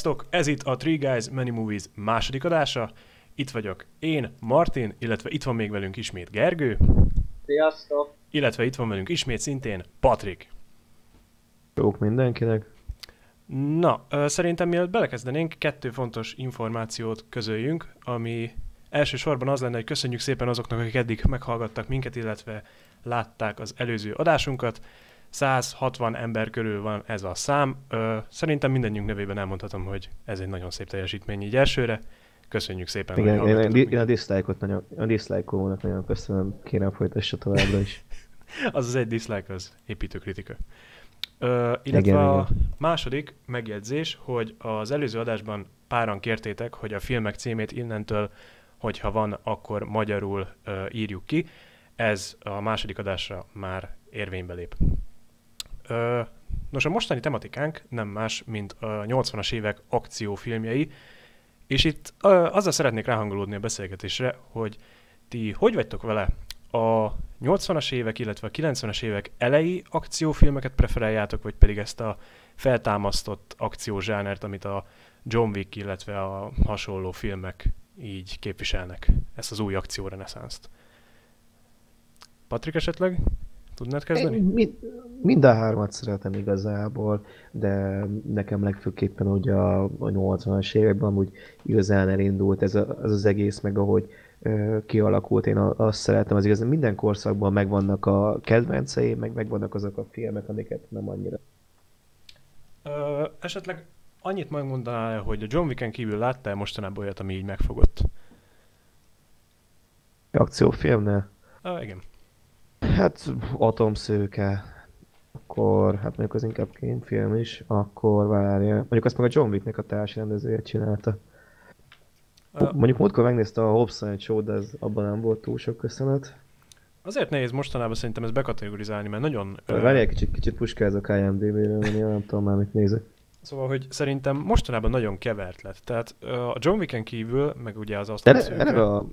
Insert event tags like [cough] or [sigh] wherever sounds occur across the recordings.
Sziasztok! Ez itt a Three Guys Many Movies második adása. Itt vagyok én, Martin, illetve itt van még velünk ismét Gergő. Sziasztok! Illetve itt van velünk ismét szintén Patrik. Jók mindenkinek. Na, szerintem mielőtt belekezdenénk, kettő fontos információt közöljünk, ami elsősorban az lenne, hogy köszönjük szépen azoknak, akik eddig meghallgattak minket, illetve látták az előző adásunkat. 160 ember körül van ez a szám. Ö, szerintem mindannyiunk nevében elmondhatom, hogy ez egy nagyon szép teljesítmény így elsőre. Köszönjük szépen, Igen, hogy én, én, én a dislike-ot nagyon, a dislike-olónak nagyon köszönöm, kérem folytassa továbbra is. [laughs] az az egy dislike, az építő kritika. Ö, illetve Igen, a igen. második megjegyzés, hogy az előző adásban páran kértétek, hogy a filmek címét innentől, hogyha van, akkor magyarul ö, írjuk ki. Ez a második adásra már érvénybe lép. Nos, a mostani tematikánk nem más, mint a 80-as évek akciófilmjei, és itt azzal szeretnék ráhangolódni a beszélgetésre, hogy ti hogy vagytok vele? A 80-as évek, illetve a 90-es évek elejé akciófilmeket preferáljátok, vagy pedig ezt a feltámasztott akciózsánert, amit a John Wick, illetve a hasonló filmek így képviselnek, ezt az új akcióreneszánszt. Patrik esetleg? Tudnád kezdeni? Én mind, mind a hármat szeretem igazából, de nekem legfőképpen ugye a, a 80-as években amúgy igazán elindult ez, a, az az egész, meg ahogy ö, kialakult, én azt szeretem, az igaz, minden korszakban megvannak a kedvenceim, meg megvannak azok a filmek, amiket nem annyira. Ö, esetleg annyit megmondanál, hogy a John Wicken kívül láttál mostanában olyat, ami így megfogott? Akciófilmnél? Ö, igen. Hát atomszőke, akkor, hát mondjuk az inkább kémfilm is, akkor várja. Mondjuk azt meg a John Wicknek a társrendezője csinálta. Ö, Mondjuk múltkor megnézte a Hobbs Show, de ez abban nem volt túl sok köszönet. azért nehéz mostanában szerintem ezt bekategorizálni, mert nagyon... ö, Várjál, kicsit, kicsit puskázok IMDb-re, mert én nem tudom már mit nézek. Szóval, hogy szerintem mostanában nagyon kevert lett. Tehát a John Wicken kívül, meg ugye az asztal eleve a,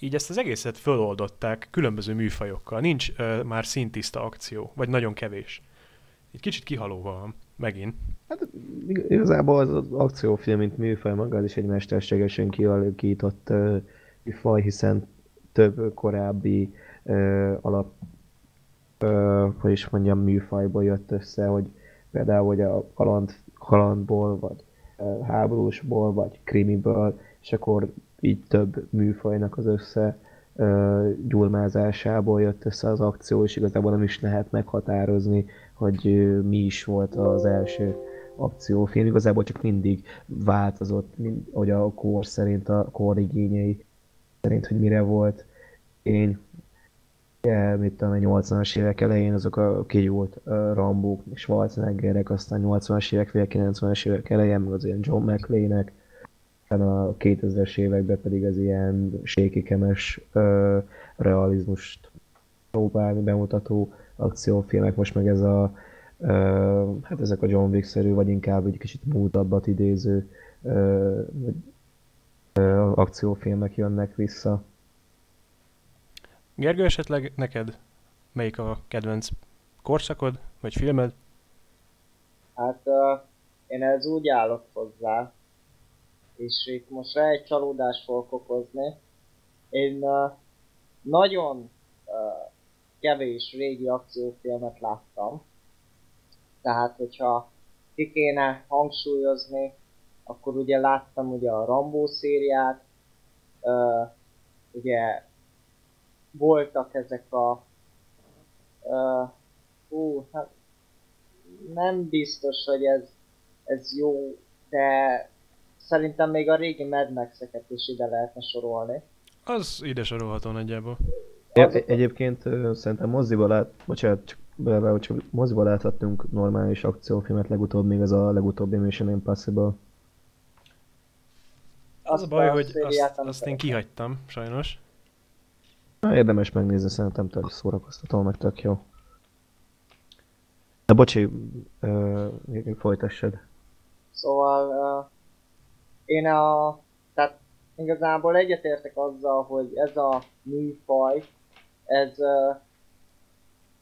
így ezt az egészet föloldották különböző műfajokkal. Nincs ö, már szintiszta akció, vagy nagyon kevés. Egy kicsit kihalóval van, megint. hát ig- igazából az, az akciófilm, mint műfaj maga, az is egy mesterségesen kialakított uh, műfaj, hiszen több korábbi uh, alap, uh, hogy is mondjam, műfajból jött össze, hogy például hogy a kaland, kalandból, vagy háborúsból, vagy krimiből, és akkor így több műfajnak az össze gyulmázásából jött össze az akció, és igazából nem is lehet meghatározni, hogy mi is volt az első akciófilm. Igazából csak mindig változott, mind, hogy a kor szerint, a kor igényei szerint, hogy mire volt ény. Ja, mit tudom, a 80-as évek elején azok a kigyúlt uh, Rambók, Schwarzeneggerek, aztán 80-as évek, vége 90-es évek elején, meg az ilyen John aztán a 2000-es években pedig az ilyen sékikemes uh, realizmust próbálni bemutató akciófilmek, most meg ez a ö, hát ezek a John Wick-szerű, vagy inkább egy kicsit múltabbat idéző ö, vagy, ö, akciófilmek jönnek vissza. Gergő, esetleg neked melyik a kedvenc korszakod, vagy filmed? Hát uh, én ez úgy állok hozzá, és itt most rá egy csalódást fogok okozni. Én uh, nagyon uh, kevés régi akciófilmet láttam. Tehát, hogyha ki kéne hangsúlyozni, akkor ugye láttam ugye a Rambo szériát, uh, ugye voltak ezek a uh, hú, hát nem biztos, hogy ez, ez jó, de szerintem még a régi Mad Max-eket is ide lehetne sorolni. Az ide sorolható nagyjából. E- egyébként szerintem moziba lát, bocsánat, csak bele, hogy csak moziba láthattunk normális akciófilmet legutóbb, még az a legutóbbi Mission Impossible. Az a baj, hogy azt, azt én kihagytam, sajnos. Na, érdemes megnézni, szerintem tök szórakoztató, meg tök jó. De bocsi, ö, folytassad. Szóval uh, én a... Tehát igazából egyetértek azzal, hogy ez a műfaj, ez,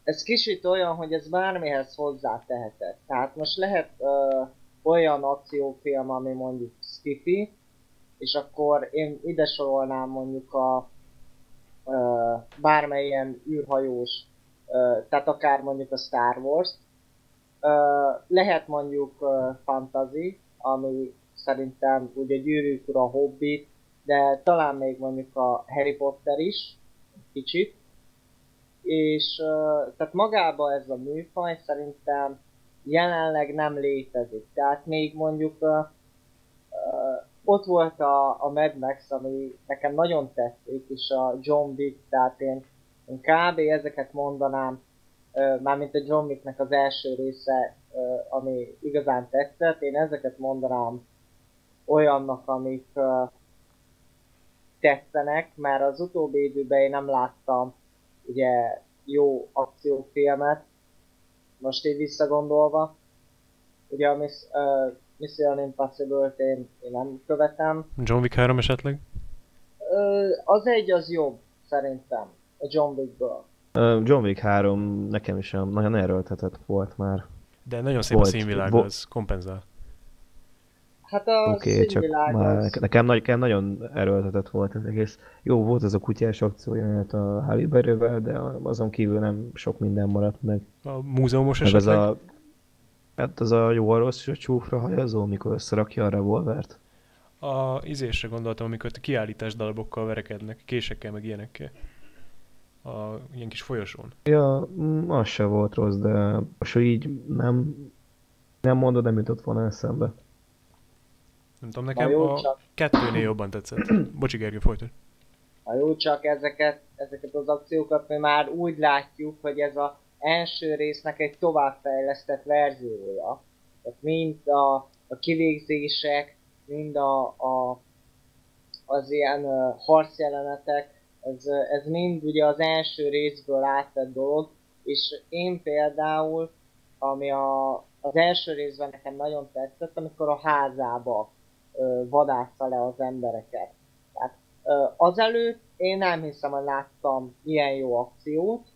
ez kicsit olyan, hogy ez bármihez hozzátehetett. Tehát most lehet uh, olyan akciófilm, ami mondjuk skifi, és akkor én ide sorolnám mondjuk a uh, bármely ilyen űrhajós, uh, tehát akár mondjuk a Star Wars, Uh, lehet mondjuk uh, fantasy, ami szerintem ugye gyűrűk ura Hobbit, de talán még mondjuk a Harry Potter is, kicsit. És tehát magába ez a műfaj szerintem jelenleg nem létezik. Tehát még mondjuk ott volt a, a Mad Max, ami nekem nagyon tetszik, és a John Wick, tehát én, én kb. ezeket mondanám, mármint a John Wicknek az első része, ami igazán tetszett, én ezeket mondanám olyannak, amik uh, tetszenek, mert az utóbbi időben én nem láttam ugye jó akciófilmet, most így visszagondolva. Ugye a Miss, uh, Mission Impossible-t én, én nem követem. John Wick 3 esetleg? Ö, az egy az jobb, szerintem, a John Wickből. Ö, John Wick 3 nekem is nagyon erőltetett volt már. De nagyon szép Volt. a színvilág, Vo- az kompenzál. Hát a Oké, okay, csak már az... nekem, nekem, nagy, nekem nagyon erőltetett volt az egész. Jó, volt az a kutyás akciójelenet a Halle Berryvel, de azon kívül nem sok minden maradt meg. A múzeumos Meg az esetleg? a... Hát az a jó a rossz és a csúfra hajazó, mikor összerakja a revolvert. A izésre gondoltam, amikor a kiállítás darabokkal verekednek, késekkel meg ilyenekkel. A ilyen kis folyosón. Ja, mm, az se volt rossz, de most így nem, nem mondod, nem jutott volna eszembe. Nem tudom, nekem jó, a csak, kettőnél jobban tetszett. [clears throat] Bocsi Gergő, folytasd. na jó, csak ezeket, ezeket az akciókat mi már úgy látjuk, hogy ez az első résznek egy továbbfejlesztett verziója. Tehát mind a, a kivégzések, mind a, a az ilyen uh, harcjelenetek, ez, ez mind ugye az első részből átvett dolog, és én például, ami a, az első részben nekem nagyon tetszett, amikor a házába vadászta le az embereket. Tehát azelőtt én nem hiszem, hogy láttam ilyen jó akciót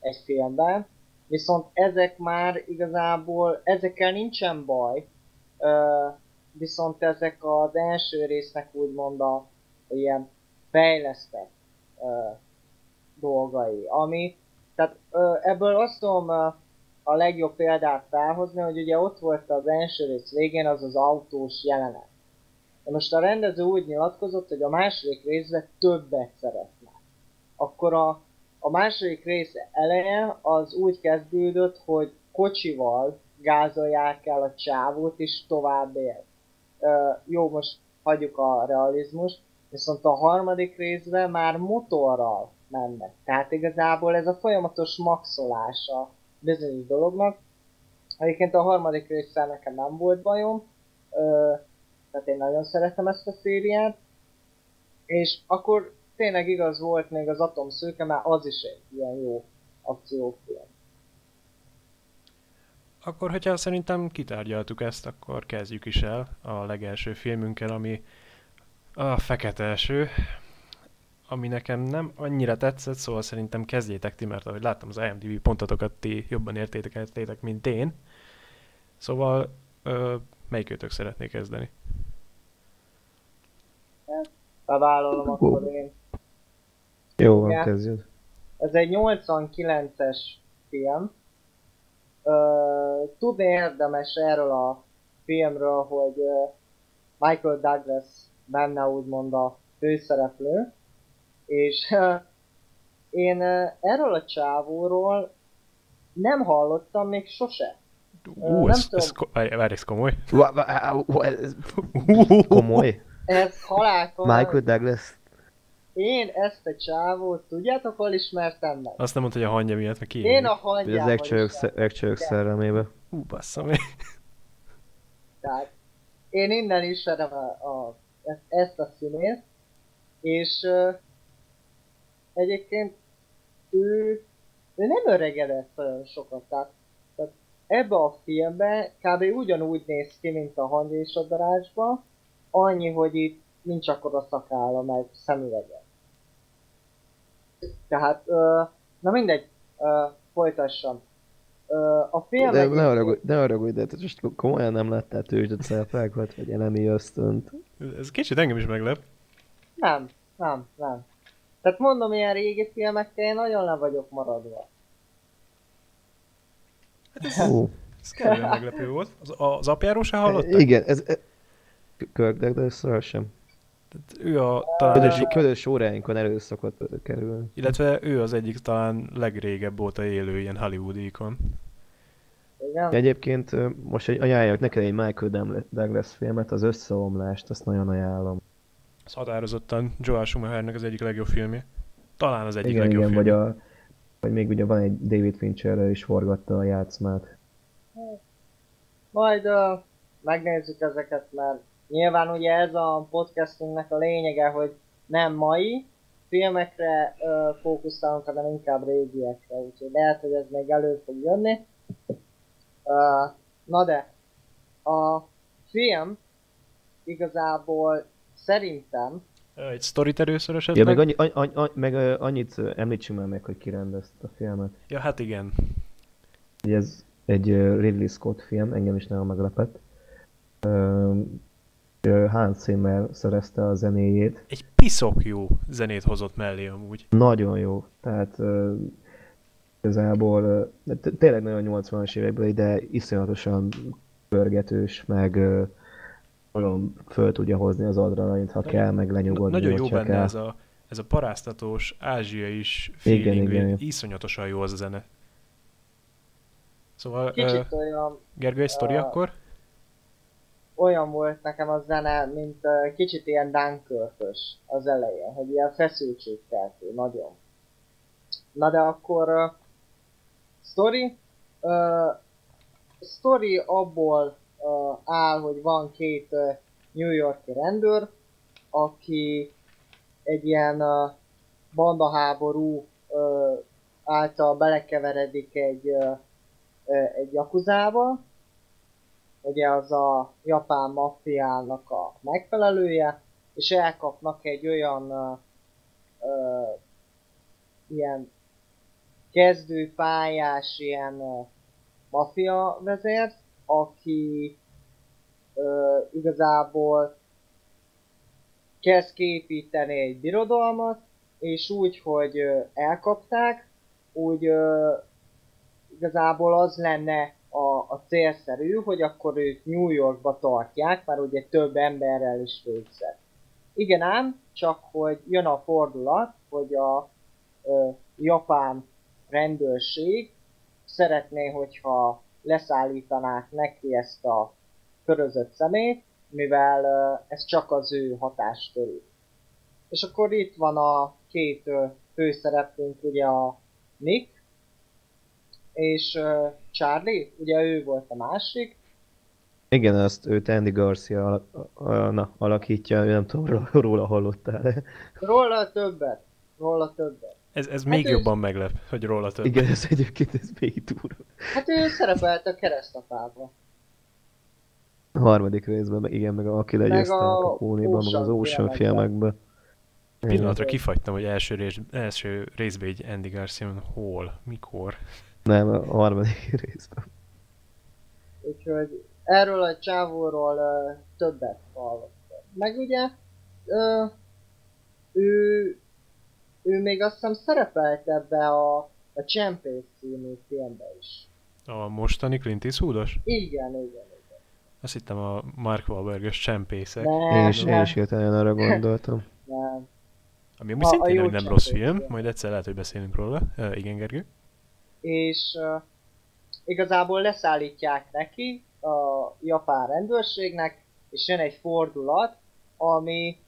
egy filmben, viszont ezek már igazából, ezekkel nincsen baj, viszont ezek az első résznek úgymond a ilyen fejlesztett dolgai, ami, tehát ebből azt tudom a legjobb példát felhozni, hogy ugye ott volt az első rész végén az az autós jelenet. De most a rendező úgy nyilatkozott, hogy a második részre többet szeretne. Akkor a, a második rész eleje az úgy kezdődött, hogy kocsival gázolják el a csávót és tovább él. Uh, jó, most hagyjuk a realizmust, viszont a harmadik részben már motorral mennek. Tehát igazából ez a folyamatos maxolása bizonyos dolognak. Egyébként a harmadik résszel nekem nem volt bajom, ö, tehát én nagyon szeretem ezt a szériát. És akkor tényleg igaz volt még az Atom Szőke, mert az is egy ilyen jó akciófilm. Akkor, hogyha szerintem kitárgyaltuk ezt, akkor kezdjük is el a legelső filmünkkel, ami a Fekete Eső, ami nekem nem annyira tetszett, szóval szerintem kezdjétek ti, mert ahogy láttam az IMDb pontotokat, ti jobban értékeltétek, mint én. Szóval ö, melyikőtök szeretné kezdeni? Bevállalom akkor én. Jó, van, Ja. kezdjed. Ez egy 89-es film. Ö, tudni érdemes erről a filmről, hogy Michael Douglas benne úgymond a főszereplő, és én erről a csávóról nem hallottam még sose. Ú, nem ez, ez, várj, ez komoly. Komoly? Ez halálkomoly. Michael Douglas. Én ezt a csávót, tudjátok, hol ismertem meg? Azt nem mondta, hogy a hangja miatt, meg ki. Én a Hogy az. Egcsajok szerelmébe. Ú, bassza meg. Tehát én innen ismerem a, a ezt, a színét, és uh, egyébként ő, ő nem öregedett olyan sokat, tehát, tehát ebbe a filmbe kb. ugyanúgy néz ki, mint a hang és a darázsba, annyi, hogy itt nincs akkor a szakálla, meg szemüvege. Tehát, uh, na mindegy, uh, folytassam. Uh, a film... De ne haragudj, ne haragudj, de te most komolyan nem láttál tőzsdet szerepelket, vagy elemi ösztönt. Ez kicsit engem is meglep. Nem, nem, nem. Tehát mondom, ilyen régi filmekkel én nagyon le vagyok maradva. Ó, Ez kellően meglepő volt. Az, az apjáról se hallottak? igen, ez... ez Kirk Douglas sem. Tehát ő a talán Közös, egyik, közös óráinkon elő szokott kerülni. illetve ő az egyik talán legrégebb óta élő ilyen Hollywood ikon. Igen? Egyébként most egy, ajánljuk neked egy Michael Douglas filmet, az Összeomlást, azt nagyon ajánlom. Ez határozottan Joel Schumachernek az egyik legjobb filmje. Talán az egyik igen, legjobb igen, filmje. vagy, a, vagy még ugye van egy David Fincherrel is forgatta a játszmát. Majd uh, megnézzük ezeket, mert nyilván ugye ez a podcastunknak a lényege, hogy nem mai filmekre uh, fókuszálunk, hanem inkább régiekre, úgyhogy lehet, hogy ez még elő fog jönni. Uh, na de, a film igazából szerintem Ö, Egy sztorit először Ja, esetleg? meg, annyi, annyi, annyi, meg ö, annyit ö, említsünk már meg, hogy ki rendezte a filmet. Ja, hát igen. Ugye ez egy ö, Ridley Scott film, engem is nagyon meglepett. Hans Zimmer szerezte a zenéjét. Egy piszok jó zenét hozott mellé amúgy. Nagyon jó. Tehát igazából tényleg nagyon 80-as évekbeli, de iszonyatosan pörgetős, meg nagyon föl tudja hozni az adrenalint, ha kell, meg lenyugodni, Nagyon jó benne kell. ez a, ez a paráztatós, ázsiai is Igen, feeling, igen. igen, iszonyatosan jó az a zene. Szóval, kicsit olyan Gergő, egy sztori akkor? Olyan volt nekem a zene, mint uh, kicsit ilyen Dunkirkös az elején, hogy ilyen feszültségkeltő, nagyon. Na de akkor uh, story, uh, story abból uh, áll, hogy van két uh, New Yorki rendőr, aki egy ilyen uh, bandaháború uh, által belekeveredik egy, uh, egy jakuzába, ugye az a japán maffiának a megfelelője, és elkapnak egy olyan uh, uh, ilyen kezdőpályás ilyen maffia vezért, aki uh, igazából kezd képíteni egy birodalmat, és úgy, hogy uh, elkapták, úgy uh, igazából az lenne a, a célszerű, hogy akkor őt New Yorkba tartják, mert ugye több emberrel is végzett. Igen ám, csak hogy jön a fordulat, hogy a ö, japán rendőrség szeretné, hogyha leszállítanák neki ezt a körözött szemét, mivel ö, ez csak az ő hatáskörű. És akkor itt van a két ö, főszereplőnk, ugye a Nick, és uh, Charlie, ugye ő volt a másik, Igen, azt őt Andy Garcia al- na, alakítja, nem tudom, ró- róla hallottál róla többet, róla többet. Ez, ez Hát még ő- jobban meglep, hogy róla több. Igen, ez egyébként ez még durva. Hát ő szerepelt a keresztapában. A harmadik részben, igen, meg a aki legyőzte a a Capone-ban, meg az Ocean filmekben. Pillanatra kifagytam, hogy első, rész, első részben egy Andy Garcia, hol, mikor. Nem, a harmadik [laughs] részben. Úgyhogy erről a csávóról uh, többet hallottam. Meg ugye, uh, ő, ő még azt hiszem szerepelt ebbe a, a Csempész című filmbe is. A mostani Clint Eastwoodos? Igen, igen, igen. Azt hittem a Mark Wahlbergös csempészek. Nem, Én is, én nem, is hirtelen arra gondoltam. nem. Ami amúgy A- a szintén jó hogy nem rossz film, majd egyszer lehet, hogy beszélünk róla. Uh, igen, Gergő? És uh, igazából leszállítják neki a japán rendőrségnek, és jön egy fordulat, ami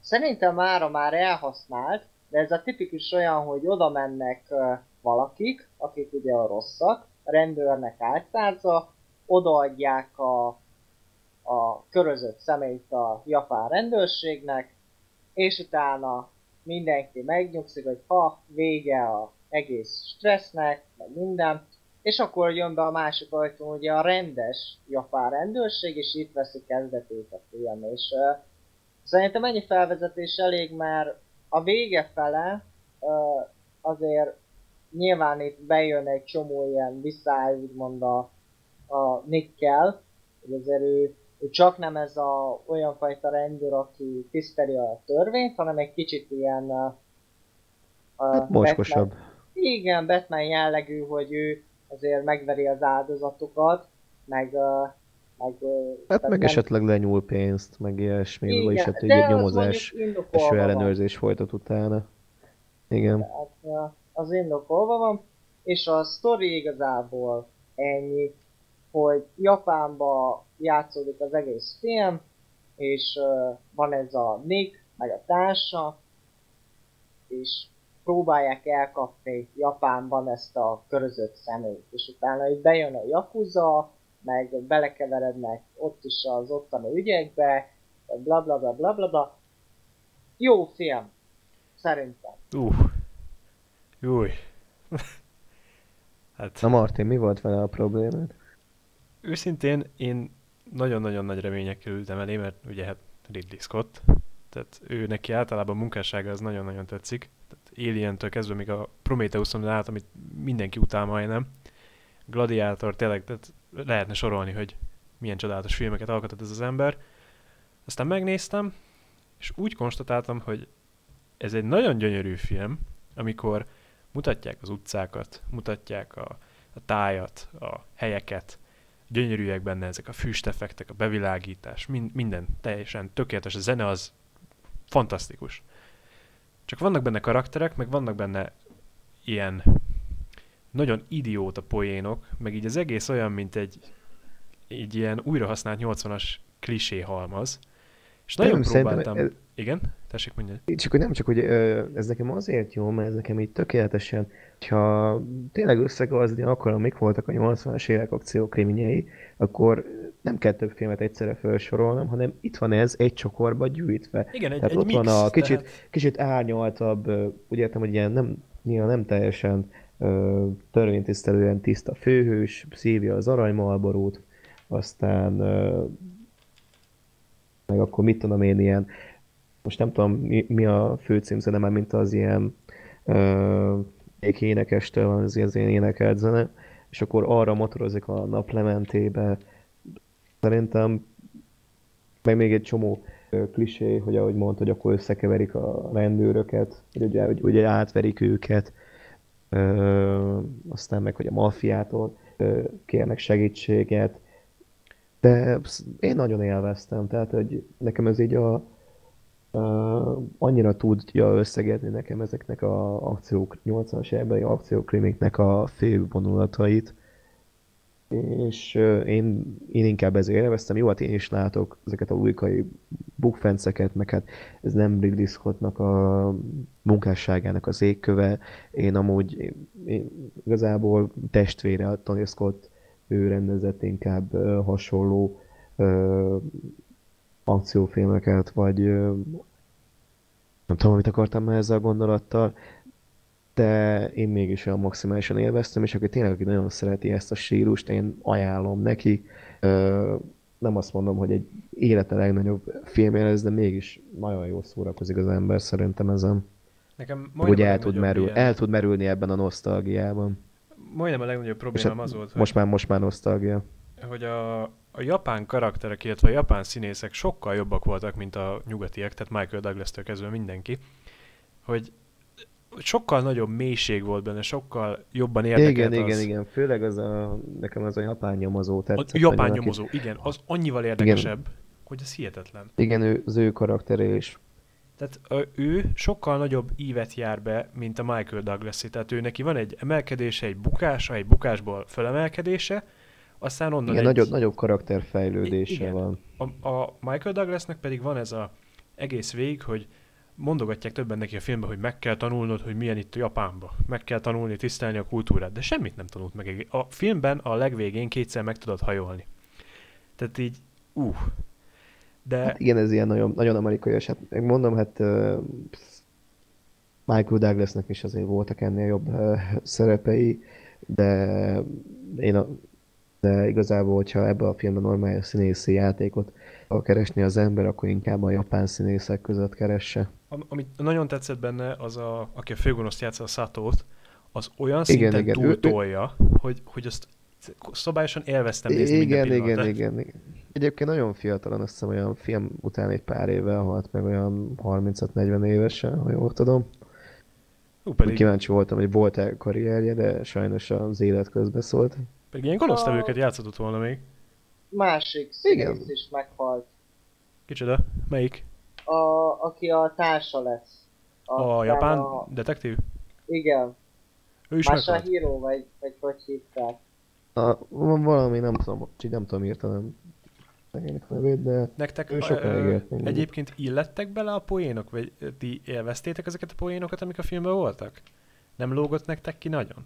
szerintem mára már elhasznált, de ez a tipikus olyan, hogy oda mennek valakik, akik ugye a rosszak, a rendőrnek álcázza, odaadják a, a körözött szemét a japán rendőrségnek, és utána mindenki megnyugszik, hogy ha vége a egész stressznek, meg minden, és akkor jön be a másik ajtón ugye a rendes japán rendőrség, és itt veszi kezdetét a film, és uh, szerintem ennyi felvezetés elég, mert a vége fele uh, azért nyilván itt bejön egy csomó ilyen visszáj, úgymond a, a Nickkel, hogy azért ő, ő csak nem ez a olyan fajta rendőr, aki tiszteli a törvényt, hanem egy kicsit ilyen uh, hát moskosabb. Batman, igen, Batman jellegű, hogy ő azért megveri az áldozatokat, meg, uh, meg Hát meg nem... esetleg lenyúl pénzt, meg ilyesmi, Igen, vagyis hát egy nyomozás és ellenőrzés folytat utána. Igen. Tehát, az indokolva van, és a sztori igazából ennyi, hogy Japánba játszódik az egész film, és uh, van ez a Nick, meg a társa, és próbálják elkapni Japánban ezt a körözött szemét, és utána itt bejön a Yakuza, meg belekeverednek ott is az ottani ügyekbe, bla bla bla bla bla bla. Jó film, szerintem. Uh, Júj. [laughs] hát... Na Martin, mi volt vele a problémád? Őszintén én nagyon-nagyon nagy reményekkel ültem elé, mert ugye hát Ridley Scott, tehát ő neki általában a munkássága az nagyon-nagyon tetszik. Alien-től kezdve még a Prometheus-on át, amit mindenki utál majdnem. Gladiator tényleg, tehát lehetne sorolni, hogy milyen csodálatos filmeket alkotott ez az ember. Aztán megnéztem, és úgy konstatáltam, hogy ez egy nagyon gyönyörű film, amikor mutatják az utcákat, mutatják a, a tájat, a helyeket, gyönyörűek benne ezek a füsteffektek, a bevilágítás, mind, minden teljesen tökéletes, a zene az fantasztikus. Csak vannak benne karakterek, meg vannak benne ilyen nagyon idióta poénok, meg így az egész olyan, mint egy, egy ilyen újrahasznált 80-as klisé halmaz. És nagyon nem, próbáltam... Ez... Igen? Tessék, mondja. Csak hogy nem csak, hogy ez nekem azért jó, mert ez nekem így tökéletesen, ha tényleg összegazni akarom, mik voltak a 80-as évek akciókriményei, akkor nem kell több filmet egyszerre felsorolnom, hanem itt van ez egy csokorba gyűjtve. Igen, egy, tehát egy ott mix, van a kicsit, tehát... kicsit árnyaltabb, úgy értem, hogy ilyen nem, néha nem teljesen törvénytisztelően tiszta főhős, szívja az aranymalborót, aztán meg akkor mit tudom én, ilyen most nem tudom mi, mi a főcímzene, mert mint az ilyen uh, énekestől van az, az ilyen énekelt zene, és akkor arra motorozik a naplementébe. Szerintem meg még egy csomó klisé, hogy ahogy mondta, hogy akkor összekeverik a rendőröket, hogy ugye, hogy ugye átverik őket, ö, aztán meg, hogy a maffiától ö, kérnek segítséget, de én nagyon élveztem, tehát hogy nekem ez így a, Uh, annyira tudja összegetni nekem ezeknek a akciók, 80-as évekbeli akciókrimiknek a fő vonulatait, és én, én inkább ezért élveztem. Jó, hát én is látok ezeket a újkai bukfenceket, meg hát ez nem Ridley Scottnak a munkásságának az égköve. Én amúgy én, én igazából testvére a Tony Scott, ő rendezett inkább uh, hasonló uh, akciófilmeket, vagy nem tudom, amit akartam ezzel a gondolattal, de én mégis olyan maximálisan élveztem, és aki tényleg aki nagyon szereti ezt a stílust, én ajánlom neki. Nem azt mondom, hogy egy élete legnagyobb filmje lesz, de mégis nagyon jól szórakozik az ember szerintem ezen. Nekem hogy el tud, merül, ilyen... el tud merülni ebben a nosztalgiában. Majdnem a legnagyobb problémám hát az volt, hogy... Most már, most már nosztalgia. Hogy a, a japán karakterek, illetve a japán színészek sokkal jobbak voltak, mint a nyugatiek, tehát Michael Douglas-től kezdve mindenki, hogy sokkal nagyobb mélység volt benne, sokkal jobban érdekelt Igen, az... igen, igen, főleg az a, nekem az a japán nyomozó tetszett. A japán nagyon, nyomozó, aki... igen, az annyival érdekesebb, igen. hogy ez hihetetlen. Igen, ő, az ő karaktere is. Tehát ő sokkal nagyobb ívet jár be, mint a Michael douglas -i. Tehát ő neki van egy emelkedése, egy bukása, egy bukásból felemelkedése, aztán onnan Igen, egy... nagyobb, nagyobb karakterfejlődése Igen. van. A, a Michael Douglasnak pedig van ez a egész végig, hogy mondogatják többen neki a filmben, hogy meg kell tanulnod, hogy milyen itt a Japánban. Meg kell tanulni, tisztelni a kultúrát, de semmit nem tanult meg. A filmben a legvégén kétszer meg tudod hajolni. Tehát így, uh. De Hát igen, ez ilyen nagyon, nagyon amerikai, hát megmondom, hát uh, Michael Douglasnak is azért voltak ennél jobb uh, szerepei, de én a, de igazából, hogyha ebbe a filmben normális színészi játékot akar keresni az ember, akkor inkább a japán színészek között keresse. am- amit nagyon tetszett benne, az a, aki a főgonoszt játsza a Satót, az olyan Igen, szinten igen, ő- ő- túltolja, hogy, hogy azt szabályosan élveztem nézni minden Igen, igen, igen, igen. Egyébként nagyon fiatalon, azt hiszem olyan film után egy pár évvel halt meg olyan 35-40 évesen, ha jól tudom. Hú, Pedig... Kíváncsi voltam, hogy volt-e karrierje, de sajnos az élet közbe szólt. pedig ilyen gonosztevőket játszott volna még. Másik Igen. színész is meghalt. Kicsoda? Melyik? A, aki a társa lesz. A Aztán japán A, detektív? igen. Ő is meghalt. Masahiro, vagy, vagy hogy hívták. A, valami, nem tudom, csak nem tudom nevét, de Nektek Ő ö, sokáig élt egyébként illettek bele a poénok, vagy ti élveztétek ezeket a poénokat, amik a filmben voltak? Nem lógott nektek ki nagyon?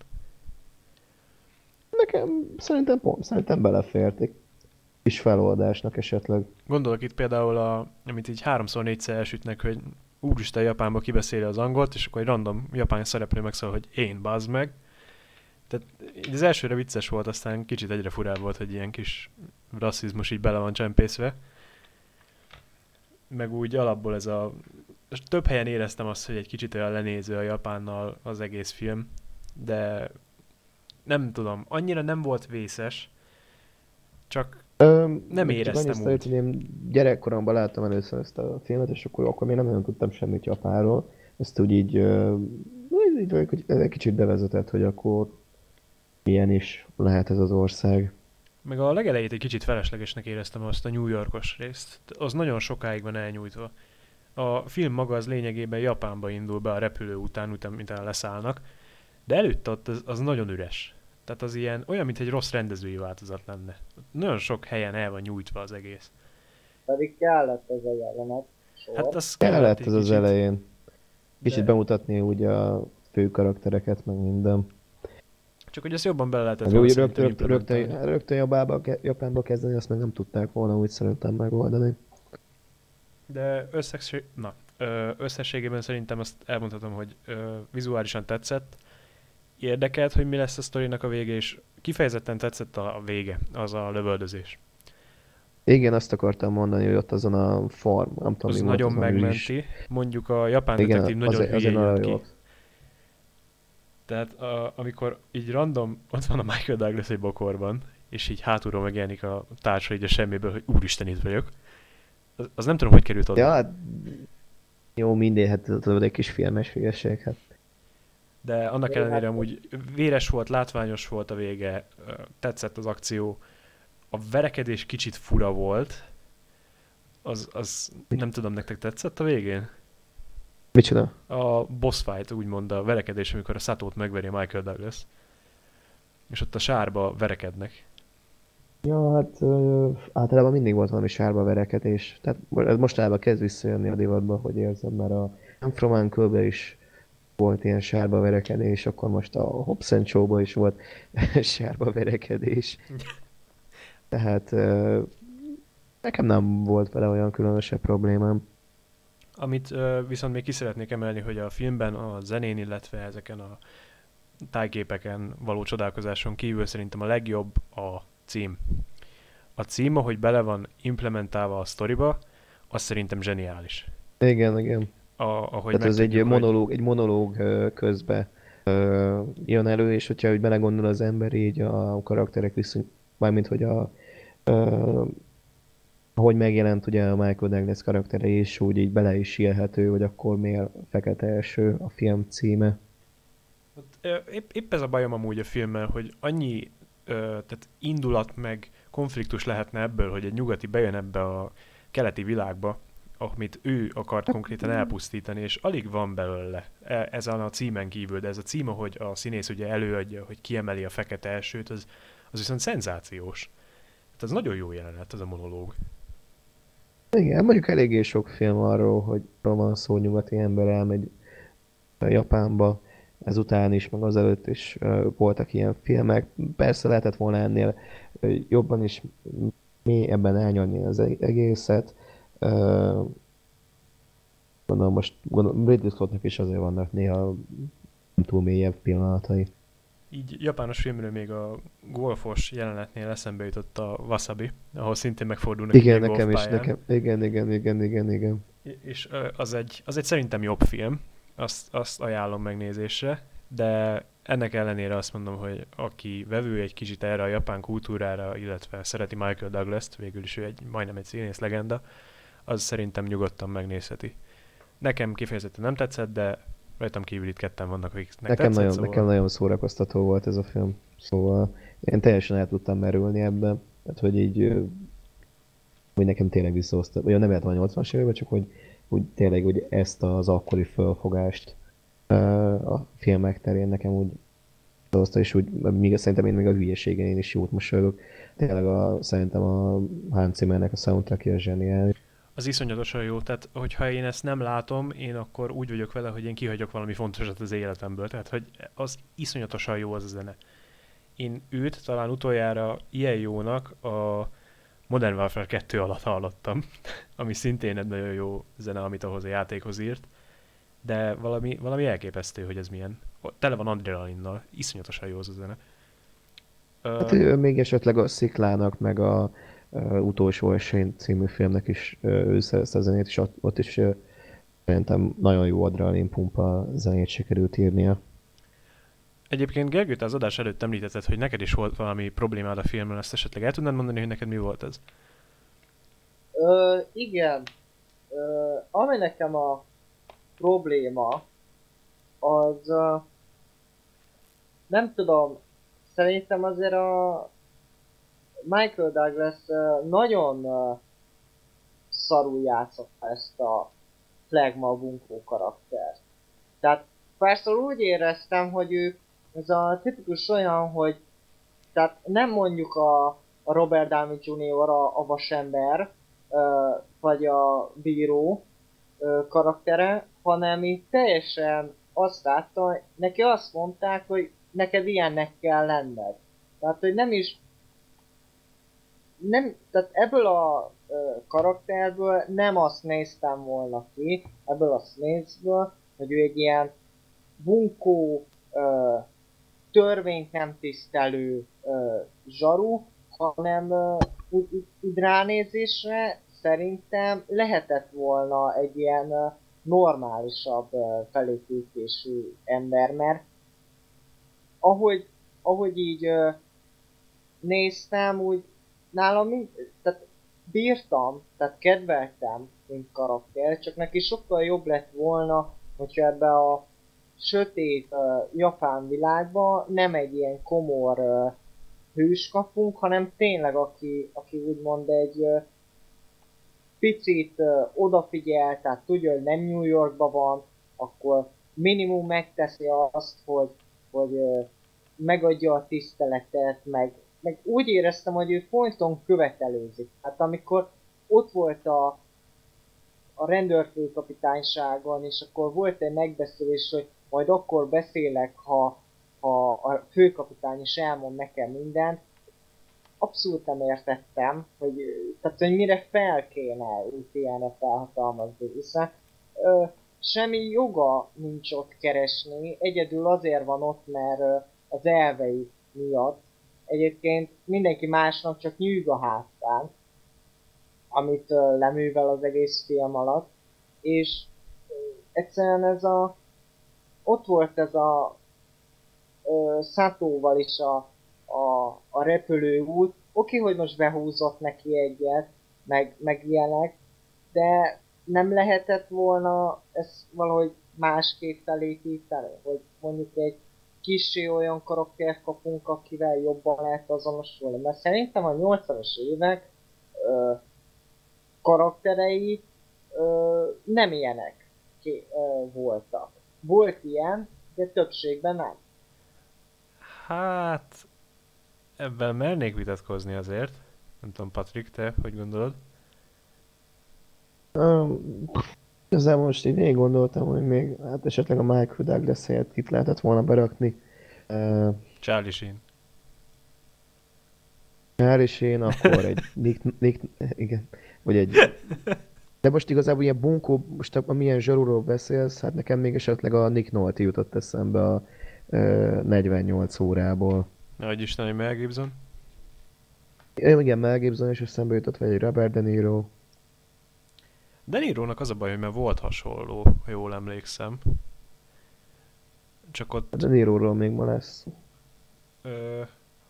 nekem szerintem pont, szerintem beleférték. Kis feloldásnak esetleg. Gondolok itt például, a, amit így háromszor, négyszer elsütnek, hogy úristen Japánba kibeszéli az angolt, és akkor egy random japán szereplő megszól, hogy én, bazd meg. Tehát az elsőre vicces volt, aztán kicsit egyre furább volt, hogy ilyen kis rasszizmus így bele van csempészve. Meg úgy alapból ez a... Több helyen éreztem azt, hogy egy kicsit olyan lenéző a Japánnal az egész film, de nem tudom, annyira nem volt vészes, csak Nem éreztem úgy. hogy én gyerekkoromban láttam először ezt a filmet, és akkor, akkor még nem nagyon tudtam semmit Japánról. Ezt úgy így, ö, így, így egy kicsit bevezetett, hogy akkor milyen is lehet ez az ország. Meg a legelejét egy kicsit feleslegesnek éreztem azt a New Yorkos részt. Az nagyon sokáig van elnyújtva. A film maga az lényegében Japánba indul be a repülő után, után miután leszállnak, de előtte ott az, az nagyon üres. Tehát az ilyen, olyan, mint egy rossz rendezői változat lenne. Nagyon sok helyen el van nyújtva az egész. Pedig kellett ez a jelenet. Sor. Hát az Kellett ez az kicsit, elején. Kicsit de- bemutatni úgy a fő karaktereket, meg minden. Csak hogy ezt jobban bele lehetett volna rögtön, rögtön, rögtön Japánba, ke- Japánba kezdeni, azt meg nem tudták volna úgy szerintem megoldani. De összesség, na, összességében szerintem azt elmondhatom, hogy ö, vizuálisan tetszett. Érdekelt, hogy mi lesz a sztorinak a vége, és kifejezetten tetszett a vége, az a lövöldözés. Igen, azt akartam mondani, hogy ott azon a farm, nem tudom, Az volt nagyon az, ami is- megmenti. Mondjuk a japán Igen, detektív nagyon hülyén jön nagyon ki. jó. Tehát a, amikor így random, ott van a Michael Douglas egy bokorban, és így hátulról megjelenik a társa így a semmiből, hogy úristen itt vagyok. Az, az nem tudom, hogy került oda. Ja, hát jó, mindegy, hát tudod, egy kis filmes hülyeség, hát. De annak ellenére amúgy véres volt, látványos volt a vége, tetszett az akció. A verekedés kicsit fura volt. Az, az nem tudom, nektek tetszett a végén? Micsoda? A boss fight, úgymond a verekedés, amikor a Satót megveri a Michael Douglas. És ott a sárba verekednek. Ja, hát ö, általában mindig volt valami sárba verekedés. Tehát ez mostanában kezd visszajönni a divatba, hogy érzem, mert a I'm From Uncle-be is volt ilyen sárba verekedés, akkor most a Hobbs and Show-ba is volt [laughs] sárba verekedés. Tehát nekem nem volt vele olyan különösebb problémám. Amit viszont még ki szeretnék emelni, hogy a filmben a zenén, illetve ezeken a tájképeken való csodálkozáson kívül szerintem a legjobb a cím. A cím, ahogy bele van implementálva a sztoriba, az szerintem zseniális. Igen, igen. A, ahogy Tehát ez egy hogy- monológ, egy monológ közbe ö, jön elő, és hogyha úgy belegondol az ember így a karakterek viszont, mármint hogy a ö, ahogy megjelent ugye a Michael Douglas karaktere is, úgy így bele is élhető, hogy akkor miért fekete eső a film címe. Ö, épp, épp ez a bajom amúgy a filmmel, hogy annyi ö, tehát indulat meg konfliktus lehetne ebből, hogy egy nyugati bejön ebbe a keleti világba, amit ő akart konkrétan elpusztítani, és alig van belőle e- ezen a címen kívül, de ez a cím, hogy a színész ugye előadja, hogy kiemeli a fekete elsőt, az, az viszont szenzációs. Hát az nagyon jó jelenet, ez a monológ. Igen, mondjuk eléggé sok film arról, hogy van szó nyugati ember elmegy Japánba, ezután is, meg azelőtt is voltak ilyen filmek. Persze lehetett volna ennél jobban is mélyebben elnyomni az egészet. Gondolom most, gondolom Ridley Scottnak is azért vannak néha túl mélyebb pillanatai. Így japános filmről még a golfos jelenetnél eszembe jutott a Wasabi, ahol szintén megfordulnak Igen, nekem is, nekem, igen, igen, igen, igen, igen. És az egy, az egy szerintem jobb film, azt, azt ajánlom megnézésre, de ennek ellenére azt mondom, hogy aki vevő egy kicsit erre a japán kultúrára, illetve szereti Michael Douglas-t, végül is ő egy, majdnem egy színész legenda, az szerintem nyugodtan megnézheti. Nekem kifejezetten nem tetszett, de rajtam kívül itt ketten vannak, akiknek nekem tetszett, nagyon, szóval... Nekem nagyon szórakoztató volt ez a film, szóval én teljesen el tudtam merülni ebben, tehát hogy így hogy nekem tényleg visszahozta, vagy nem értem a 80-as években, csak hogy úgy tényleg hogy ezt az akkori fölfogást a filmek terén nekem úgy hozta, és úgy, még, szerintem én még a hülyeségen én is jót mosolygok. Tényleg a, szerintem a Hans Zimmernek a soundtrackja zseniális. Az iszonyatosan jó, tehát hogyha én ezt nem látom, én akkor úgy vagyok vele, hogy én kihagyok valami fontosat az életemből, tehát hogy az iszonyatosan jó az a zene. Én őt talán utoljára ilyen jónak a Modern Warfare 2 alatt hallottam, [laughs] ami szintén egy nagyon jó zene, amit ahhoz a játékhoz írt, de valami, valami elképesztő, hogy ez milyen. Tele van adrenalinnal, iszonyatosan jó az a zene. Hát uh, még esetleg a Sziklának, meg a Utolsó Esély című filmnek is ő szerezte a zenét, és ott, ott is szerintem nagyon jó adrenalin pumpa zenét sikerült írnia. Egyébként Gergő, te az adás előtt említetted, hogy neked is volt valami problémád a filmmel, ezt esetleg el tudnád mondani, hogy neked mi volt ez? Ö, igen. Ö, ami nekem a probléma, az uh, nem tudom, szerintem azért a Michael Douglas nagyon szarul játszott ezt a flagma bunkó karaktert. Tehát persze úgy éreztem, hogy ő ez a tipikus olyan, hogy tehát nem mondjuk a, Robert Downey Jr. a, a vasember, vagy a bíró karaktere, hanem itt teljesen azt látta, neki azt mondták, hogy neked ilyennek kell lenned. Tehát, hogy nem is nem, tehát ebből a ö, karakterből nem azt néztem volna ki, ebből a Snace-ből, hogy ő egy ilyen bunkó, ö, törvényt nem tisztelő ö, zsaru, hanem ö, úgy, ránézésre szerintem lehetett volna egy ilyen ö, normálisabb felépítésű ember, mert ahogy, ahogy így néztem, úgy nálam tehát bírtam, tehát kedveltem, mint karakter, csak neki sokkal jobb lett volna, hogyha ebbe a sötét uh, japán világba nem egy ilyen komor uh, hős kapunk, hanem tényleg aki, aki úgymond egy uh, picit uh, odafigyel, tehát tudja, hogy nem New Yorkban van, akkor minimum megteszi azt, hogy, hogy uh, megadja a tiszteletet, meg, meg úgy éreztem, hogy ő folyton követelőzik. Hát amikor ott volt a, a rendőrfőkapitányságon, és akkor volt egy megbeszélés, hogy majd akkor beszélek, ha, ha a főkapitány is elmond nekem mindent, abszolút nem értettem, hogy, tehát, hogy mire fel kéne őt ilyenre felhatalmazni, hiszen ö, semmi joga nincs ott keresni, egyedül azért van ott, mert ö, az elvei miatt. Egyébként mindenki másnak csak nyűg a hátán, amit ö, leművel az egész film alatt, és egyszerűen ez a ott volt ez a ö, Szátóval is a a, a repülőút. Oké, hogy most behúzott neki egyet, meg, meg ilyenek, de nem lehetett volna ezt valahogy másképp felépíteni, hogy mondjuk egy kicsi olyan karakter kapunk, akivel jobban lehet azonosulni. Mert szerintem a 80-as évek ö, karakterei ö, nem ilyenek ki, ö, voltak. Volt ilyen, de többségben nem. Hát, Ebben mernék vitatkozni azért. Nem tudom, Patrik, te hogy gondolod? Um, igazából most így végig gondoltam, hogy még hát esetleg a Michael Douglas helyett itt lehetett volna berakni. Uh, Charlie Sheen. Charlie Sheen, akkor egy [laughs] Nick, Nick, igen, vagy egy De most igazából ilyen bunkó, most a milyen zsarúról beszélsz, hát nekem még esetleg a Nick Nolte jutott eszembe a ö, 48 órából. Nagy Isten, hogy Mel Gibson. Ö, igen, Mel Gibson is eszembe jutott, vagy egy Robert De Niro. De Niro-nak az a baj, hogy már volt hasonló, ha jól emlékszem. Csak ott, De Niroról még ma lesz. ö,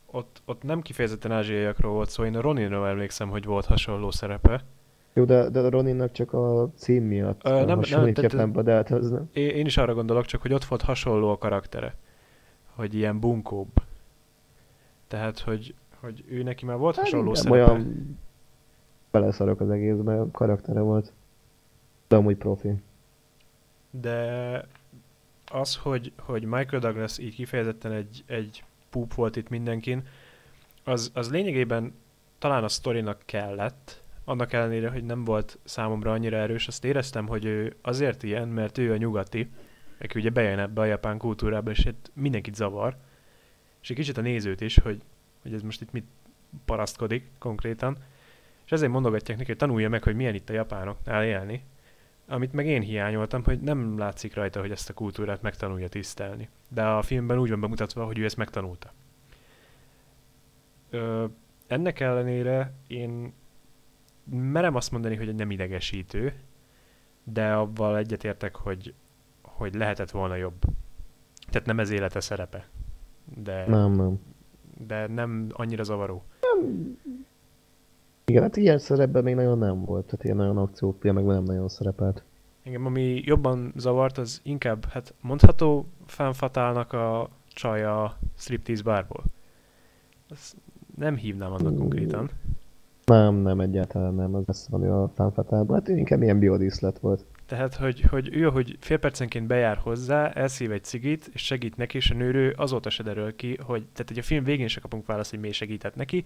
ott, ott nem kifejezetten ázsiaiakról volt szó, én a Roninról emlékszem, hogy volt hasonló szerepe. Jó, de, de a Roninnak csak a cím miatt Ö, nem- nem, tehát- Pemba, de hát az nem. Én, én is arra gondolok, csak hogy ott volt hasonló a karaktere. Hogy ilyen bunkóbb. Tehát, hogy, hogy ő neki már volt hasonló Hát, szerepe. olyan beleszarok az egészbe, karaktere volt. De amúgy profi. De az, hogy, hogy Michael Douglas így kifejezetten egy, egy púp volt itt mindenkin, az, az lényegében talán a sztorinak kellett, annak ellenére, hogy nem volt számomra annyira erős, azt éreztem, hogy ő azért ilyen, mert ő a nyugati, aki ugye bejön ebbe a japán kultúrába, és hát mindenkit zavar, és egy kicsit a nézőt is, hogy, hogy ez most itt mit parasztkodik konkrétan, és ezért mondogatják neki, hogy tanulja meg, hogy milyen itt a japánoknál élni, amit meg én hiányoltam, hogy nem látszik rajta, hogy ezt a kultúrát megtanulja tisztelni. De a filmben úgy van bemutatva, hogy ő ezt megtanulta. Ö, ennek ellenére én merem azt mondani, hogy egy nem idegesítő, de abban egyetértek, hogy, hogy lehetett volna jobb. Tehát nem ez élete szerepe. De, Nem, nem. de nem annyira zavaró. Igen, hát ilyen szerepben még nagyon nem volt, tehát ilyen nagyon akciófilmekben nem nagyon szerepelt. Engem ami jobban zavart, az inkább, hát mondható fanfatálnak a csaj a striptease bárból. Azt nem hívnám annak konkrétan. Nem, nem, egyáltalán nem, az lesz valami a fanfatában. Hát ő inkább ilyen biodíszlet volt. Tehát, hogy, hogy ő, hogy fél percenként bejár hozzá, elszív egy cigit, és segít neki, és a nőrő azóta se derül ki, hogy, tehát hogy a film végén se kapunk választ, hogy miért segített neki,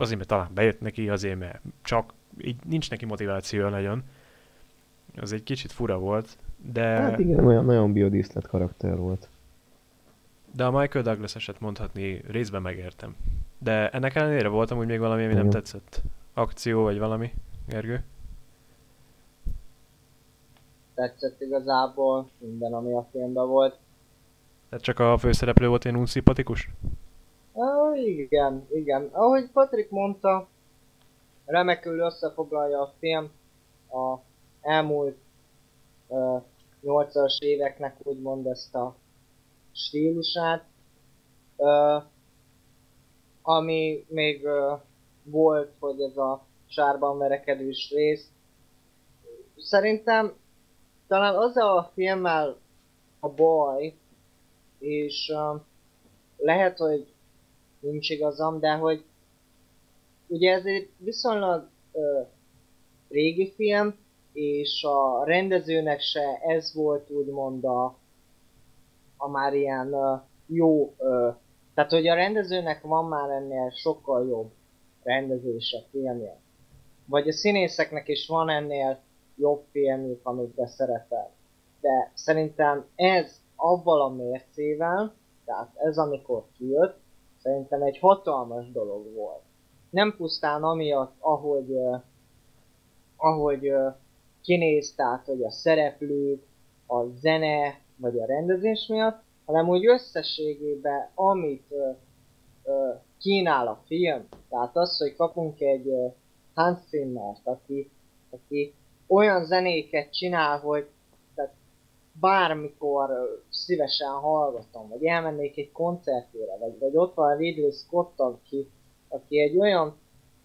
azért, mert talán bejött neki, azért, mert csak így nincs neki motiváció nagyon. Az egy kicsit fura volt, de... Hát igen, olyan nagyon biodíszlet karakter volt. De a Michael Douglas eset mondhatni részben megértem. De ennek ellenére voltam úgy még valami, ami nem Igen. tetszett. Akció vagy valami, Gergő? Tetszett igazából minden, ami a filmben volt. Tehát csak a főszereplő volt ilyen unszimpatikus? Igen, igen. Ahogy Patrick mondta, remekül összefoglalja a film a elmúlt uh, 80-as éveknek úgymond ezt a stílusát. Uh, ami még uh, volt, hogy ez a sárban verekedős rész. Szerintem talán az a filmmel a baj, és uh, lehet, hogy nincs igazam, de hogy ugye ez egy viszonylag ö, régi film, és a rendezőnek se ez volt úgymond a, a már ilyen ö, jó, ö, tehát hogy a rendezőnek van már ennél sokkal jobb rendezése filmje. Vagy a színészeknek is van ennél jobb filmjük, amikbe szerepel. De szerintem ez avval a mércével, tehát ez amikor kijött, szerintem egy hatalmas dolog volt. Nem pusztán amiatt, ahogy, uh, ahogy uh, kinéz, hogy a szereplők, a zene, vagy a rendezés miatt, hanem úgy összességében, amit uh, uh, kínál a film, tehát az, hogy kapunk egy uh, Hans Zimmert, aki, aki olyan zenéket csinál, hogy bármikor szívesen hallgatom, vagy elmennék egy koncertére, vagy, vagy ott van Ridley Scott, aki, aki egy olyan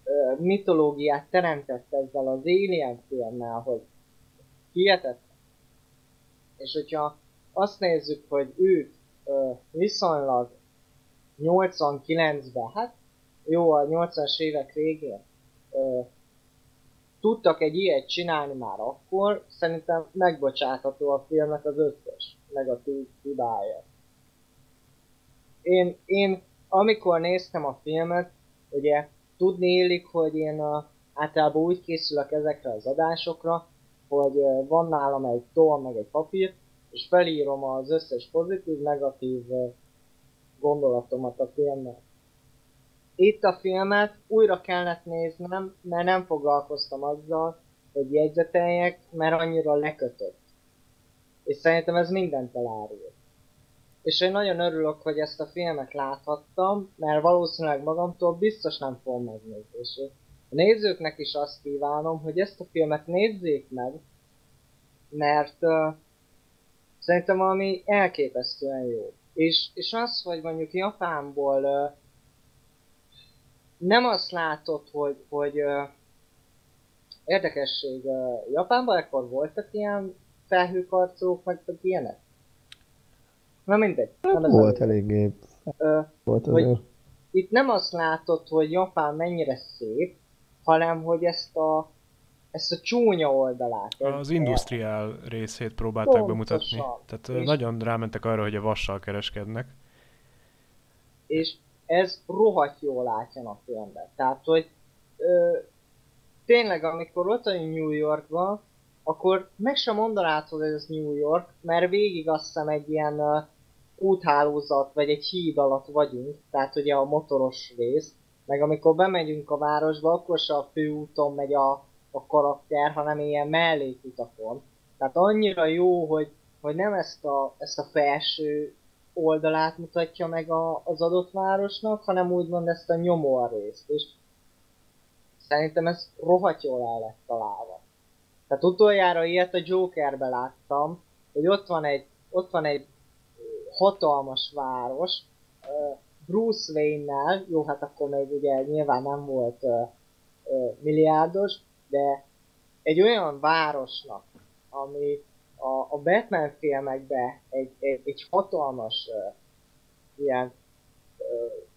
ö, mitológiát teremtett ezzel az Alien filmmel, hogy hihetetlen. És hogyha azt nézzük, hogy ők ö, viszonylag 89-ben, hát jó, a 80-as évek végén tudtak egy ilyet csinálni már akkor, szerintem megbocsátható a filmnek az összes negatív hibája. Én, én amikor néztem a filmet, ugye tudni illik, hogy én a, általában úgy készülök ezekre az adásokra, hogy van nálam egy toll meg egy papír, és felírom az összes pozitív, negatív gondolatomat a filmnek. Itt a filmet újra kellett néznem, mert nem foglalkoztam azzal, hogy jegyzeteljek, mert annyira lekötött. És szerintem ez mindent elárul. És én nagyon örülök, hogy ezt a filmet láthattam, mert valószínűleg magamtól biztos nem fogom megnézni. És a nézőknek is azt kívánom, hogy ezt a filmet nézzék meg, mert uh, szerintem valami elképesztően jó. És, és az, hogy mondjuk Japánból uh, nem azt látod, hogy, hogy uh, érdekesség, uh, Japánban ekkor voltak ilyen felhőkarcolók, meg ilyenek? Na mindegy. Nem ez volt eléggé. Uh, volt hogy itt nem azt látod, hogy Japán mennyire szép, hanem hogy ezt a ezt a csúnya oldalát. Az industriál részét próbálták Pontosan. bemutatni. Tehát és nagyon rámentek arra, hogy a vassal kereskednek. És ez rohadt jól látja a filmben. Tehát, hogy ö, tényleg, amikor ott vagy New Yorkban, akkor meg sem mondanád, hogy ez New York, mert végig azt hiszem egy ilyen uh, úthálózat, vagy egy híd alatt vagyunk, tehát ugye a motoros rész, meg amikor bemegyünk a városba, akkor se a főúton megy a, a karakter, hanem ilyen mellékutakon. Tehát annyira jó, hogy, hogy nem ezt a, ezt a felső oldalát mutatja meg a, az adott városnak, hanem úgymond ezt a nyomó részt. És szerintem ez rohadt jól el lett találva. Tehát utoljára ilyet a Jokerbe láttam, hogy ott van egy, ott van egy hatalmas város, Bruce Wayne-nel, jó, hát akkor még ugye nyilván nem volt uh, uh, milliárdos, de egy olyan városnak, ami a, a Batman filmekben egy, egy, egy hatalmas uh, ilyen uh,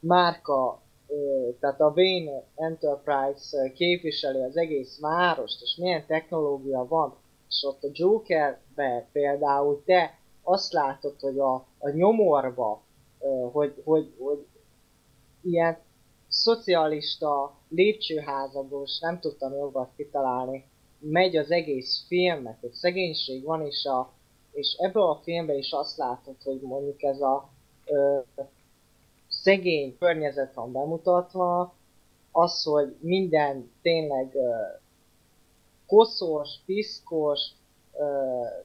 márka, uh, tehát a Wayne Enterprise uh, képviseli az egész várost, és milyen technológia van, és ott a Jokerbe például te azt látod, hogy a, a nyomorba hogy, hogy, hogy ilyen szocialista lépcsőházagos, nem tudtam jobbat kitalálni, megy az egész filmnek, hogy szegénység van, és, a, és ebből a filmben is azt látod, hogy mondjuk ez a ö, szegény környezet van bemutatva, az, hogy minden tényleg ö, koszos, piszkos, ö,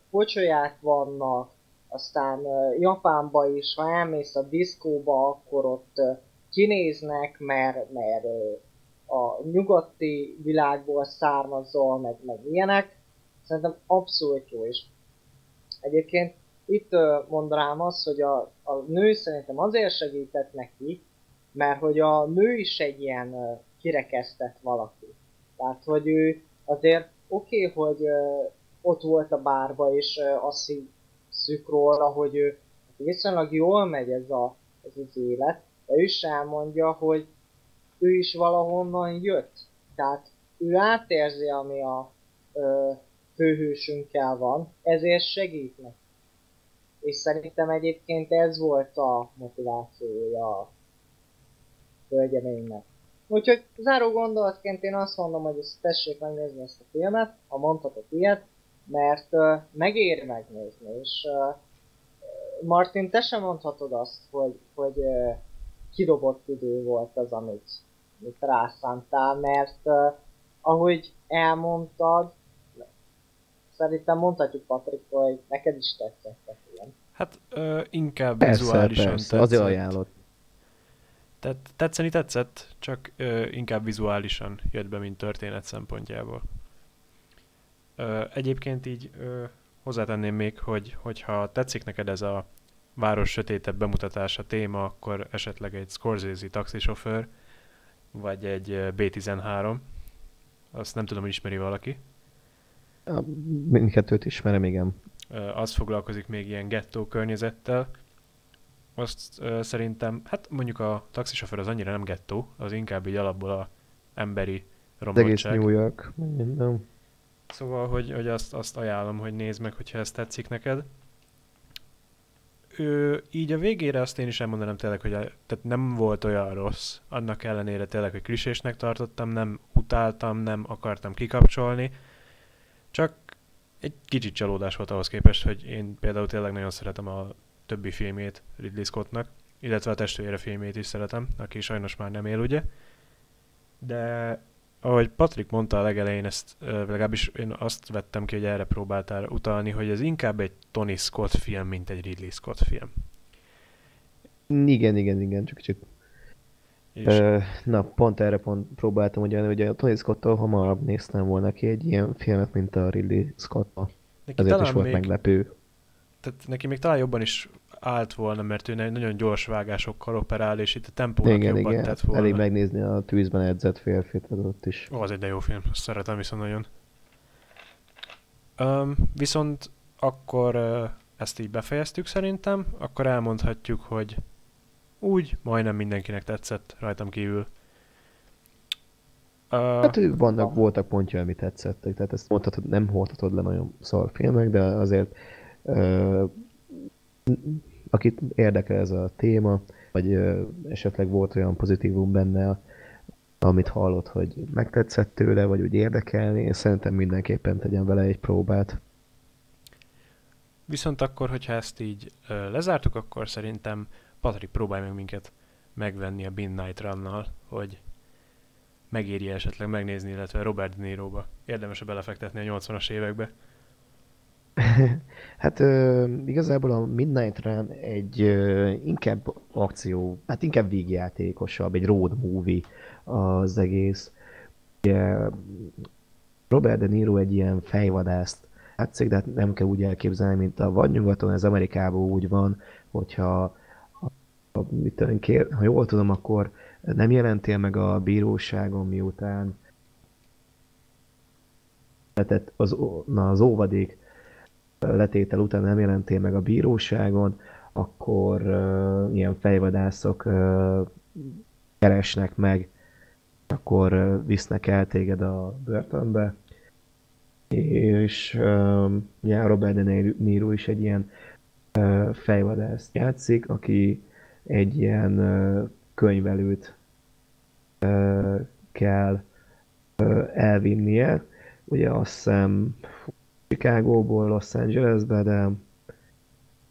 pocsolyák vannak, aztán Japánba is, ha elmész a diszkóba, akkor ott kinéznek, mert, mert a nyugati világból származol, meg, meg ilyenek. Szerintem abszolút jó is. Egyébként itt mondanám azt, hogy a, a nő szerintem azért segített neki, mert hogy a nő is egy ilyen kirekesztett valaki. Tehát, hogy ő azért oké, okay, hogy ott volt a bárba, és azt hisszük róla, hogy ő viszonylag jól megy ez, a, ez az élet, de ő is elmondja, hogy ő is valahonnan jött. Tehát ő átérzi, ami a ö, főhősünkkel van, ezért segít neki. És szerintem egyébként ez volt a motivációja a hölgyeménynek. Úgyhogy záró gondolatként én azt mondom, hogy ezt tessék megnézni ezt a filmet, ha mondhatok ilyet, mert uh, megéri megnézni, és uh, Martin, te sem mondhatod azt, hogy, hogy uh, kidobott idő volt az, amit, amit rászántál, mert uh, ahogy elmondtad, szerintem mondhatjuk Patrik, hogy neked is tetszett a film. Hát uh, inkább persze, vizuálisan persze, tetszett. azért ajánlott. Tehát tetszeni tetszett, csak uh, inkább vizuálisan jött be, mint történet szempontjából. Ö, egyébként így ö, hozzátenném még, hogy hogyha tetszik neked ez a város sötétebb bemutatása téma, akkor esetleg egy Scorsese taxisofőr, vagy egy B13, azt nem tudom, hogy ismeri valaki. Mindkettőt ismerem, igen. Az foglalkozik még ilyen gettó környezettel. Azt ö, szerintem, hát mondjuk a taxisofőr az annyira nem gettó, az inkább így alapból a emberi romlottság. Egész New York, minden. Szóval, hogy, hogy azt, azt ajánlom, hogy nézd meg, hogyha ez tetszik neked. Ő, így a végére azt én is elmondanám tényleg, hogy a, tehát nem volt olyan rossz, annak ellenére tényleg, hogy klisésnek tartottam, nem utáltam, nem akartam kikapcsolni, csak egy kicsit csalódás volt ahhoz képest, hogy én például tényleg nagyon szeretem a többi filmét Ridley Scottnak, illetve a testvére filmét is szeretem, aki sajnos már nem él, ugye. De ahogy Patrik mondta a legelején, ezt legalábbis én azt vettem ki, hogy erre próbáltál utalni, hogy ez inkább egy Tony Scott film, mint egy Ridley Scott film. Igen, igen, igen, csak csak és... Ö, na, pont erre pont próbáltam ugyan, hogy a Tony Scott-tól hamarabb néztem volna ki egy ilyen filmet, mint a Ridley Scott-tól. Ezért is volt még, meglepő. Tehát neki még talán jobban is állt volna, mert ő nagyon gyors vágásokkal operál, és itt a tempónak igen, jobban igen. tett volna. Elég megnézni a tűzben edzett férfit ott is. Ó, az egy de jó film, azt szeretem viszont nagyon. Um, viszont akkor uh, ezt így befejeztük szerintem, akkor elmondhatjuk, hogy úgy majdnem mindenkinek tetszett rajtam kívül. Uh, hát vannak, voltak pontja, ami tetszettek, tehát ezt mondhatod, nem hordhatod le nagyon szar filmek, de azért uh, akit érdekel ez a téma, vagy esetleg volt olyan pozitívum benne, amit hallott, hogy megtetszett tőle, vagy úgy érdekelni, én szerintem mindenképpen tegyen vele egy próbát. Viszont akkor, hogyha ezt így lezártuk, akkor szerintem Patrik, próbálj meg minket megvenni a Midnight Run-nal, hogy megéri esetleg megnézni, illetve Robert De Niro-ba. Érdemes -e belefektetni a 80-as évekbe? [laughs] hát ö, igazából a Midnight Run egy ö, inkább akció, hát inkább vígjátékosabb, egy road movie az egész. Ugye, Robert De Niro egy ilyen fejvadászt játszik, de hát nem kell úgy elképzelni, mint a vagy nyugaton, ez Amerikában úgy van, hogyha mit kér, ha jól tudom, akkor nem jelentél meg a bíróságon, miután letett az, na, az óvadék letétel után nem jelentél meg a bíróságon, akkor uh, ilyen fejvadászok uh, keresnek meg, akkor uh, visznek el téged a börtönbe. És uh, ja, Robert De Niro is egy ilyen uh, fejvadász játszik, aki egy ilyen könyvelőt kell elvinnie. Ugye azt hiszem Chicago-ból Los Angelesbe, de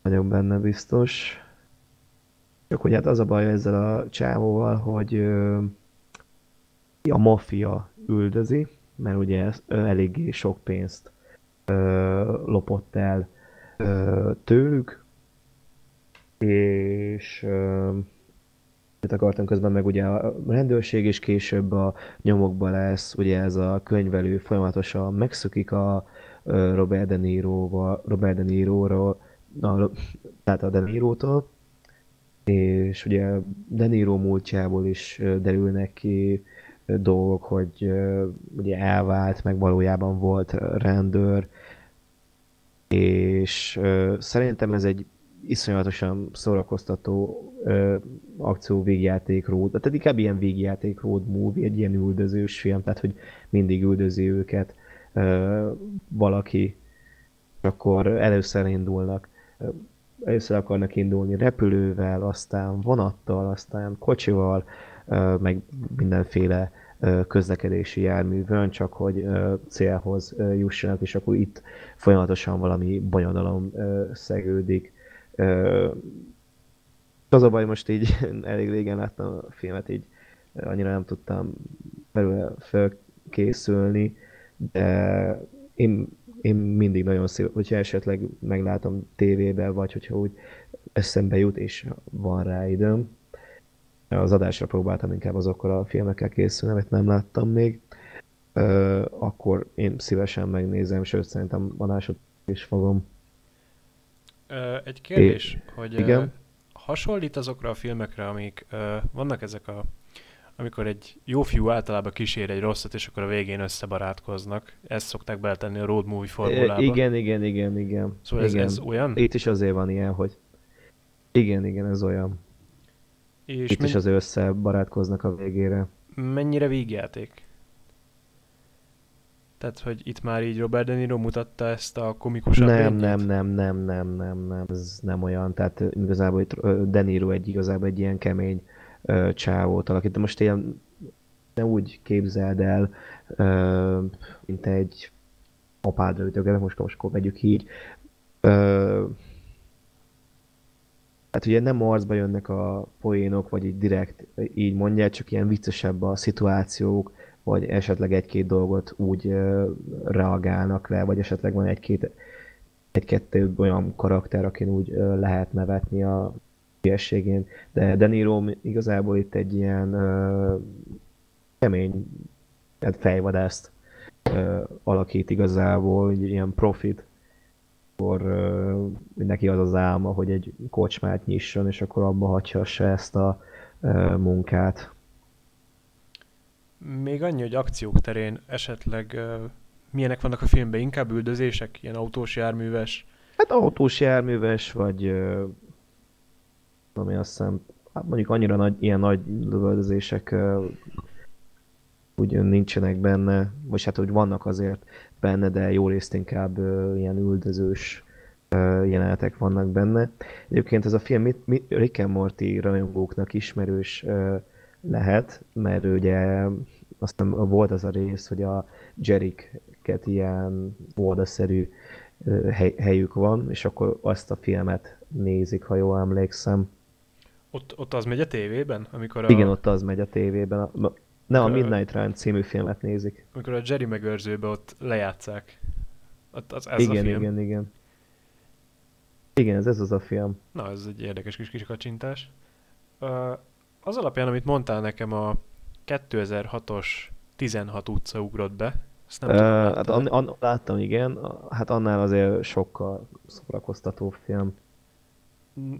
vagyok benne biztos. Csak hogy hát az a baj ezzel a csávóval, hogy a maffia üldözi, mert ugye eléggé sok pénzt lopott el tőlük, és mit akartam közben, meg ugye a rendőrség is később a nyomokban lesz, ugye ez a könyvelő folyamatosan megszökik a Robert De Niro-val, Robert De Niro-ról, a, tehát a De Niro-tól, és ugye De Niro múltjából is derülnek ki dolgok, hogy ugye elvált, meg valójában volt rendőr, és szerintem ez egy iszonyatosan szórakoztató ö, akció végjáték road, tehát inkább ilyen végjáték road movie, egy ilyen üldözős film, tehát hogy mindig üldözi őket valaki, akkor először indulnak, először akarnak indulni repülővel, aztán vonattal, aztán kocsival, meg mindenféle közlekedési járművön, csak hogy célhoz jussanak, és akkor itt folyamatosan valami bonyodalom szegődik. Az a baj, most így [laughs] elég régen láttam a filmet, így annyira nem tudtam belőle felkészülni, de én, én mindig nagyon szív, hogyha esetleg meglátom tévében, vagy hogyha úgy eszembe jut, és van rá időm. Az adásra próbáltam inkább azokkal a filmekkel készülni, amit nem láttam még. akkor én szívesen megnézem, sőt szerintem adásot is fogom. Egy kérdés, é, hogy igen? hasonlít azokra a filmekre, amik vannak ezek a amikor egy jó fiú általában kísér egy rosszat, és akkor a végén összebarátkoznak. Ezt szokták beletenni a road movie formulába. Igen, igen, igen, igen. Szóval igen. Ez, ez olyan? Itt is azért van ilyen, hogy igen, igen, ez olyan. És Itt men... is azért összebarátkoznak a végére. Mennyire vígjáték? Tehát, hogy itt már így Robert De Niro mutatta ezt a komikus nem, nem, nem, nem, nem, nem, nem, ez nem olyan. Tehát igazából itt De Niro egy igazából egy ilyen kemény uh, csávót alakít. De most ilyen ne úgy képzeld el, uh, mint egy apádra ütögetek, most, most akkor vegyük így. Uh, hát ugye nem arcba jönnek a poénok, vagy így direkt így mondják, csak ilyen viccesebb a szituációk, vagy esetleg egy-két dolgot úgy ö, reagálnak le, vagy esetleg van egy-két egy-kettő olyan karakter, akin úgy ö, lehet nevetni a hülyeségén, de De Niro igazából itt egy ilyen ö, kemény hát fejvadászt ö, alakít igazából, egy ilyen profit, akkor ö, neki az az álma, hogy egy kocsmát nyisson, és akkor abba hagyhassa ezt a ö, munkát. Még annyi, hogy akciók terén esetleg uh, milyenek vannak a filmben, inkább üldözések, ilyen autós járműves. Hát autós járműves, vagy ami azt hiszem, hát mondjuk annyira nagy, ilyen nagy lövöldözések úgy nincsenek benne, vagy hát hogy vannak azért benne, de jó részt inkább ilyen üldözős jelenetek vannak benne. Egyébként ez a film mit, mit, Rick and Morty rajongóknak ismerős lehet, mert ugye aztán volt az a rész, hogy a Jeriket ilyen voldaszerű ö, hely, helyük van, és akkor azt a filmet nézik, ha jól emlékszem. Ott, ott az megy a tévében, amikor a, Igen, ott az megy a tévében. A, nem, a Midnight Run című filmet nézik. amikor a Jerry megőrzőbe ott lejátszák. Ott az, ez igen, a film. igen, igen. Igen, ez, ez az a film. Na, ez egy érdekes kis kis kacsintás. Az alapján, amit mondtál nekem, a 2006-os 16 utca ugrott be. Ezt nem Uh, tudom, hát an, an, láttam, igen. Hát annál azért sokkal szórakoztatóbb film.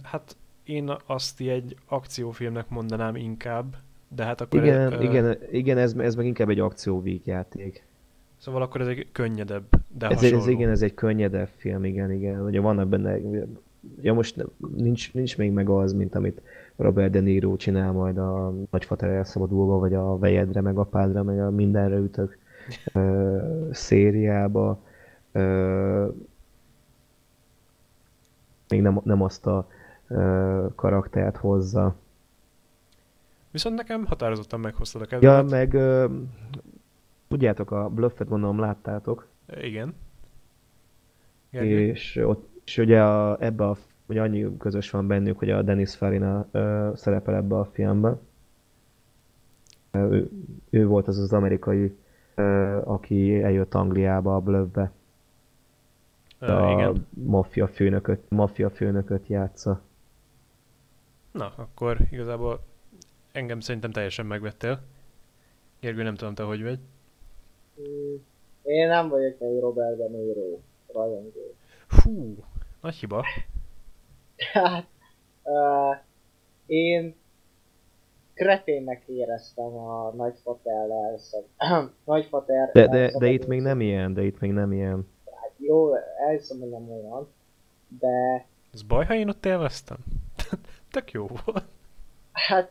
Hát én azt egy akciófilmnek mondanám inkább, de hát akkor... Igen, ö, igen, igen ez, ez meg inkább egy akcióvígjáték. Szóval akkor ez egy könnyedebb, de Ez, hasonló. ez, igen, ez egy könnyedebb film, igen, igen. Ugye vannak benne, ja most nincs, nincs még meg az, mint amit Robert De Niro csinál majd a Nagyfater elszabadulva, vagy a Vejedre, meg Apádra, meg a Mindenre ütök ö, szériába. Ö, még nem, nem azt a karaktert hozza. Viszont nekem határozottan meghoztad a Ja, kedvemet. meg ö, tudjátok, a Bluffet gondolom láttátok. Igen. Gergő? és ott és ugye a, ebbe a, ugye annyi közös van bennük, hogy a Dennis Farina ö, szerepel ebbe a filmbe. Ő, ő volt az az amerikai, ö, aki eljött Angliába a Bluffbe. Ö, A igen. maffia főnököt, maffia főnököt játsza. Na, akkor igazából engem szerintem teljesen megvettél. Gergő, nem tudom, te hogy vagy. Én nem vagyok egy Robert De Niro rajongó. Fú, nagy hiba. Tehát uh, én kreténnek éreztem a nagyfater elszab... [clears throat] nagyfater De, de, de itt még nem ilyen, de itt még nem ilyen. Jó, elhiszem, hogy nem olyan, de Ez baj, ha én ott élveztem? Tök jó volt. hát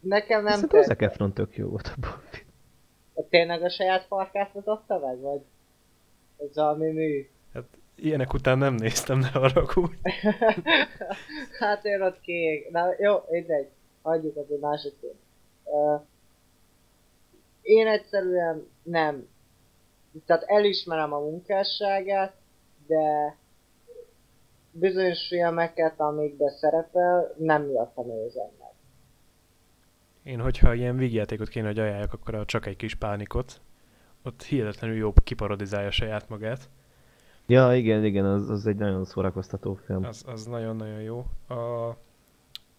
nekem nem Szerintem az. Efron tök jó volt abban a filmben. Tényleg a saját farkát mutatta meg, vagy ez valami mű? Hát ilyenek után nem néztem, ne haragudj. [laughs] hát én ott kék. Na jó, mindegy. Hagyjuk az egy másik. Uh, én egyszerűen nem. Tehát elismerem a munkásságát, de bizonyos filmeket, amikbe szerepel, nem miatta nézem meg. Én, hogyha ilyen vígjátékot kéne, hogy ajánljak, akkor a csak egy kis pánikot. Ott hihetetlenül jó kiparodizálja saját magát. Ja, igen, igen, az, az egy nagyon szórakoztató film. Az, az nagyon-nagyon jó. A,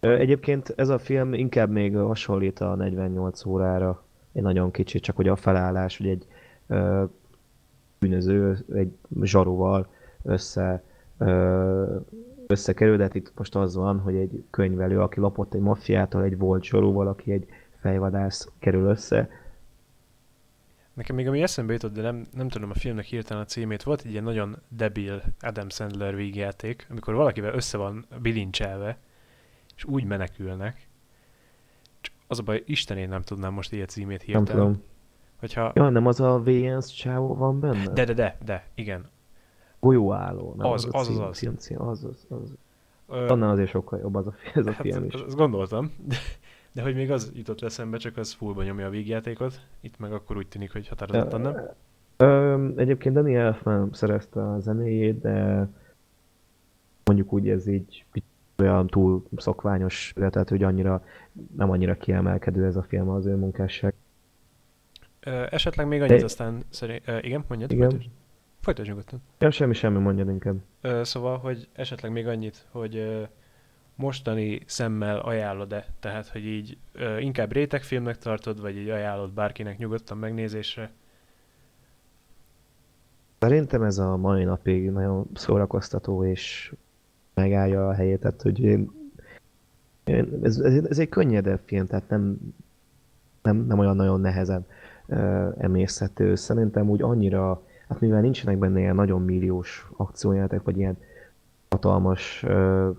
Egyébként ez a film inkább még hasonlít a 48 órára. Egy nagyon kicsit, csak hogy a felállás, hogy egy ö, bűnöző egy zsaruval össze, összekerül, de hát itt most az van, hogy egy könyvelő, aki lopott egy maffiától, egy volt zsaruval, aki egy fejvadász kerül össze. nekem még ami eszembe jutott, de nem, nem tudom a filmnek hirtelen a címét, volt egy ilyen nagyon debil Adam Sandler vígjáték, amikor valakivel össze van bilincselve, és úgy menekülnek. Csak az a baj, Isten én nem tudnám most ilyen címét Nem hirtelen. tudom. Hogyha... Ja, nem az a VNS csávó van benne? De, de, de, de, igen. Golyóálló. Nem Az, az, az, cím, az. Cím, cím, az, az, az. Ö, Annál azért sokkal jobb az a, ez a hát, film is. Azt gondoltam. De, de hogy még az jutott eszembe, csak az fullba nyomja a vígjátékot. Itt meg akkor úgy tűnik, hogy határozottan nem. Ö, egyébként Danny Elfman szerezte a zenéjét, de mondjuk úgy ez így olyan túl szokványos, tehát hogy annyira, nem annyira kiemelkedő ez a film az ő munkásság. Esetleg még annyit, De- aztán szerint... Igen, mondjad, Igen. folytasd. Folytasd nyugodtan. Ja, semmi, semmi, mondjad inkább. Ö, szóval, hogy esetleg még annyit, hogy ö, mostani szemmel ajánlod-e, tehát, hogy így ö, inkább rétegfilmnek tartod, vagy így ajánlod bárkinek nyugodtan megnézésre? Szerintem ez a mai napig nagyon szórakoztató, és megállja a helyét, tehát hogy én, én, ez, ez, ez, egy könnyedebb film, tehát nem, nem, nem olyan nagyon nehezen uh, emészhető. Szerintem úgy annyira, hát mivel nincsenek benne ilyen nagyon milliós akciójáték, vagy ilyen hatalmas uh,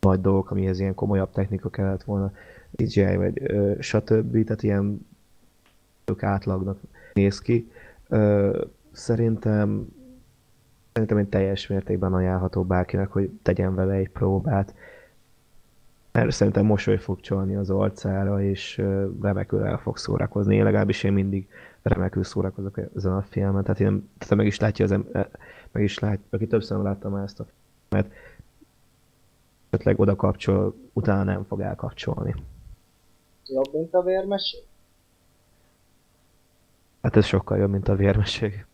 nagy dolgok, amihez ilyen komolyabb technika kellett volna, DJI vagy uh, stb. Tehát ilyen tök átlagnak néz ki. Uh, szerintem szerintem egy teljes mértékben ajánlható bárkinek, hogy tegyen vele egy próbát. Mert szerintem mosoly fog csalni az arcára, és ö, remekül el fog szórakozni. Én legalábbis én mindig remekül szórakozok ezen a filmen. Tehát, én, tehát meg is látja az em- e- meg is lát, aki többször láttam már ezt a filmet, esetleg oda kapcsol, utána nem fog elkapcsolni. Jobb, mint a vérmeség? Hát ez sokkal jobb, mint a vérmesség.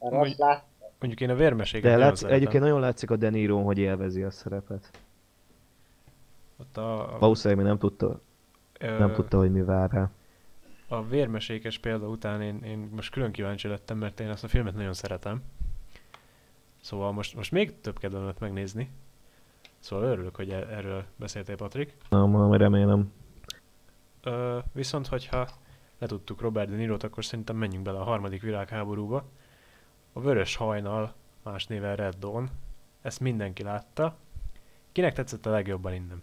Mert Vagy- azt lát, Mondjuk én a vérmeséget De nagyon lát, szeretem. egyébként nagyon látszik a De Niro, hogy élvezi a szerepet. Ott a, Valószínűleg még nem tudta, ö, nem tudta, hogy mi vár rá. A vérmesékes példa után én, én most külön kíváncsi lettem, mert én azt a filmet nagyon szeretem. Szóval most, most még több kedvem lett megnézni. Szóval örülök, hogy e- erről beszéltél, Patrik. Na, ma remélem. Ö, viszont, hogyha letudtuk Robert De Niro-t, akkor szerintem menjünk bele a harmadik világháborúba. A Vörös Hajnal, más néven Red Dawn. Ezt mindenki látta. Kinek tetszett a legjobban innen?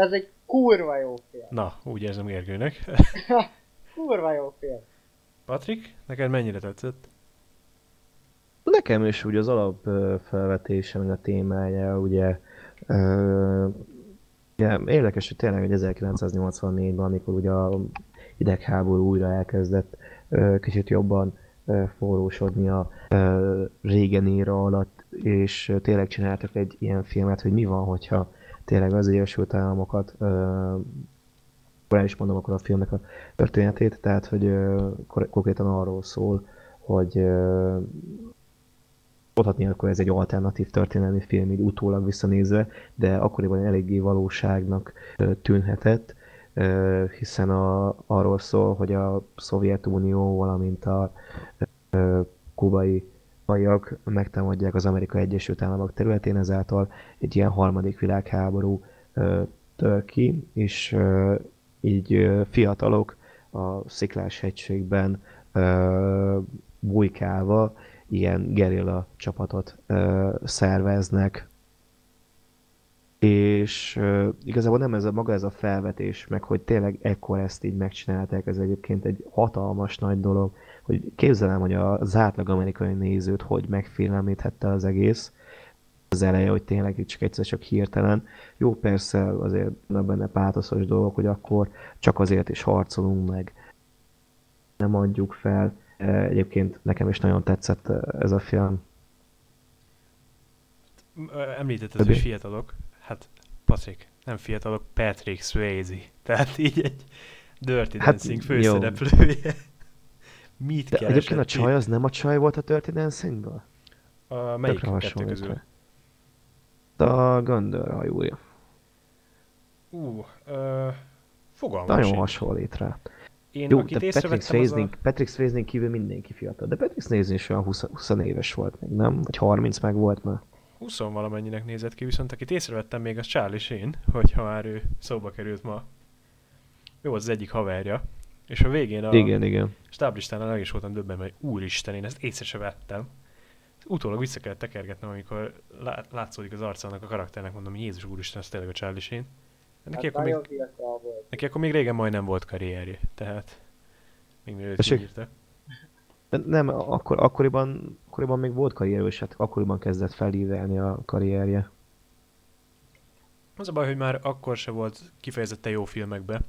ez egy kurva jó film. Na, úgy érzem Gergőnek. [laughs] Kurva jó film. Patrik, neked mennyire tetszett? Nekem is úgy az alap ö, felvetése, meg a témája, ugye, ö, ugye érdekes, hogy tényleg, hogy 1984-ben, amikor ugye a idegháború újra elkezdett ö, kicsit jobban ö, forrósodni a ö, régen éra alatt, és tényleg csináltak egy ilyen filmet, hogy mi van, hogyha tényleg az Egyesült Államokat ö, el is mondom akkor a filmnek a történetét, tehát hogy konkrétan arról szól, hogy mondhatni, akkor ez egy alternatív történelmi film, így utólag visszanézve, de akkoriban eléggé valóságnak tűnhetett, hiszen a, arról szól, hogy a Szovjetunió, valamint a kubai bajak megtámadják az Amerikai Egyesült Államok területén, ezáltal egy ilyen harmadik világháború tör ki, és így fiatalok a Sziklás hegységben bujkálva ilyen gerilla csapatot szerveznek, és igazából nem ez a maga ez a felvetés, meg hogy tényleg ekkor ezt így megcsinálták, ez egyébként egy hatalmas nagy dolog, hogy képzelem, hogy az átlag amerikai nézőt hogy megfélemlíthette az egész, az eleje, hogy tényleg csak egyszer csak hirtelen. Jó, persze azért vannak benne pátoszos dolgok, hogy akkor csak azért is harcolunk meg, nem adjuk fel. E, Egyébként nekem is nagyon tetszett e, ez a film. Ö, Említetted, hogy fiatalok. Hát, Patrik, nem fiatalok, Patrick Swayze. Tehát így egy Dirty Hát, Dancing főszereplője. Mit De egyébként a csaj az nem a csaj volt a Dirty Dancing-ből? A melyik kettő közül? A Göndör hajója. Ú, ö, fogalmam Nagyon hasonlít rá. Én Jó, akit Patrick az a... Patrick kívül mindenki fiatal. De Patrick Swayze is olyan 20, 20 éves volt még, nem? Vagy 30 meg volt már. 20 valamennyinek nézett ki, viszont akit észrevettem még az Charlie Sheen, hogyha már ő szóba került ma. Volt az egyik haverja, és a végén a Igen, igen. stáblistánál meg is voltam döbbenve, hogy úristen, én ezt észre se vettem. Utólag vissza kellett tekergetnem, amikor lá- látszódik az arcának a karakternek, mondom, Jézus úristen, ez tényleg a Charlie Sheen. Neki, Hát akkor még, neki akkor még régen majdnem volt karrierje, tehát még mielőtt kiírta. De nem, akkor, akkoriban, akkoriban még volt karrier, és hát akkoriban kezdett felívelni a karrierje. Az a baj, hogy már akkor se volt kifejezetten jó filmekbe.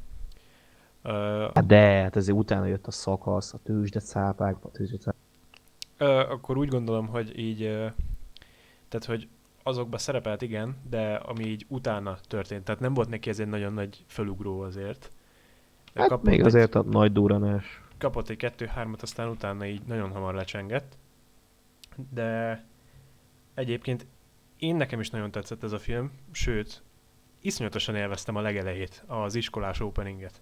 Uh, Hát de, hát ezért utána jött a szakasz, a tőzsde cápák, a tőzsde cápák. Akkor úgy gondolom, hogy így, tehát hogy azokba szerepelt igen, de ami így utána történt, tehát nem volt neki ez egy nagyon nagy felugró azért. Hát kapott még egy- azért a nagy duranás. kapott egy 2-3-at, aztán utána így nagyon hamar lecsengett. De egyébként én nekem is nagyon tetszett ez a film, sőt, iszonyatosan élveztem a legelejét, az iskolás openinget.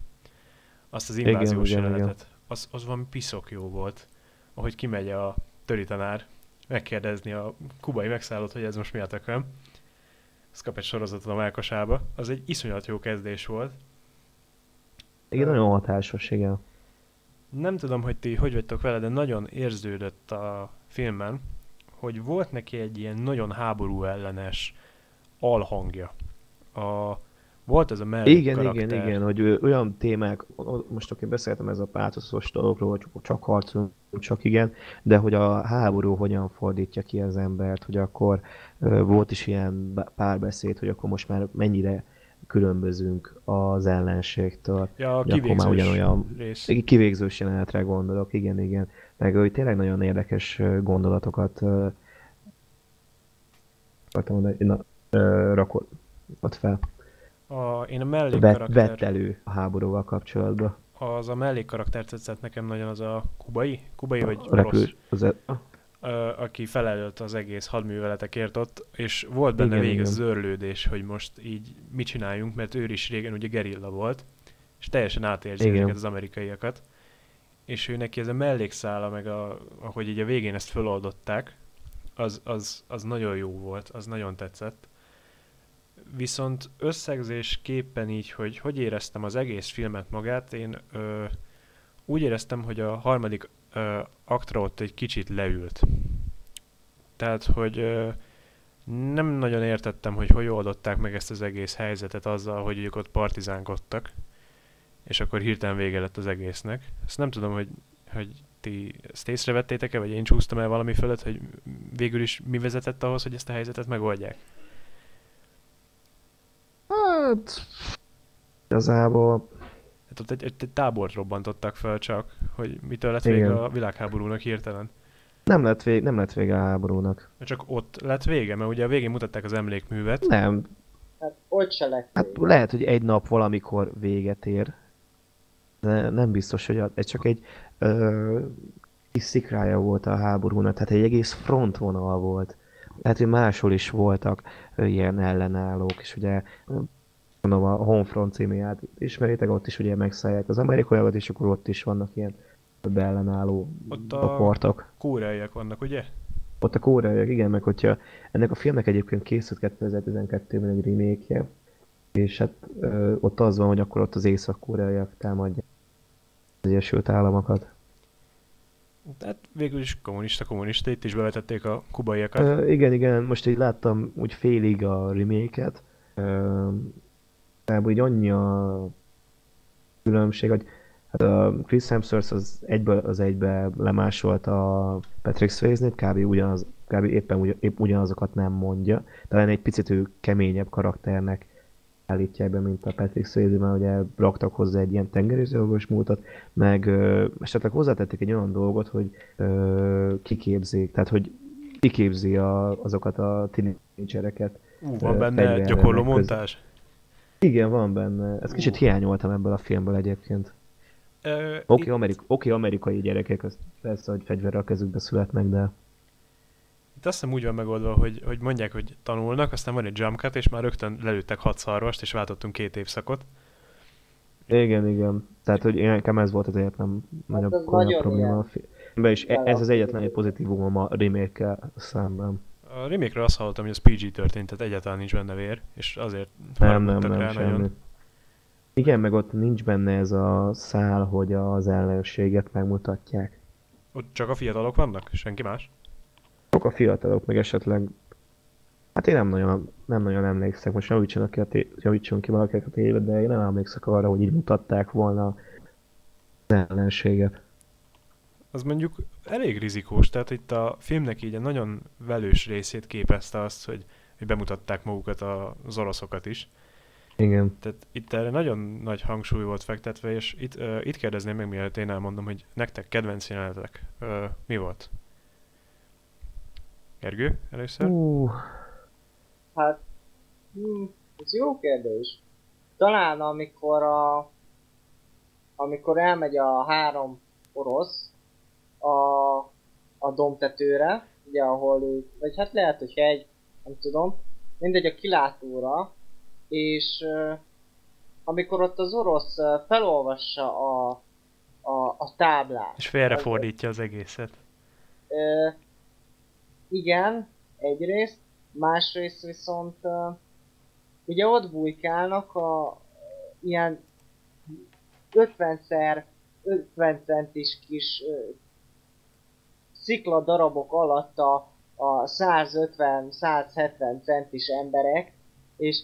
Azt az Igen, inváziós igen, igen. jelenetet. Az, az valami piszok jó volt, ahogy kimegy a töri tanár megkérdezni a kubai megszállót, hogy ez most mi a tököm. Az kap egy sorozatot a melkosába. Az egy iszonyat jó kezdés volt. Igen, Ö, nagyon hatásos, igen. Nem tudom, hogy ti hogy vagytok vele, de nagyon érződött a filmben, hogy volt neki egy ilyen nagyon háború ellenes alhangja. A, volt ez a mellék Igen, karakter. igen, igen, hogy olyan témák, most oké, beszéltem ez a pátoszos dologról, hogy csak harcolunk, csak igen, de hogy a háború hogyan fordítja ki az embert, hogy akkor volt is ilyen párbeszéd, hogy akkor most már mennyire különbözünk az ellenségtől. Ja, a akkor már kivégzős ugyanolyan rész. Kivégzős jelenetre gondolok, igen, igen. Meg hogy tényleg nagyon érdekes gondolatokat akartam mondani, na, rakott ott fel. A, én a mellék Vett, elő a háborúval kapcsolatban. az a mellék karakter tetszett nekem nagyon, az a kubai, kubai vagy A orosz, repül, az, e- ö, aki felelőtt az egész hadműveletekért ott, és volt benne Igen, végig igen. zörlődés, hogy most így mit csináljunk, mert ő is régen ugye gerilla volt, és teljesen átérzi ezeket az amerikaiakat, és ő neki ez a mellékszála, meg a, ahogy így a végén ezt föloldották, az, az, az nagyon jó volt, az nagyon tetszett. Viszont összegzésképpen így, hogy hogy éreztem az egész filmet magát, én ö, úgy éreztem, hogy a harmadik ö, aktra ott egy kicsit leült. Tehát, hogy ö, nem nagyon értettem, hogy hogy oldották meg ezt az egész helyzetet azzal, hogy ők ott partizánkodtak, és akkor hirtelen vége lett az egésznek. Ezt nem tudom, hogy, hogy ti ezt észrevettétek-e, vagy én csúsztam el valami fölött, hogy végül is mi vezetett ahhoz, hogy ezt a helyzetet megoldják. Hát, igazából, Hát ott egy, egy, egy tábort robbantottak fel csak, hogy mitől lett vége Igen. a világháborúnak hirtelen. nem lett, vég, nem lett vége a háborúnak. Csak ott lett vége, mert ugye a végén mutatták az emlékművet. Nem, Hát ott se lett hát vége. lehet, hogy egy nap valamikor véget ér. De nem biztos, hogy a, ez csak egy ö, kis szikrája volt a háborúnak, tehát egy egész frontvonal volt. Lehet, hogy máshol is voltak ilyen ellenállók, és ugye mondom, a Homefront című játék ismeritek, ott is ugye megszállják az amerikaiakat, és akkor ott is vannak ilyen ellenálló Ott a- csoportok. Kóreaiak vannak, ugye? Ott a kóreaiak, igen, meg hogyha ennek a filmnek egyébként készült 2012-ben egy remake és hát ö, ott az van, hogy akkor ott az észak-koreaiak támadják az Egyesült Államokat. Tehát végül is kommunista, kommunista, itt is bevetették a kubaiakat. Ö, igen, igen, most így láttam úgy félig a remake-et. De úgy annyi a különbség, hogy hát a Chris Hemsworth az egyből az egybe lemásolt a Patrick Swayze-t, kb. ugyanaz, kb. éppen ugy, épp ugyanazokat nem mondja. Talán egy picit ő keményebb karakternek állítják be, mint a Patrick Swayze, mert ugye raktak hozzá egy ilyen tengerészőorvos múltat, meg ö, esetleg hozzátették egy olyan dolgot, hogy ö, kiképzik, tehát hogy kiképzi a, azokat a tinédzsereket. Ú, van benne gyakorló meg köz-. Igen, van benne. Ezt kicsit hiányoltam ebből a filmből egyébként. Oké, itt- amerik- oké, amerikai gyerekek, az persze, hogy fegyverrel a kezükbe születnek, de... Itt azt hiszem úgy van megoldva, hogy, hogy mondják, hogy tanulnak, aztán van egy jump cut, és már rögtön lelőttek hat szarvast, és váltottunk két évszakot. Igen, igen. Tehát, hogy én nekem ez volt az egyetlen nagyobb az komolyabb nagyon probléma filmben, és e- ez az egyetlen egy pozitívum a remake szemben. A remake azt hallottam, hogy az PG történt, tehát egyáltalán nincs benne vér, és azért Nem, nem, nem, rá semmi. Igen, meg ott nincs benne ez a szál, hogy az ellenséget megmutatják. Ott csak a fiatalok vannak, senki más? Csak a fiatalok, meg esetleg... Hát én nem nagyon, nem nagyon emlékszek, most javítsanak ki, a té- javítson ki valaki a tévét, de én nem emlékszek arra, hogy így mutatták volna az ellenséget. Az mondjuk elég rizikós, tehát itt a filmnek így egy nagyon velős részét képezte azt, hogy, hogy bemutatták magukat a- az oroszokat is. Igen. Tehát itt erre nagyon nagy hangsúly volt fektetve, és itt, uh, itt kérdezném meg, mielőtt én elmondom, hogy nektek kedvenc jelenetek uh, mi volt? Gergő, először? Uh, Hát, hm, ez jó kérdés. Talán amikor a amikor elmegy a három orosz a, a domtetőre, ugye ahol ő, vagy hát lehet, hogy egy, nem tudom, mindegy a kilátóra, és amikor ott az orosz felolvassa a, a, a táblát. És félrefordítja az egészet. Uh, igen, egyrészt, másrészt viszont uh, ugye ott bujkálnak a ilyen 50-szer 50 centis kis szikla darabok alatt a, a 150-170 centis emberek, és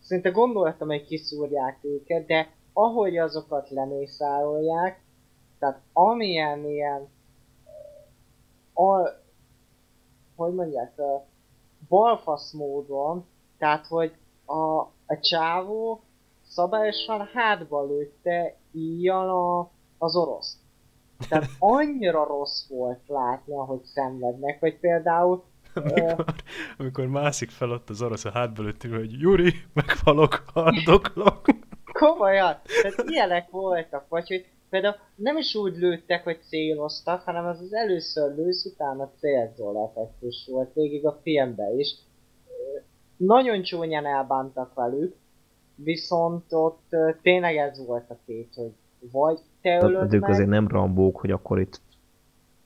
szinte gondoltam, hogy kiszúrják őket, de ahogy azokat lemészárolják, tehát amilyen ilyen a, hogy mondják, balfasz módon, tehát hogy a, a csávó szabályosan hátba lőtte íjjal a, az orosz. Tehát annyira rossz volt látni, ahogy szenvednek, vagy például... [laughs] Amikor, amikor mászik fel ott az orosz a hátba lőttünk, hogy Juri, meghalok, haldoklok. [laughs] Komolyan, tehát ilyenek voltak, vagy hogy például nem is úgy lőttek, hogy céloztak, hanem az az először lősz, utána célzol effektus volt végig a filmben is. Nagyon csúnyán elbántak velük, viszont ott tényleg ez volt a két, hogy vagy te ölöd ők meg, azért nem rambók, hogy akkor itt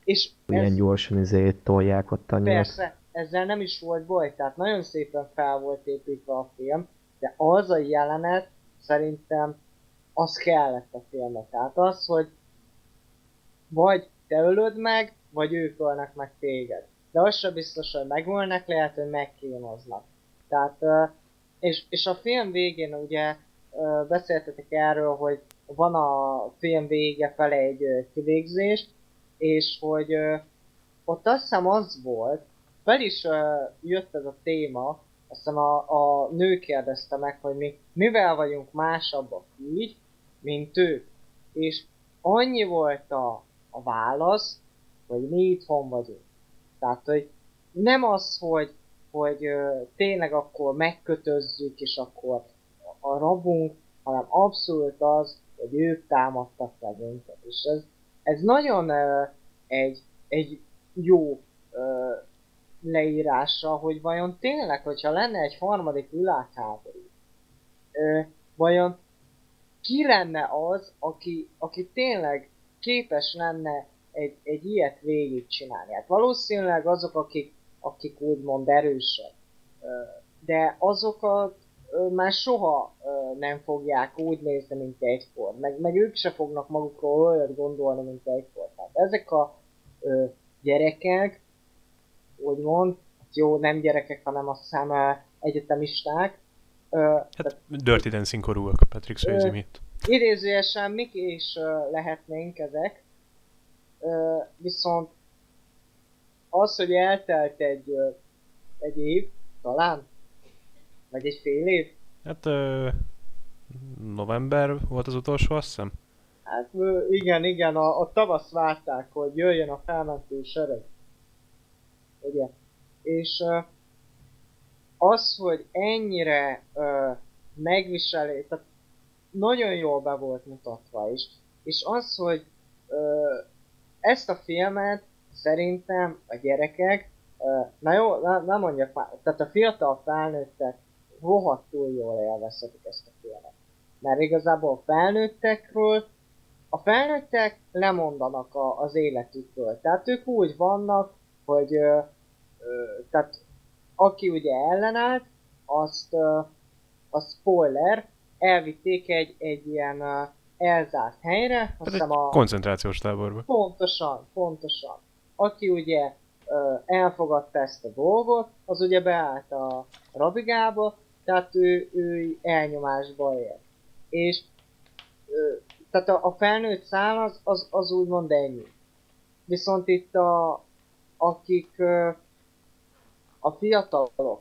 és ilyen ez... gyorsan izé tolják ott a nyulat. Persze, ezzel nem is volt baj, tehát nagyon szépen fel volt építve a film, de az a jelenet szerintem az kellett a filmnek. Tehát az, hogy vagy te ölöd meg, vagy ők ölnek meg téged. De az sem biztos, hogy megölnek, lehet, hogy megkínoznak. Tehát, és, és a film végén ugye beszéltetek erről, hogy van a film vége fele egy kivégzés, és hogy ott azt hiszem az volt, fel is jött ez a téma, azt hiszem a, a nő kérdezte meg, hogy mi mivel vagyunk másabbak így, mint ők. És annyi volt a, a válasz, hogy mi itthon vagyunk. Tehát, hogy nem az, hogy, hogy tényleg akkor megkötözzük, és akkor a rabunk, hanem abszolút az, hogy ők támadtak meg minket. És ez, ez nagyon ö, egy, egy jó ö, leírása, hogy vajon tényleg, hogyha lenne egy harmadik világháború, ö, vajon ki lenne az, aki, aki tényleg képes lenne egy, egy ilyet végigcsinálni. Hát valószínűleg azok, akik, akik úgymond erősek, de azokat már soha nem fogják úgy nézni, mint egykor. Meg, meg ők se fognak magukról olyat gondolni, mint egykor. Tehát ezek a ö, gyerekek, úgymond, hát jó, nem gyerekek, hanem azt hiszem egyetemisták. Ö, hát Dirty Dancing korúak, Patrick Swayze mit. Idézőjesen mik is ö, lehetnénk ezek, ö, viszont az, hogy eltelt egy, ö, egy év, talán, vagy egy fél év? Hát ö, november volt az utolsó, azt hiszem. Hát igen, igen, a, a tavasz várták, hogy jöjjön a felmentő sereg. Ugye? És az, hogy ennyire ö, megviseli, tehát nagyon jól be volt mutatva is. És az, hogy ö, ezt a filmet szerintem a gyerekek, ö, na jó, nem mondjak már, tehát a fiatal felnőttek rohadtul jól élvezhetik ezt a filmet. Mert igazából a felnőttekről, a felnőttek lemondanak a, az életükről. Tehát ők úgy vannak, hogy ö, ö, tehát aki ugye ellenállt, azt ö, a spoiler, elvitték egy, egy ilyen uh, elzárt helyre. Azt hiszem a... koncentrációs táborba. Pontosan, pontosan. Aki ugye elfogadta ezt a dolgot, az ugye beállt a rabigába, tehát ő, ő elnyomásba él. És tehát a, a felnőtt szám az, az, az úgymond ennyi. Viszont itt a, akik a fiatalok,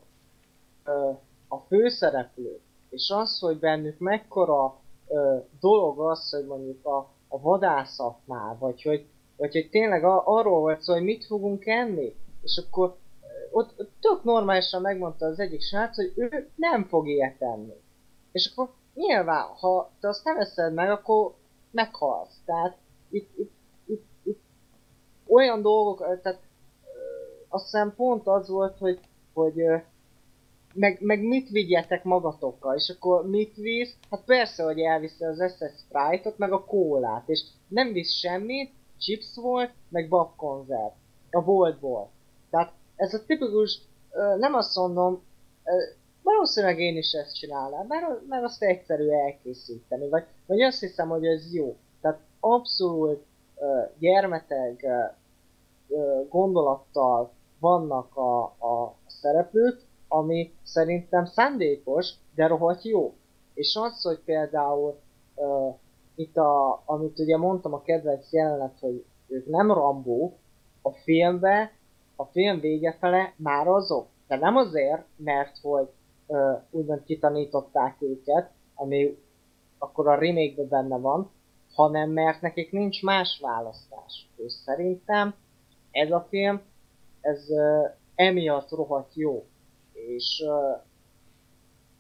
uh, a főszereplők, és az, hogy bennük mekkora ö, dolog az, hogy mondjuk a, a vadászatnál, vagy hogy, vagy hogy tényleg arról volt szó, hogy mit fogunk enni, és akkor ott, ott tök normálisan megmondta az egyik srác, hogy ő nem fog ilyet enni. És akkor nyilván, ha te azt nem eszed meg, akkor meghalsz. Tehát itt, itt, itt, itt olyan dolgok, tehát azt hiszem pont az volt, hogy, hogy meg, meg mit vigyetek magatokkal, és akkor mit visz? Hát persze, hogy elviszi az SS Sprite-ot, meg a kólát, és nem visz semmit, chips volt, meg babkonzerv a boltból. Tehát ez a tipikus, nem azt mondom, valószínűleg én is ezt csinálnám, mert, mert azt egyszerű elkészíteni, vagy, vagy azt hiszem, hogy ez jó. Tehát abszolút gyermeteg gondolattal vannak a, a szereplők, ami szerintem szándékos, de rohadt jó. És az, hogy például itt a, amit ugye mondtam a kedvenc jelenet, hogy ők nem Rambó, a filmbe, a film vége fele már azok. De nem azért, mert hogy uh, úgymond kitanították őket, ami akkor a remake benne van, hanem mert nekik nincs más választás. És szerintem ez a film, ez uh, emiatt rohadt jó. És uh,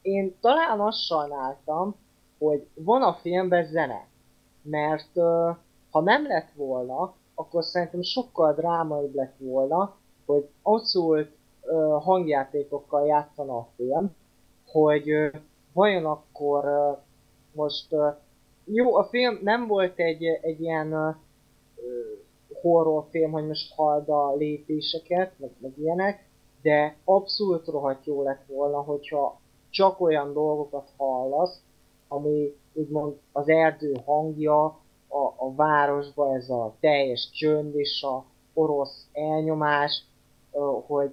én talán azt sajnáltam, hogy van a filmben zene. Mert uh, ha nem lett volna, akkor szerintem sokkal drámaibb lett volna, hogy abszolút uh, hangjátékokkal játszana a film, hogy uh, vajon akkor uh, most uh, jó, a film nem volt egy, egy ilyen uh, horrorfilm, hogy most hald a lépéseket, meg, meg ilyenek, de abszolút rohadt jó lett volna, hogyha csak olyan dolgokat hallasz, ami úgymond az erdő hangja, a, a városba ez a teljes csönd és a orosz elnyomás, hogy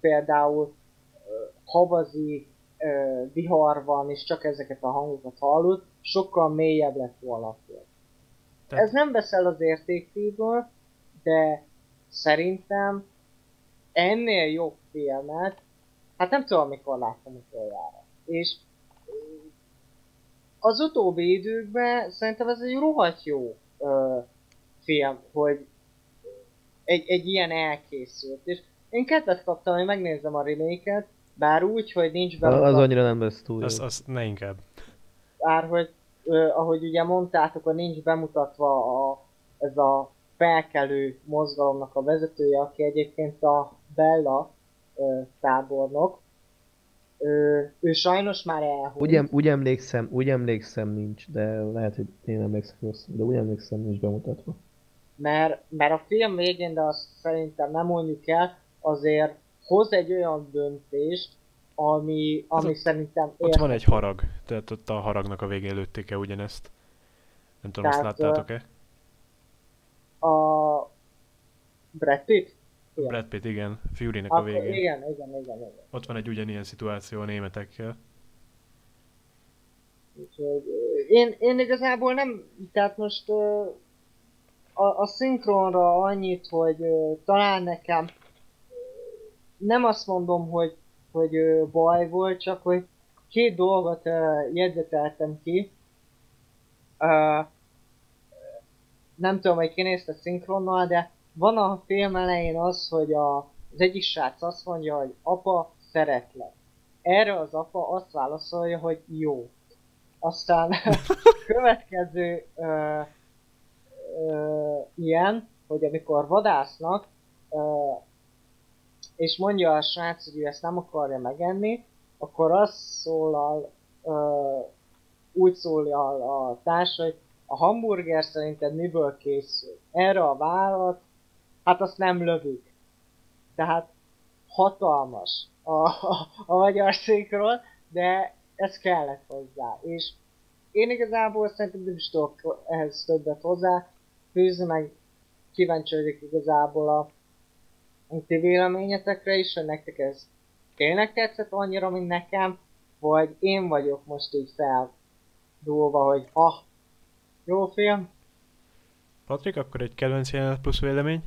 például havazik, vihar van, és csak ezeket a hangokat hallod, sokkal mélyebb lett volna a film. Tehát... Ez nem veszel az értékéből, de szerintem ennél jobb filmet, hát nem tudom, mikor láttam utoljára. És az utóbbi időkben szerintem ez egy rohadt jó ö, film, hogy egy, egy ilyen elkészült. És én kedvet kaptam, hogy megnézem a remake bár úgy, hogy nincs benne. Az annyira nem lesz túl. Az, az ne inkább. Bár, hogy ö, ahogy ugye mondtátok, hogy nincs bemutatva a, ez a felkelő mozgalomnak a vezetője, aki egyébként a Bella ö, tábornok. Ö, ő sajnos már elhunyt. Úgy, em, úgy, emlékszem, úgy emlékszem nincs, de lehet, hogy én emlékszem rosszul, de úgy emlékszem nincs bemutatva. Mert, mert a film végén, de azt szerintem nem mondjuk el, azért hoz egy olyan döntést, ami, ami ott, szerintem. Ott van egy harag, tehát ott a haragnak a végén lőtték-e ugyanezt. Nem tudom, tehát, azt láttátok-e? A Brad Pitt? Igen. Brad Pitt, igen. Fury-nek a végén. Igen, igen, igen, igen. Ott van egy ugyanilyen szituáció a németekkel. Úgyhogy én, én igazából nem, tehát most a, a szinkronra annyit, hogy talán nekem nem azt mondom, hogy, hogy baj volt, csak hogy két dolgot jegyzeteltem ki. nem tudom, hogy kinézte szinkronnal, de van a film elején az, hogy a, az egyik srác azt mondja, hogy apa, szeretlek. Erre az apa azt válaszolja, hogy jó. Aztán [laughs] következő ö, ö, ilyen, hogy amikor vadásznak, és mondja a srác, hogy ő ezt nem akarja megenni, akkor az szólal, úgy szólal a társ, hogy a hamburger szerinted miből készül? Erre a vállalat, hát azt nem lövik. Tehát hatalmas a, a, a magyar székről, de ez kellett hozzá. És én igazából szerintem nem is tudok ehhez többet hozzá fűzni, meg kíváncsi vagyok igazából a ti véleményetekre is, hogy nektek ez tényleg tetszett annyira, mint nekem, vagy én vagyok most így feldúlva, hogy ah, jó film. Patrik, akkor egy kedvenc jelenet plusz vélemény?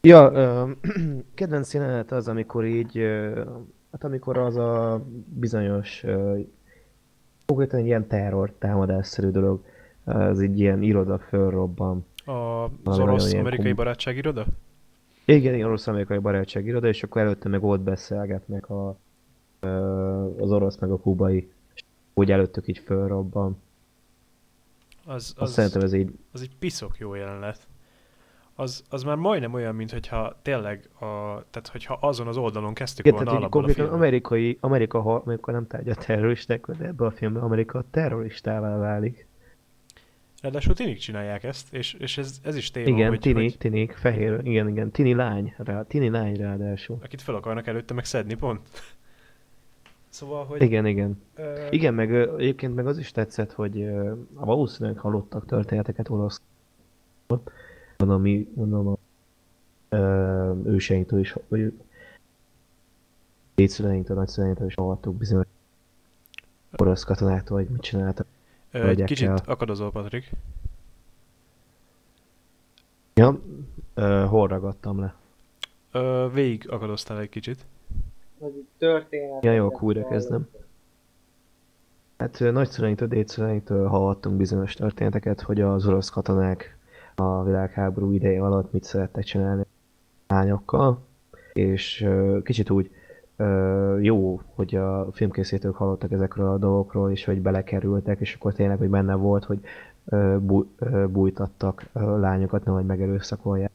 Ja, ö, [clears throat] kedvenc jelenet az, amikor így, ö, hát amikor az a bizonyos, konkrétan egy ilyen terror támadásszerű dolog, az egy ilyen iroda fölrobban. A, az orosz-amerikai kom... barátságiroda? Igen, igen, orosz-amerikai barátságiroda, és akkor előtte meg ott beszélgetnek a, az orosz meg a kubai úgy előttük így fölrobban. Az, Azt az, szerintem ez így, az egy piszok jó jelenet. Az, az már majdnem olyan, mint hogyha tényleg, a, tehát hogyha azon az oldalon kezdtük igen, volna tehát a konkrétan filmet. amerikai, Amerika, amikor nem tárgya terroristák, de ebben a filmben Amerika terroristává válik. Ráadásul tinik csinálják ezt, és, és ez, ez is téma, igen, hogy, tini, hogy tinik, fehér, igen, igen, tini lány, rá, tini lány ráadásul. akit fel akarnak előtte meg szedni, pont. Szóval, hogy... Igen, igen. Ö, Igen, meg ö, egyébként meg az is tetszett, hogy ö, valószínűleg hallottak történeteket orosz. Van, ami mondom a ö, őseinktől is, vagy dédszüleinktől, nagyszüleinktől is hallottuk bizonyos orosz katonáktól, hogy mit csináltak. Ö, egy kicsit akadozol, Patrik. Ja, ö, hol ragadtam le? Ö, végig akadoztál egy kicsit. itt történet. Ja, jó, újra kezdem. Hát nagyszüleinktől, dédszüleinktől hallottunk bizonyos történeteket, hogy az orosz katonák a világháború ideje alatt mit szerettek csinálni lányokkal, és ö, kicsit úgy jó, hogy a filmkészítők hallottak ezekről a dolgokról, és hogy belekerültek, és akkor tényleg, hogy benne volt, hogy bújtattak lányokat, nem hogy megerőszakolják.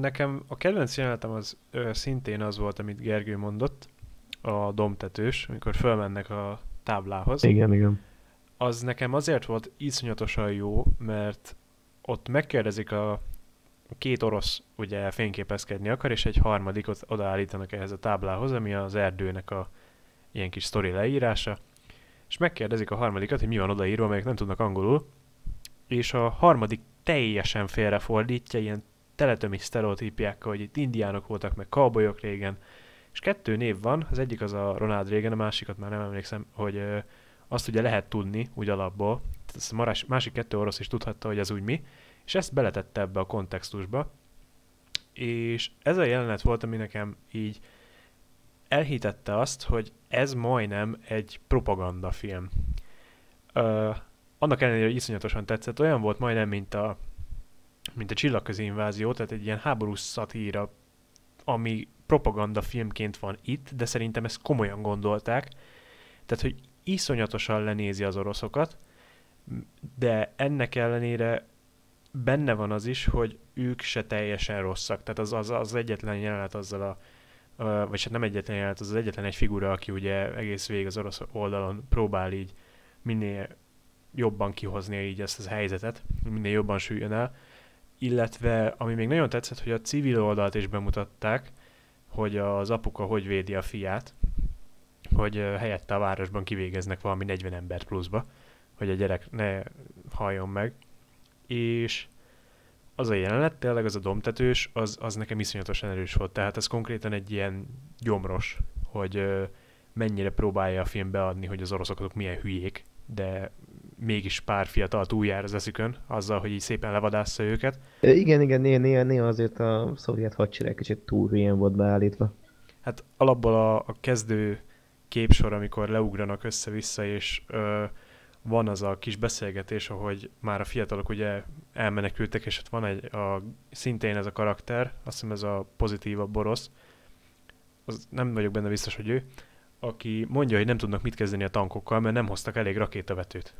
Nekem a kedvenc jelenetem az ö, szintén az volt, amit Gergő mondott, a domtetős, amikor fölmennek a táblához. Igen, igen. Az nekem azért volt iszonyatosan jó, mert ott megkérdezik a két orosz ugye fényképezkedni akar, és egy harmadikot odaállítanak ehhez a táblához, ami az erdőnek a ilyen kis sztori leírása, és megkérdezik a harmadikat, hogy mi van odaírva, amelyek nem tudnak angolul, és a harmadik teljesen félrefordítja, ilyen teletömi sztereotípiákkal, hogy itt indiánok voltak, meg cowboyok régen, és kettő név van, az egyik az a Ronald Reagan, a másikat már nem emlékszem, hogy azt ugye lehet tudni, úgy alapból, ezt a másik kettő orosz is tudhatta, hogy ez úgy mi, és ezt beletette ebbe a kontextusba, és ez a jelenet volt, ami nekem így elhitette azt, hogy ez majdnem egy propagandafilm. Ö, annak ellenére, hogy iszonyatosan tetszett, olyan volt majdnem, mint a, mint a csillagközi invázió, tehát egy ilyen háborús szatíra, ami propaganda filmként van itt, de szerintem ezt komolyan gondolták. Tehát, hogy iszonyatosan lenézi az oroszokat, de ennek ellenére benne van az is, hogy ők se teljesen rosszak. Tehát az, az, az egyetlen jelenet azzal a vagy hát nem egyetlen jelenet, az az egyetlen egy figura, aki ugye egész végig az orosz oldalon próbál így minél jobban kihozni így ezt az helyzetet, minél jobban süljön el. Illetve, ami még nagyon tetszett, hogy a civil oldalt is bemutatták, hogy az apuka hogy védi a fiát, hogy helyette a városban kivégeznek valami 40 embert pluszba, hogy a gyerek ne halljon meg. És az a jelenet, tényleg az a domtetős, az, az nekem iszonyatosan erős volt. Tehát ez konkrétan egy ilyen gyomros, hogy ö, mennyire próbálja a film beadni, hogy az oroszok azok milyen hülyék, de mégis pár fiatal túljár az eszükön, azzal, hogy így szépen levadászza őket. Igen, igen, néha, néha, néha azért a szovjet hadsereg kicsit túl hülyén volt beállítva. Hát alapból a, a kezdő képsor, amikor leugranak össze-vissza, és ö, van az a kis beszélgetés, ahogy már a fiatalok ugye elmenekültek, és ott van egy, a, szintén ez a karakter, azt hiszem ez a pozitívabb borosz, az nem vagyok benne biztos, hogy ő, aki mondja, hogy nem tudnak mit kezdeni a tankokkal, mert nem hoztak elég rakétavetőt.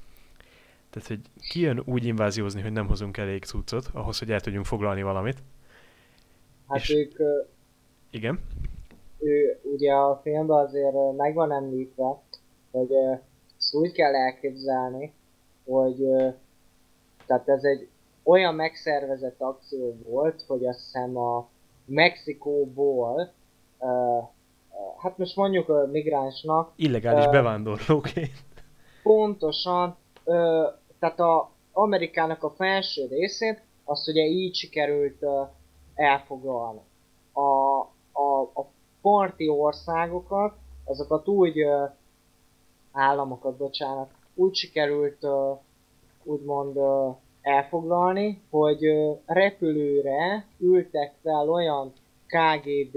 Tehát, hogy kijön úgy inváziózni, hogy nem hozunk elég cuccot, ahhoz, hogy el tudjunk foglalni valamit. Hát És- ők, Igen. ő ugye a filmben azért ö, meg van említve, hogy ezt úgy kell elképzelni, hogy tehát ez egy olyan megszervezett akció volt, hogy azt hiszem a Mexikóból, hát most mondjuk a migránsnak, Illegális bevándorlóként. pontosan, tehát a Amerikának a felső részét, azt ugye így sikerült elfoglalni. A, a, a parti országokat, azokat úgy államokat, bocsánat, úgy sikerült ö, úgymond ö, elfoglalni, hogy repülőre ültek fel olyan KGB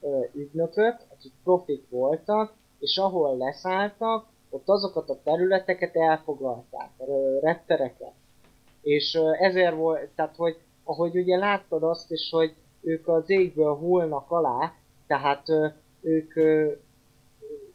ö, ügynökök, akik profik voltak, és ahol leszálltak, ott azokat a területeket elfoglalták, ö, reptereket. És ezért volt, tehát hogy ahogy ugye láttad azt is, hogy ők az égből hullnak alá, tehát ők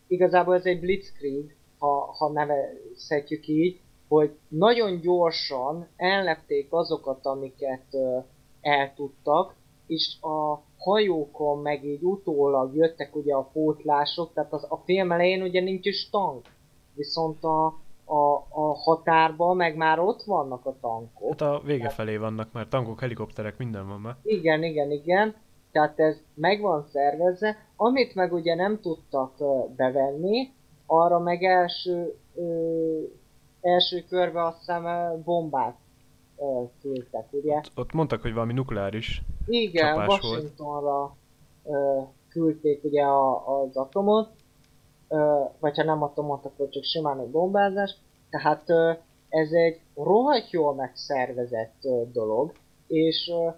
igazából ez egy blitzkrieg, ha, ha nevezhetjük így, hogy nagyon gyorsan ellepték azokat, amiket ö, el tudtak, és a hajókon meg így utólag jöttek ugye a pótlások, tehát az, a film elején ugye nincs is tank, viszont a, a, a határban meg már ott vannak a tankok. Hát a vége felé vannak már tankok, helikopterek, minden van már. Igen, igen, igen. Tehát ez meg van szervezve. Amit meg ugye nem tudtak bevenni, arra meg első, ö, első körbe azt hiszem bombát ö, küldtek, ugye? Ott, ott mondtak, hogy valami nukleáris. Igen, csapás volt. Washingtonra ö, küldték ugye a, az atomot, ö, vagy ha nem atomot, akkor csak simán egy bombázás. Tehát ö, ez egy rohadt jól megszervezett ö, dolog, és ö,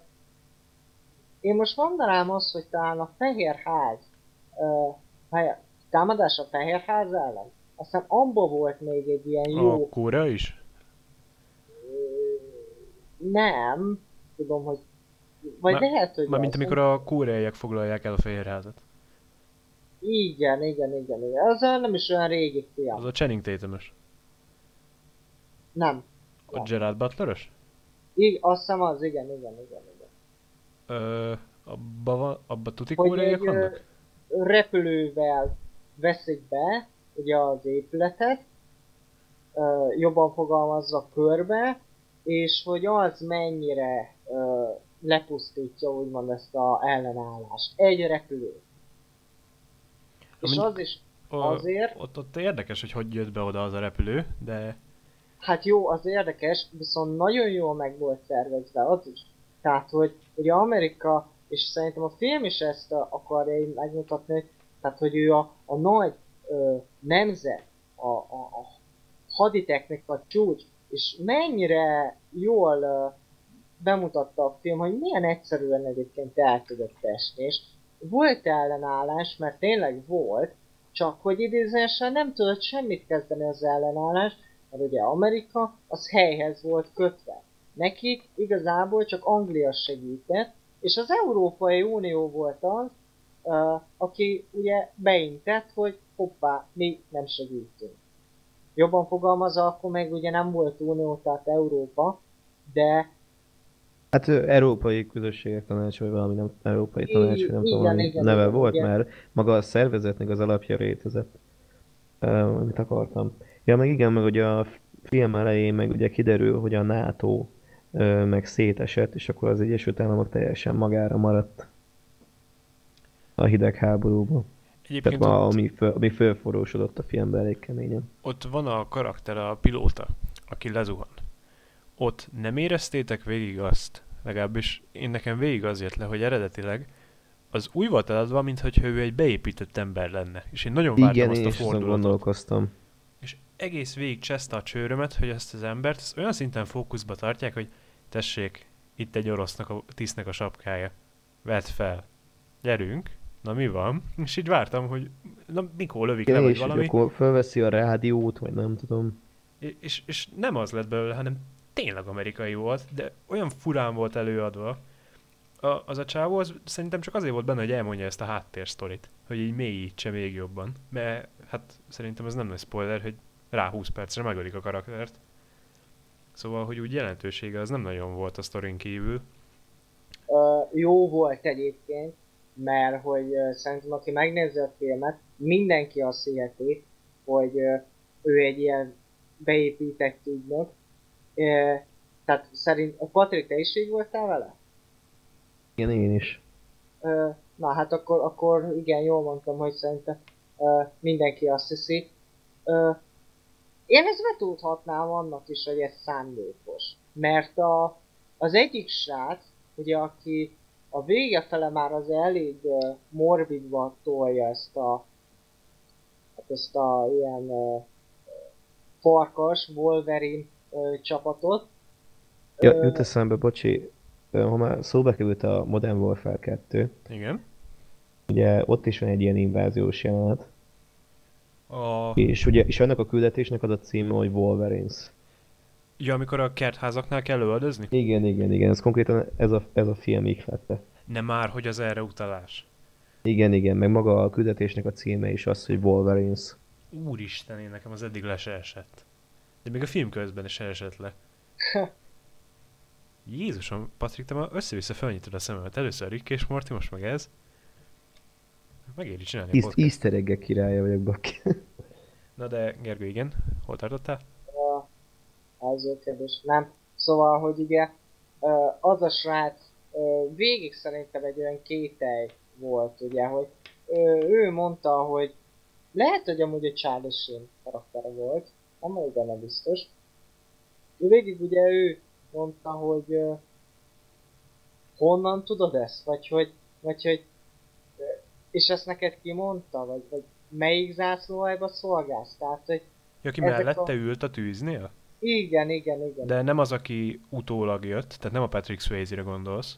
én most mondanám azt, hogy talán a Fehér Ház ö, támadás a Fehér Ház ellen, aztán abba volt még egy ilyen jó A kóra is? nem, tudom, hogy vagy Már- lehet, hogy Mármint az. amikor a kóreaiak foglalják el a Fehérházat. Igen, igen, igen, igen. Az nem is olyan régi film. Az a Channing tatum Nem. A Gerard Butler-ös? Így, azt hiszem az, igen, igen, igen, igen. Ö, abba, van, abba tuti kóreaiak vannak? repülővel veszik be, ugye az épületet, ö, jobban fogalmazva körbe, és hogy az mennyire ö, lepusztítja úgymond ezt a ellenállást. Egy repülő. És az is azért- Ott, ott érdekes, hogy hogy jött be oda az a repülő, de Hát jó, az érdekes, viszont nagyon jól meg volt szervezve az is. Tehát, hogy ugye Amerika, és szerintem a film is ezt akarja megmutatni, tehát, hogy ő a, a nagy ö, nemzet, a, a, a haditechnika csúcs, és mennyire jól ö, bemutatta a film, hogy milyen egyszerűen egyébként el tudott esni, és volt ellenállás, mert tényleg volt, csak hogy idézésen nem tudott semmit kezdeni az ellenállás, mert ugye Amerika az helyhez volt kötve. Nekik igazából csak Anglia segített, és az Európai Unió volt az, aki ugye beintett, hogy hoppá, mi nem segítünk. Jobban fogalmazva, akkor meg ugye nem volt Unió, tehát Európa, de Hát Európai Közösségek Tanács, vagy valami nem Európai Tanács, vagy nem tudom, igen, valami igen, neve igen, volt, igen. mert maga a szervezetnek az alapja rétezett. Uh, amit akartam. Ja, meg igen, meg ugye a film elején meg ugye kiderül, hogy a NATO meg szétesett, és akkor az Egyesült Államok teljesen magára maradt a hidegháborúban. egyébként Tehát ott, ami, föl, ami fölforrósodott a filmben elég keményen. ott van a karakter, a pilóta, aki lezuhan. Ott nem éreztétek végig azt, legalábbis én nekem végig az jött le, hogy eredetileg az úgy volt eladva, mintha ő egy beépített ember lenne. És én nagyon vártam Igen, azt a fordulatot. gondolkoztam. És egész végig cseszte a csőrömet, hogy ezt az embert ezt olyan szinten fókuszba tartják, hogy tessék, itt egy orosznak a tisztnek a sapkája. Vedd fel. Gyerünk. Na mi van? És így vártam, hogy na mikor lövik le, vagy valami. akkor felveszi a rádiót, vagy nem tudom. És, és, nem az lett belőle, hanem tényleg amerikai volt, de olyan furán volt előadva. A, az a csávó az szerintem csak azért volt benne, hogy elmondja ezt a háttérsztorit, hogy így mélyítse még jobban. Mert hát szerintem ez nem nagy spoiler, hogy rá 20 percre megölik a karaktert. Szóval, hogy úgy jelentősége az nem nagyon volt a sztorin kívül. Ö, jó volt egyébként, mert hogy szerintem aki megnézi a filmet, mindenki azt hiheti, hogy ő egy ilyen beépített ügynök. Tehát szerint, Patrik, te is így voltál vele? Igen, én is. Na hát akkor, akkor igen, jól mondtam, hogy szerintem mindenki azt hiszi. Én ezt betudhatnám annak is, hogy ez szándékos. Mert a, az egyik srác, ugye aki a vége fele már az elég ö, morbidba tolja ezt a hát ezt a ilyen farkas, Wolverine ö, csapatot. Ja, jut eszembe, bocsi, ha már szóba került a Modern Warfare 2, Igen. ugye ott is van egy ilyen inváziós jelenet, A... és ugye, és annak a küldetésnek az a címe, hogy Wolverines. Ja, amikor a kertházaknál kell öldözni? Igen, igen, igen, ez konkrétan ez a, ez a film ihlette. Nem már, hogy az erre utalás. Igen, igen, meg maga a küldetésnek a címe is az, hogy Wolverines. Úristen, én nekem az eddig le se esett. De még a film közben is esett le. Jézusom, Patrik, te ma össze-vissza felnyitod a szememet. Először Rick és Morty, most meg ez. Megéri csinálni a East, podcast. easter egg királya vagyok, baki. Na de, Gergő, igen, hol tartottál? A első kérdés. Nem. Szóval, hogy ugye az a srác végig szerintem egy olyan kételj volt, ugye, hogy ő mondta, hogy lehet, hogy amúgy a Charlie Sheen karaktere volt, nem vagyok benne biztos. Ő végig ugye ő mondta, hogy honnan tudod ezt, vagy hogy, vagy hogy és ezt neked ki mondta, vagy, vagy melyik zászlóhajba szolgálsz, tehát, hogy Ja, Ezek mellette a- ült a tűznél? Igen, igen, igen. De nem az, aki utólag jött, tehát nem a Patrick Swayze-re gondolsz,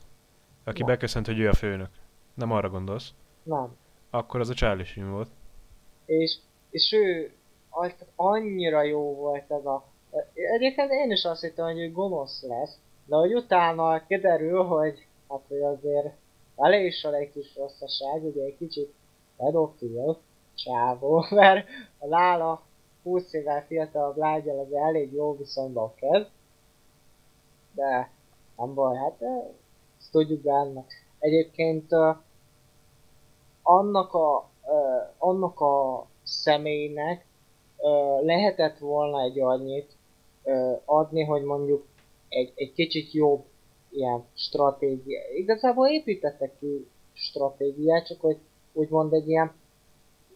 aki Nem. beköszönt, hogy ő a főnök. Nem arra gondolsz. Nem. Akkor az a Charlie Sheen volt. És, és ő az, annyira jó volt ez a... Egyébként én is azt hittem, hogy ő gonosz lesz, de hogy utána kiderül, hogy hát hogy azért elég is egy kis rosszaság, ugye egy kicsit pedofil csávó, [laughs] mert a Lála 20 évvel fiatalabb lágyal az elég jó viszonyban kezd, de nem baj, hát eh, ezt tudjuk benne. Egyébként uh, annak a, uh, annak a személynek lehetett volna egy annyit adni, hogy mondjuk egy, egy kicsit jobb ilyen stratégia. Igazából építettek ki stratégiát, csak hogy úgymond egy ilyen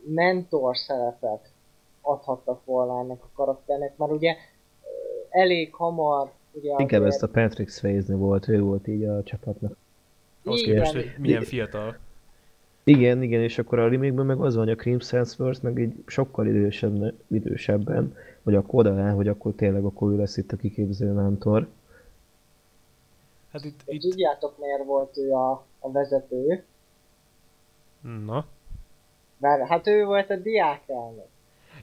mentor szerepet adhattak volna ennek a karakternek, mert ugye elég hamar ugye Inkább azért- ezt a Patrick Swayze volt, ő volt így a csapatnak. Ahhoz Igen. képest, hogy milyen fiatal. Igen, igen, és akkor a remake meg az van, hogy a Cream Hemsworth meg egy sokkal idősebb, idősebben, vagy akkor oda hogy akkor tényleg akkor ő lesz itt a kiképző mentor. Hát itt, Itt... Tudjátok miért volt ő a, a vezető? Na. Mert hát ő volt a diákelnök.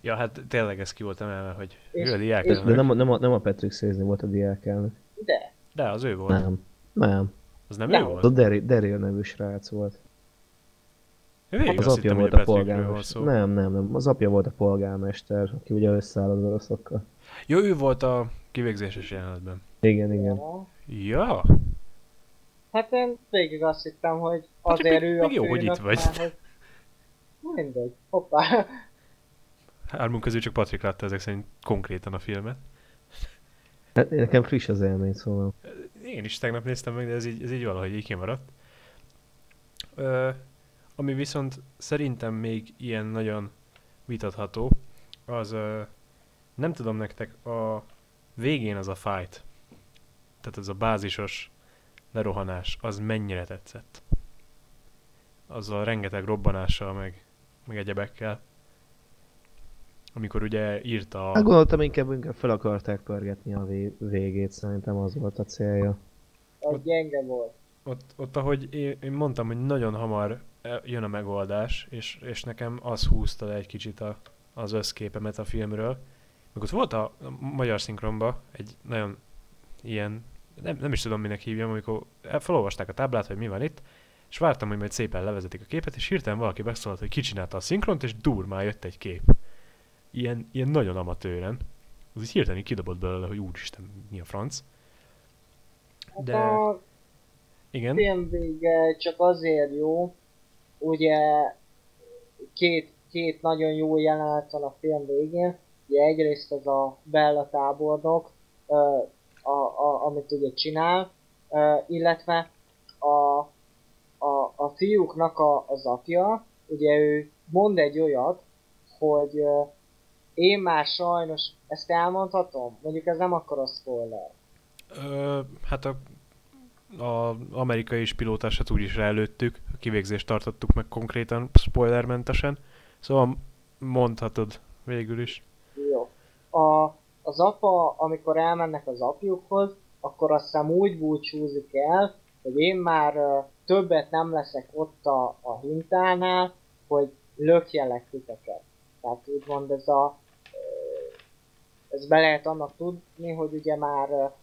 Ja, hát tényleg ez ki volt emelve, hogy És- ő a diák és- De elnök. nem, a- nem, a, nem a Patrick Swayze volt a diákelnök. De, De, az ő volt. Nem. Nem. Az nem, Nem. ő Az a volt? Daryl, Daryl nevű srác volt. Végig Az apja volt a a polgármester. szó. Nem, nem, nem. Az apja volt a polgármester, aki ugye összeáll az oroszokkal. Jó, ő volt a kivégzéses jelenetben. Igen, igen. ja. Ja, Hát én végig azt hittem, hogy Hát azért még- ő a még jó, hogy itt vagy. hogy... Mindegy. Hoppá. Hármunk közül csak Patrik látta ezek szerint konkrétan a filmet. Hát nekem friss az élmény, szóval. Én is tegnap néztem meg, de ez így, ez így valahogy így kimaradt. Ö, ami viszont szerintem még ilyen nagyon vitatható, az ö, nem tudom nektek, a végén az a fight, tehát az a bázisos lerohanás, az mennyire tetszett. Azzal rengeteg robbanással, meg, meg egyebekkel. Amikor ugye írta Hát a... gondoltam inkább, inkább fel akarták pörgetni a vé- végét, szerintem az volt a célja. Az gyenge volt. ott, ott ahogy én, én mondtam, hogy nagyon hamar e- jön a megoldás, és, és nekem az húzta le egy kicsit a, az összképemet a filmről. Meg ott volt a, a magyar szinkronban egy nagyon ilyen, nem, nem is tudom minek hívjam, amikor el- felolvasták a táblát, hogy mi van itt, és vártam, hogy majd szépen levezetik a képet, és hirtelen valaki megszólalt, hogy kicsinálta a szinkront, és durmán jött egy kép. Ilyen, ilyen nagyon amatőren. Az így hirtelen kidobott belőle, hogy úristen, mi a franc. Hát De- a Igen. film vége csak azért jó, ugye két, két nagyon jó jelenet van a film végén, ugye egyrészt ez a Bella tábornok, ö, a, a, amit ugye csinál, illetve a, a, a fiúknak a, az apja, ugye ő mond egy olyat, hogy én már sajnos, ezt elmondhatom? Mondjuk ez nem akkor a spoiler. Ö, hát a, a amerikai is pilótását úgy is előttük, a kivégzést tartottuk meg konkrétan spoilermentesen, szóval mondhatod végül is. Jó. A, az apa, amikor elmennek az apjukhoz, akkor azt hiszem úgy búcsúzik el, hogy én már ö, többet nem leszek ott a, a hintánál, hogy lökjelek titeket. Tehát úgymond ez a ez be lehet annak tudni, hogy ugye már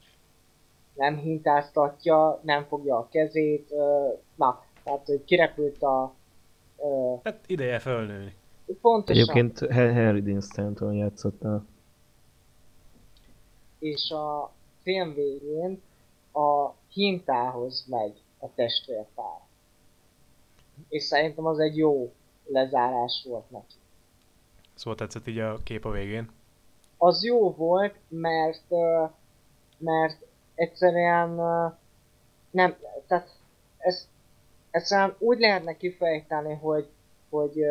nem hintáztatja, nem fogja a kezét, na, tehát hogy kirepült a Hát ideje fölnőni. pontosan. Egyébként Harry Dean Stanton játszott a És a film végén a hintához megy a testvérpár. És szerintem az egy jó lezárás volt neki. Szóval tetszett így a kép a végén. Az jó volt, mert, mert egyszerűen nem, tehát ezt egyszerűen úgy lehetne kifejteni, hogy, hogy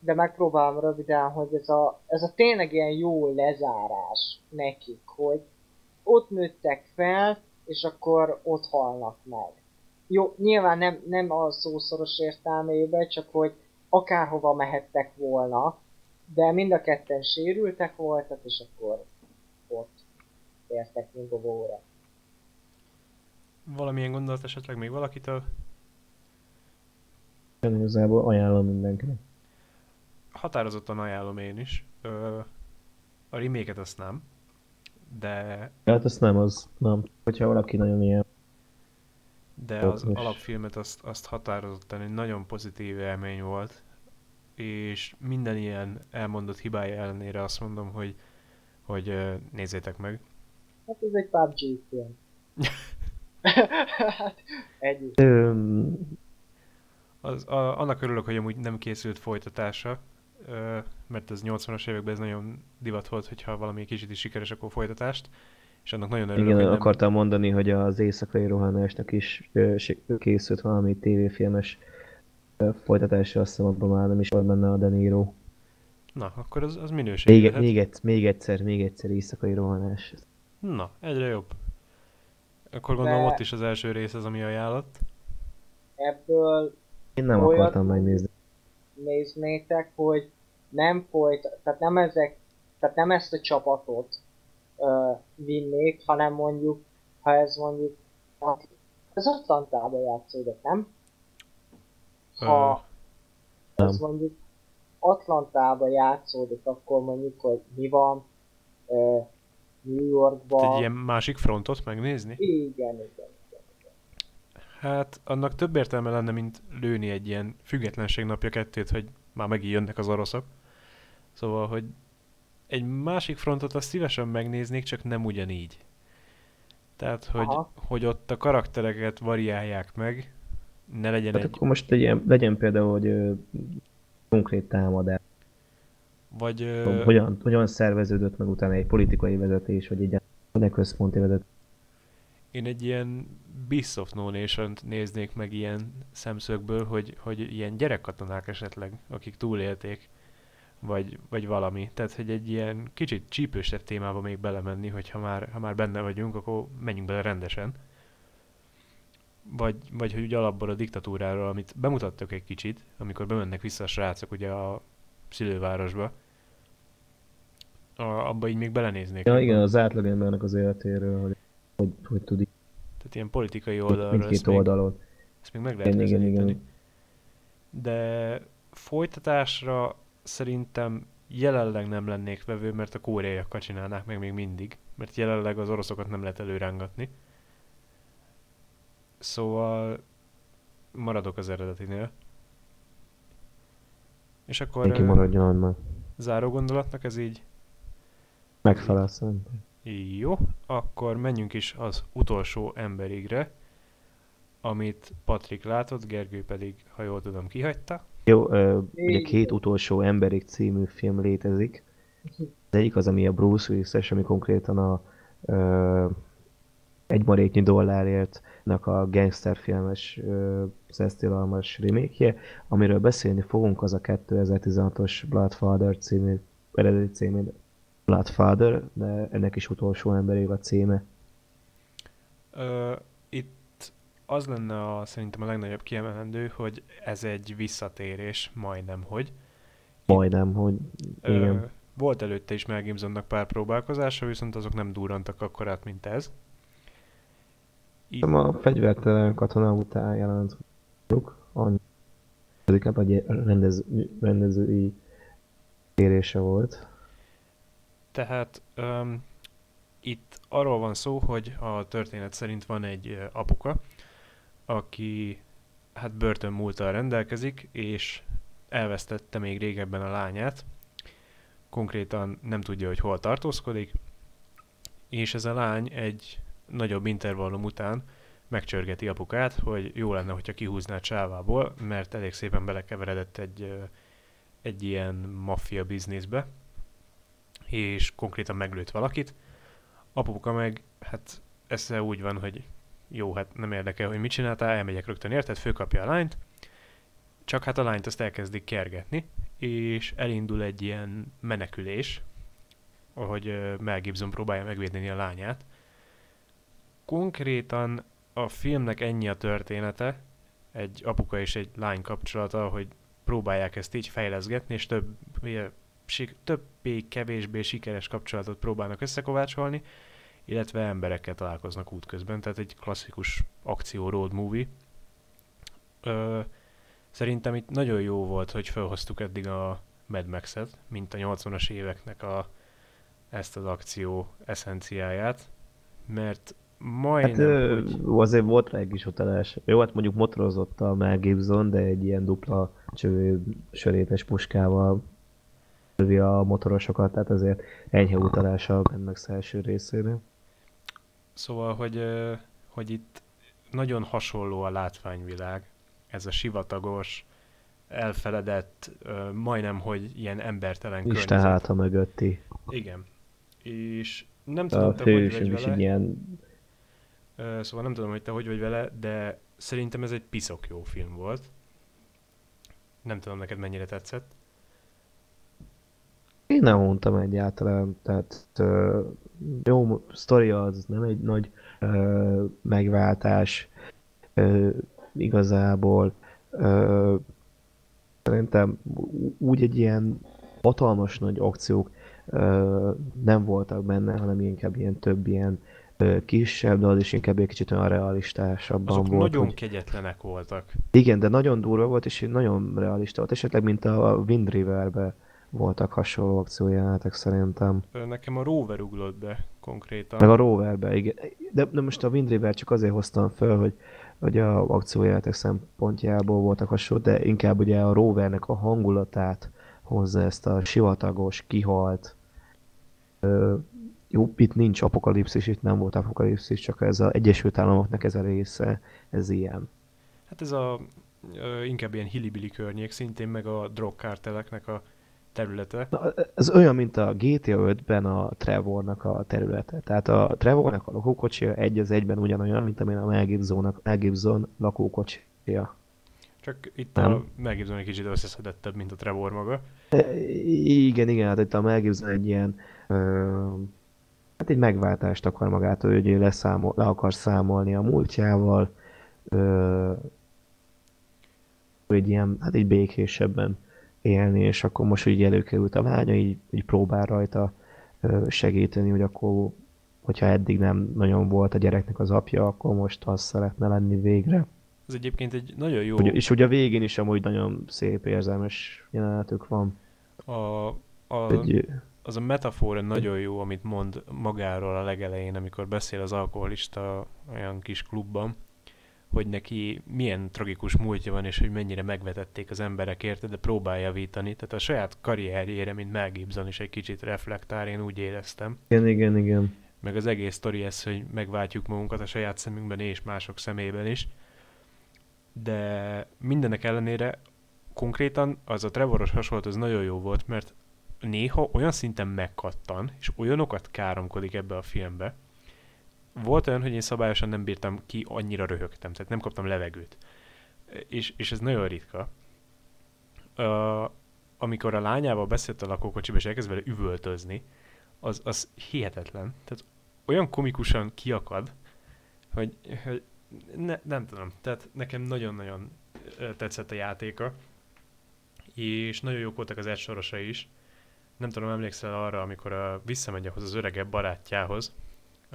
de megpróbálom röviden, hogy ez a, ez a tényleg ilyen jó lezárás nekik, hogy ott nőttek fel, és akkor ott halnak meg. Jó, nyilván nem, nem a szószoros értelmében, csak hogy akárhova mehettek volna, de mind a ketten sérültek voltak, és akkor ott értek nyugovóra. Valamilyen gondolat esetleg még valakitől? igazából ajánlom mindenkinek. Határozottan ajánlom én is. Ö, a remake azt nem. De, Hát azt nem, az nem. Hogyha valaki nagyon ilyen de az alapfilmet azt, azt határozottan egy nagyon pozitív élmény volt. És minden ilyen elmondott hibája ellenére azt mondom, hogy, hogy nézzétek meg. Hát ez egy PUBG film. [laughs] hát, ennyi. Az, a, annak örülök, hogy amúgy nem készült folytatása, ö, mert ez 80-as években ez nagyon divat volt, hogyha valami kicsit is sikeres, akkor folytatást. És annak nagyon örülök, igen, hogy nem... akartam mondani, hogy az éjszakai rohanásnak is ö, készült valami tévéfilmes folytatása, azt hiszem abban már nem is volt benne a De Niro. Na, akkor az, az minőség. Még, lehet. még, egyszer, még egyszer, még egyszer éjszakai rohanás. Na, egyre jobb. Akkor gondolom De- ott is az első rész az, ami ajánlott. Ebből Én nem Olyat- akartam megnézni. néznétek, hogy nem folyt, tehát nem ezek, tehát nem ezt a csapatot ö, vinnék, hanem mondjuk, ha ez mondjuk, hát, ez Atlantában játszódott, nem? Ha ez Nem. mondjuk Atlantában játszódik, akkor mondjuk, hogy mi van ö, New Egy Yorkban. ilyen másik frontot megnézni? Igen, igen. Hát annak több értelme lenne, mint lőni egy ilyen függetlenség napja kettőt, hogy már megint jönnek az oroszok. Szóval, hogy egy másik frontot azt szívesen megnéznék, csak nem ugyanígy. Tehát, hogy, Aha. hogy ott a karaktereket variálják meg, ne legyen Hát egy, akkor most egy ilyen, legyen például, hogy ö, konkrét támadás. vagy ö. Hogyan, hogyan szerveződött meg utána egy politikai vezetés, vagy egy egy központi vezetés. Én egy ilyen Beasts of No néznék meg ilyen szemszögből, hogy, hogy ilyen gyerekkatonák esetleg, akik túlélték, vagy, vagy valami. Tehát, hogy egy ilyen kicsit csípősebb témába még belemenni, hogy ha már, ha már benne vagyunk, akkor menjünk bele rendesen. Vagy, vagy hogy ugye alapból a diktatúráról, amit bemutattak egy kicsit, amikor bemennek vissza a srácok ugye a szülővárosba, a, abba így még belenéznék. Ja, igen, az átlagembernek az életéről, hogy hogy, hogy tud így Tehát ilyen politikai oldalról mindkét oldalon. ezt még meg lehet Igen, igen, igen. De folytatásra szerintem jelenleg nem lennék vevő, mert a koreaiakkal csinálnák meg még mindig. Mert jelenleg az oroszokat nem lehet előrángatni. Szóval maradok az eredetinél. És akkor Mindenki ö, maradjon már. záró gondolatnak ez így Megfelel szerintem. jó, akkor menjünk is az utolsó emberigre, amit Patrik látott, Gergő pedig, ha jól tudom, kihagyta. Jó, ö, ugye két utolsó emberig című film létezik. Az egyik az, ami a Bruce Willis-es, ami konkrétan a ö, egy maréknyi dollárért nek a gangsterfilmes ö, szesztilalmas remake amiről beszélni fogunk, az a 2016-os Bloodfather című, eredeti című Bloodfather, de ennek is utolsó emberig a címe. Ö, itt az lenne a, szerintem a legnagyobb kiemelendő, hogy ez egy visszatérés, majdnem, hogy. Majdnem, hogy Ö, igen. volt előtte is Mel Gibsonnak pár próbálkozása, viszont azok nem durrantak akkorát, mint ez. Itt, a fegyvertelen katona után jelent annyi. Inkább egy rendez, rendezői kérése volt. Tehát um, itt arról van szó, hogy a történet szerint van egy apuka, aki hát börtönmúltal rendelkezik, és elvesztette még régebben a lányát. Konkrétan nem tudja, hogy hol tartózkodik, és ez a lány egy nagyobb intervallum után megcsörgeti apukát, hogy jó lenne, hogyha kihúzná csávából, mert elég szépen belekeveredett egy, egy ilyen maffia bizniszbe, és konkrétan meglőtt valakit. Apuka meg, hát ez úgy van, hogy jó, hát nem érdekel, hogy mit csináltál, elmegyek rögtön, érted? Főkapja a lányt, csak hát a lányt azt elkezdik kergetni, és elindul egy ilyen menekülés, ahogy Mel Gibson próbálja megvédeni a lányát. Konkrétan a filmnek ennyi a története, egy apuka és egy lány kapcsolata, hogy próbálják ezt így fejleszgetni, és több, többé-kevésbé sikeres kapcsolatot próbálnak összekovácsolni, illetve emberekkel találkoznak útközben, tehát egy klasszikus akció road movie. Ö, szerintem itt nagyon jó volt, hogy felhoztuk eddig a Mad Max-et, mint a 80-as éveknek a, ezt az akció eszenciáját, mert majdnem, hát, ö, hogy... azért volt rá egy kis utalás. Jó, hát mondjuk motorozott a Mel Gibson, de egy ilyen dupla csövő sörétes puskával lövi a motorosokat, tehát azért enyhe utalása a Max első részére. Szóval, hogy, hogy itt nagyon hasonló a látványvilág, ez a sivatagos, elfeledett, majdnem, hogy ilyen embertelen Isten környezet. háta mögötti. Igen. És nem tudom, hogy vagy vele. Ilyen... Szóval nem tudom, hogy te hogy vagy vele, de szerintem ez egy piszok jó film volt. Nem tudom neked mennyire tetszett. Én nem mondtam egyáltalán, tehát jó sztori az, nem egy nagy ö, megváltás ö, igazából. Ö, szerintem úgy egy ilyen hatalmas nagy akciók ö, nem voltak benne, hanem inkább ilyen több ilyen kisebb, de az is inkább egy kicsit olyan realistásabban Azok volt. nagyon hogy... kegyetlenek voltak. Igen, de nagyon durva volt, és nagyon realista volt. Esetleg, mint a Wind River-be voltak hasonló akciójelenetek szerintem. Nekem a Rover uglott be konkrétan. Meg a Roverbe, igen. De, de most a Wind River csak azért hoztam föl, hogy, hogy a akciójelenetek szempontjából voltak hasonló, de inkább ugye a Rovernek a hangulatát hozza ezt a sivatagos, kihalt. Jó, itt nincs apokalipszis, itt nem volt apokalipszis, csak ez az Egyesült Államoknak ez a része, ez ilyen. Hát ez a ö, inkább ilyen hillibili környék, szintén meg a drogkárteleknek a területe. Na, ez olyan, mint a GTA 5-ben a Trevornak a területe. Tehát a Trevornak a lakókocsia egy az egyben ugyanolyan, mint amilyen a Mel, Gibson, Mel Gibson lakókocsia. Csak itt Nem? a Mel Gibson egy kicsit összeszedettebb, mint a Trevor maga. E, igen, igen, hát itt a Mel Gibson egy ilyen ö, hát egy megváltást akar magától, hogy ő leszámol, le akar számolni a múltjával, ö, egy ilyen, hát egy békésebben élni, és akkor most így előkerült a lánya, így, így próbál rajta segíteni, hogy akkor, hogyha eddig nem nagyon volt a gyereknek az apja, akkor most az szeretne lenni végre. Ez egyébként egy nagyon jó... Ugye, és ugye a végén is amúgy nagyon szép érzelmes jelenetük van. A, a, egy, az a metafora nagyon jó, amit mond magáról a legelején, amikor beszél az alkoholista olyan kis klubban, hogy neki milyen tragikus múltja van, és hogy mennyire megvetették az emberek érte, de próbálja javítani. Tehát a saját karrierjére, mint Mel Gibson is egy kicsit reflektál, én úgy éreztem. Igen, igen, igen. Meg az egész sztori ez, hogy megváltjuk magunkat a saját szemünkben és mások szemében is. De mindenek ellenére konkrétan az a Trevoros hasonlat az nagyon jó volt, mert néha olyan szinten megkattan, és olyanokat káromkodik ebbe a filmbe, volt olyan, hogy én szabályosan nem bírtam ki, annyira röhögtem, tehát nem kaptam levegőt. És, és ez nagyon ritka. Uh, amikor a lányával beszélt a lakókocsiba, és elkezd vele üvöltözni, az, az hihetetlen. Tehát olyan komikusan kiakad, hogy, hogy ne, nem tudom, tehát nekem nagyon-nagyon tetszett a játéka, és nagyon jók voltak az egy sorosai is. Nem tudom, emlékszel arra, amikor a, visszamegy ahhoz az öregebb barátjához,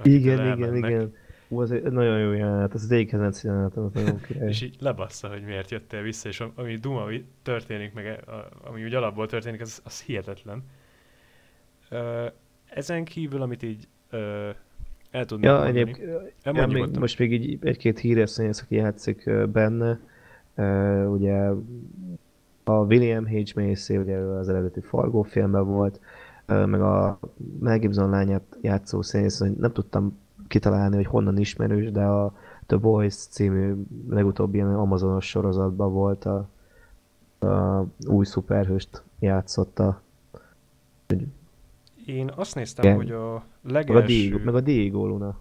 igen, igen, igen. Ú, az egy nagyon jó jelenet, az az egyik kedvenc jelenet, az nagyon király. és így lebassza, hogy miért jöttél vissza, és ami Duma történik, meg ami úgy alapból történik, az, az hihetetlen. Ezen kívül, amit így el tudnék ja, mondani. Egyéb, ja, még, most még így egy-két híres színész, aki játszik benne, ugye a William H. Macy, ugye az eredeti Fargo filmben volt, meg a Mel Gibson lányát játszó színész, hogy nem tudtam kitalálni, hogy honnan ismerős, de a The Boys című legutóbbi ilyen Amazonos sorozatban volt a, a új szuperhőst játszotta. Én azt néztem, Igen. hogy a legelső... Meg a, Diego, meg a Diego Luna.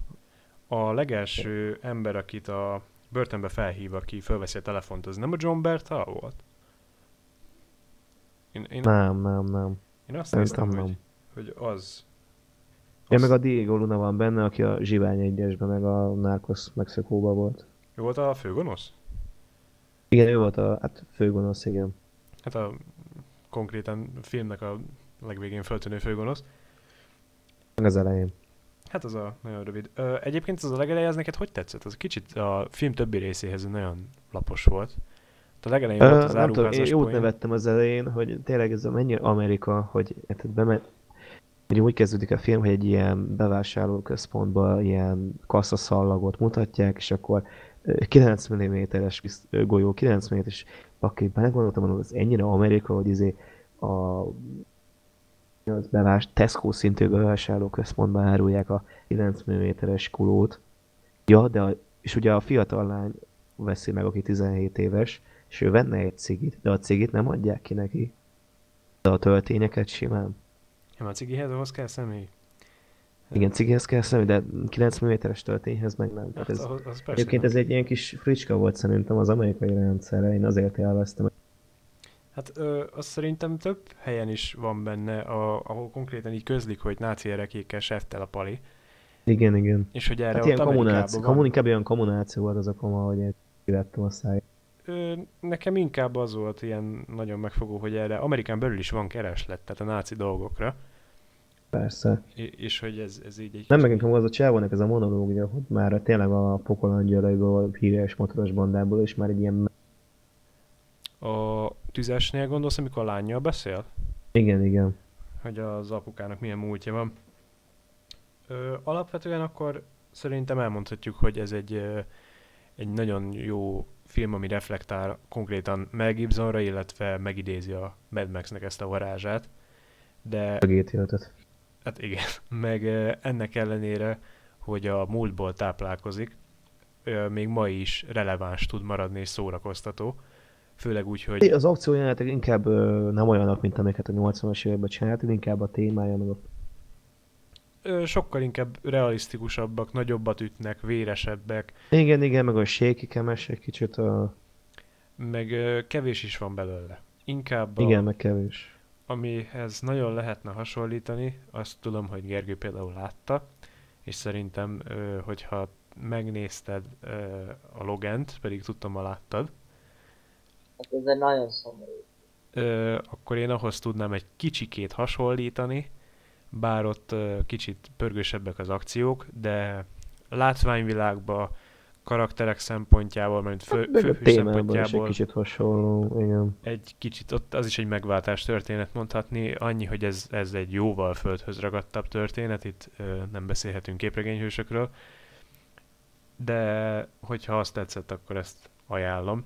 A legelső ember, akit a börtönbe felhív, aki felveszi a telefont, az nem a John Bertal volt? Én, én, nem, nem, nem. Én azt néztem, nem. Hogy, hogy az. Ja, meg a Diego Luna van benne, aki a Zsivány egyesben, meg a Narcos Mexikóban volt. Ő volt a főgonosz? Igen, ő volt a hát főgonosz, igen. Hát a konkrétan filmnek a legvégén föltűnő főgonosz. Meg az elején. Hát az a nagyon rövid. Ö, egyébként az a legeleje, az neked hogy tetszett? Az kicsit a film többi részéhez nagyon lapos volt. A legelején Ö, volt az nem tudom, én jót nevettem az elején, hogy tényleg ez a mennyire Amerika, hogy hát bemet, hogy úgy kezdődik a film, hogy egy ilyen bevásárlóközpontban ilyen kasszaszallagot mutatják, és akkor 9 mm-es golyó, 9 mm-es, akkor belegondoltam, hogy ez ennyire Amerika, hogy izé a az bevás, Tesco szintű bevásárlóközpontban árulják a 9 mm-es kulót. Ja, de a, és ugye a fiatal lány veszi meg, aki 17 éves, és ő venne egy cigit, de a cigit nem adják ki neki. De a töltényeket simán. Ja, a cigihez ahhoz kell személy. Igen, cigihez kell személy, de 9 mm-es töltényhez meg nem. Hát, ez, az, az egyébként nem. ez egy ilyen kis fricska volt szerintem az amerikai rendszerre, én azért élveztem, Hát ö, azt szerintem több helyen is van benne, a, ahol konkrétan így közlik, hogy náci erekékkel seftel a pali. Igen, igen. És hogy erre hát ilyen kommunáció, van... kommunikában olyan kommunáció volt az a koma, hogy kivettem a száj. Ö, nekem inkább az volt ilyen nagyon megfogó, hogy erre Amerikán belül is van kereslet, tehát a náci dolgokra. Persze. És, és hogy ez, ez így egy... Nem meg nekem az a csávónak ez a monológia, hogy már tényleg a pokolangyalaiból, híres motoros bandából, és már egy ilyen a tüzesnél gondolsz, amikor a lányjal beszél? Igen, igen. Hogy az apukának milyen múltja van. Ö, alapvetően akkor szerintem elmondhatjuk, hogy ez egy, egy nagyon jó film, ami reflektál konkrétan Mel Gibsonra, illetve megidézi a Mad Max-nek ezt a varázsát. De... A Hát igen, [laughs] meg ennek ellenére, hogy a múltból táplálkozik, még ma is releváns tud maradni és szórakoztató. Főleg úgy, hogy... Az akciójelenetek inkább nem olyanok, mint amiket a 80-as években csináltak, inkább a témája meg a... Sokkal inkább realisztikusabbak, nagyobbat ütnek, véresebbek. Igen, igen, meg a sékikemes egy kicsit a... Meg kevés is van belőle. Inkább a... Igen, meg kevés. Amihez nagyon lehetne hasonlítani, azt tudom, hogy Gergő például látta, és szerintem, hogyha megnézted a Logent, pedig tudtam, ha láttad, Hát ez egy nagyon szomorú. Akkor én ahhoz tudnám egy kicsikét hasonlítani, bár ott kicsit pörgősebbek az akciók, de látványvilágban, karakterek szempontjából, mert fő, hát, főhő szempontjából egy kicsit hasonló, igen. Egy kicsit, ott az is egy megváltás történet mondhatni, annyi, hogy ez, ez egy jóval földhöz ragadtabb történet, itt ö, nem beszélhetünk képregényhősökről, de hogyha azt tetszett, akkor ezt ajánlom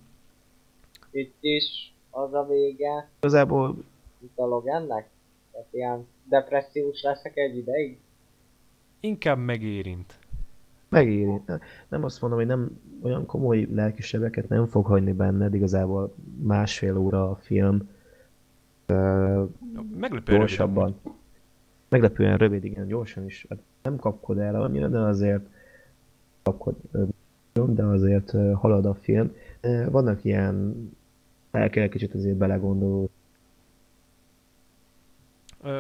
itt is az a vége. Igazából... Itt a ennek? Tehát ilyen depressziós leszek egy ideig? Inkább megérint. Megérint. Nem azt mondom, hogy nem olyan komoly lelkisebeket nem fog hagyni benned, igazából másfél óra a film. Meglepően gyorsabban. Rövid. Meglepően rövid, igen, gyorsan is. Hát nem kapkod el annyira, de azért kapkod, de azért halad a film. Vannak ilyen el kell kicsit azért belegondolni.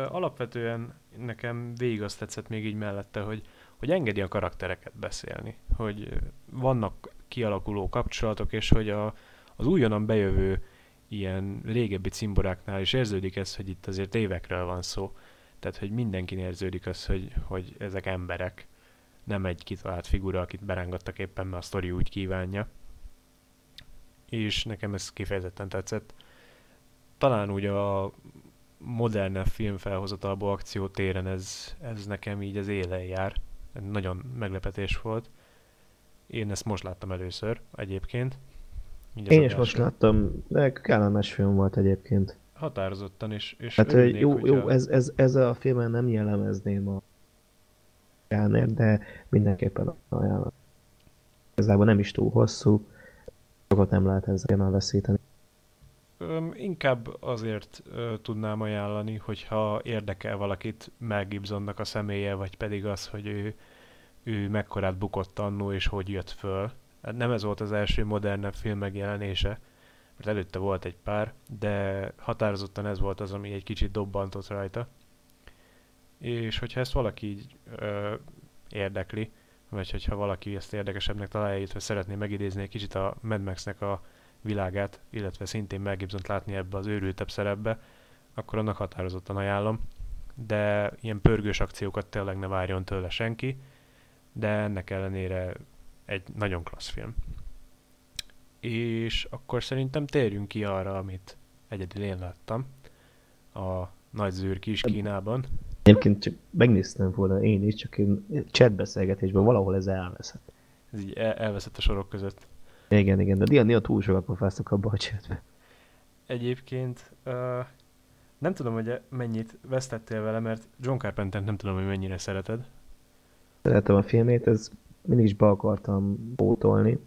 Alapvetően nekem végig azt tetszett még így mellette, hogy, hogy engedi a karaktereket beszélni, hogy vannak kialakuló kapcsolatok, és hogy a, az újonnan bejövő ilyen régebbi cimboráknál is érződik ez, hogy itt azért évekről van szó. Tehát, hogy mindenkin érződik az, hogy, hogy ezek emberek, nem egy kitalált figura, akit berángattak éppen, mert a sztori úgy kívánja és nekem ez kifejezetten tetszett. Talán úgy a modernebb filmfelhozatalból akciótéren ez, ez nekem így az élen jár. Nagyon meglepetés volt. Én ezt most láttam először egyébként. Így Én is most láttam, de kellemes film volt egyébként. Határozottan, és, és Hát örülnék, jó, hogyha- jó ez, ez, ez a filmen nem jellemezném a Jánér, de mindenképpen ajánlom. Igazából nem is túl hosszú, sokat nem lehet ezzel elveszíteni. Inkább azért tudnám ajánlani, hogyha érdekel valakit Mel Gibsonnak a személye, vagy pedig az, hogy ő, ő mekkorát bukott annó, és hogy jött föl. Nem ez volt az első modernebb film megjelenése, mert előtte volt egy pár, de határozottan ez volt az, ami egy kicsit dobbantott rajta. És hogyha ezt valaki így ö, érdekli, vagy hogyha valaki ezt érdekesebbnek találja, illetve szeretné megidézni egy kicsit a Mad Max-nek a világát, illetve szintén Mel Gibsont látni ebbe az őrültebb szerepbe, akkor annak határozottan ajánlom. De ilyen pörgős akciókat tényleg ne várjon tőle senki, de ennek ellenére egy nagyon klassz film. És akkor szerintem térjünk ki arra, amit egyedül én láttam, a Nagy Zűr kis Kínában. Egyébként csak megnéztem volna én is, csak én chatbeszélgetésben valahol ez elveszett. Ez így el- elveszett a sorok között. Igen, igen, de néha, néha túl sokat pofáztak abba a chatbe. Egyébként uh, nem tudom, hogy mennyit vesztettél vele, mert John Carpenter nem tudom, hogy mennyire szereted. Szeretem a filmét, ez mindig is be akartam pótolni.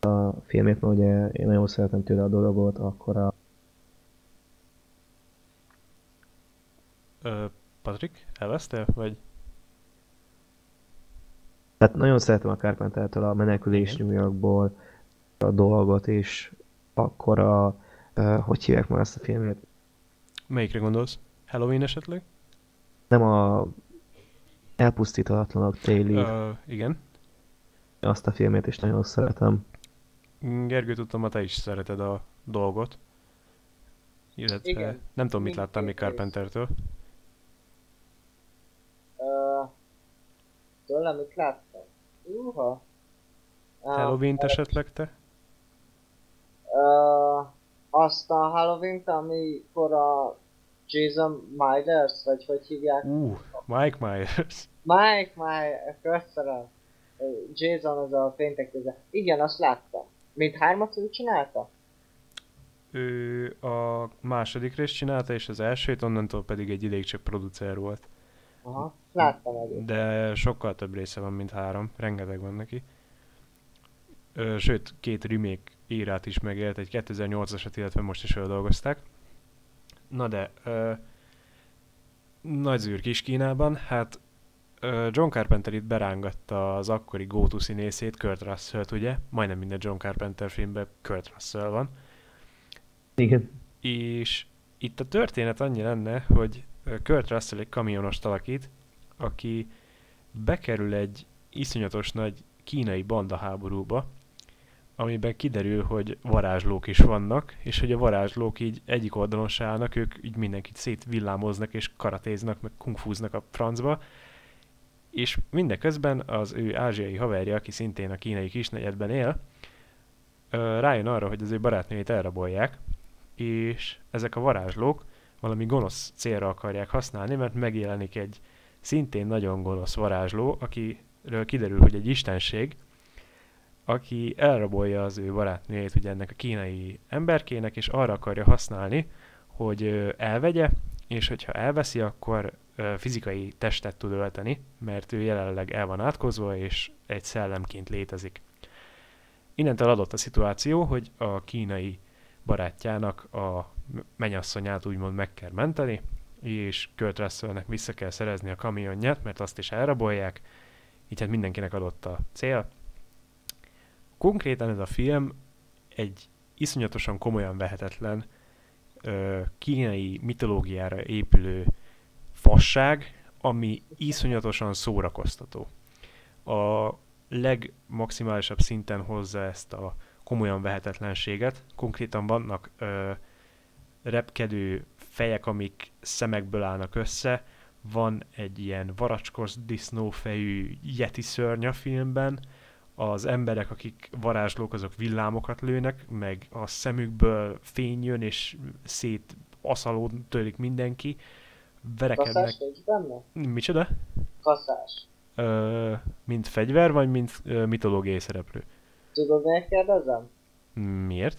A filmét, mert ugye én nagyon szeretem tőle a dolgot, akkor a Uh, Patrik, elvesztél? Vagy Tehát nagyon szeretem a Carpentertől a menekülés. New Yorkból, a dolgot, és akkor a, uh, hogy hívják már ezt a filmet? melyikre gondolsz? Halloween esetleg? Nem a elpusztítatlanok téli, uh. Igen. azt a filmét is nagyon szeretem. Gergő, tudtam, hogy te is szereted a dolgot. Illetve Igen, nem tudom, mit láttál még. Carpentertől. Uh, tőlem mit láttam? Uha. Ah, Halloween-t esetleg te? Uh, azt a Halloween-t, amikor a Jason Myers, vagy hogy hívják? Uh, Mike Myers. Mike Myers, köszönöm. Jason az a péntek köze. Igen, azt láttam. Mint hármat ő csinálta? Ő a második részt csinálta, és az elsőt, onnantól pedig egy ideig csak producer volt. Aha, láttam egyet. De sokkal több része van, mint három. Rengeteg van neki. Ö, sőt, két remake írát is megélt, egy 2008-asat, illetve most is dolgozták. Na de, ö, nagy zűr kis Kínában, hát ö, John Carpenter itt berángatta az akkori go-to színészét, Kurt Russell-t, ugye? Majdnem minden John Carpenter filmben Kurt Russell van. Igen. És itt a történet annyi lenne, hogy Kurt Russell egy kamionost alakít, aki bekerül egy iszonyatos nagy kínai bandaháborúba, amiben kiderül, hogy varázslók is vannak, és hogy a varázslók így egyik oldalon se állnak, ők így mindenkit szétvillámoznak és karatéznak, meg kungfúznak a francba, és mindeközben az ő ázsiai haverja, aki szintén a kínai kisnegyedben él, rájön arra, hogy az ő barátnőjét elrabolják, és ezek a varázslók valami gonosz célra akarják használni, mert megjelenik egy szintén nagyon gonosz varázsló, akiről kiderül, hogy egy istenség, aki elrabolja az ő barátnőjét ugye ennek a kínai emberkének, és arra akarja használni, hogy elvegye, és hogyha elveszi, akkor fizikai testet tud ölteni, mert ő jelenleg el van átkozva, és egy szellemként létezik. Innentől adott a szituáció, hogy a kínai barátjának a menyasszonyát úgymond meg kell menteni, és Kurt Russellnek vissza kell szerezni a kamionját, mert azt is elrabolják, így hát mindenkinek adott a cél. Konkrétan ez a film egy iszonyatosan komolyan vehetetlen kínai mitológiára épülő fasság, ami iszonyatosan szórakoztató. A legmaximálisabb szinten hozza ezt a komolyan vehetetlenséget. Konkrétan vannak ö, repkedő fejek, amik szemekből állnak össze. Van egy ilyen varacskos disznófejű yeti szörny a filmben. Az emberek, akik varázslók, azok villámokat lőnek, meg a szemükből fény jön, és szét aszalód törik mindenki. Verekednek. Kaszás nincs benne? Micsoda? Kaszás. Ö, mint fegyver, vagy mint ö, mitológiai szereplő? Tudod, miért kérdezem? Miért?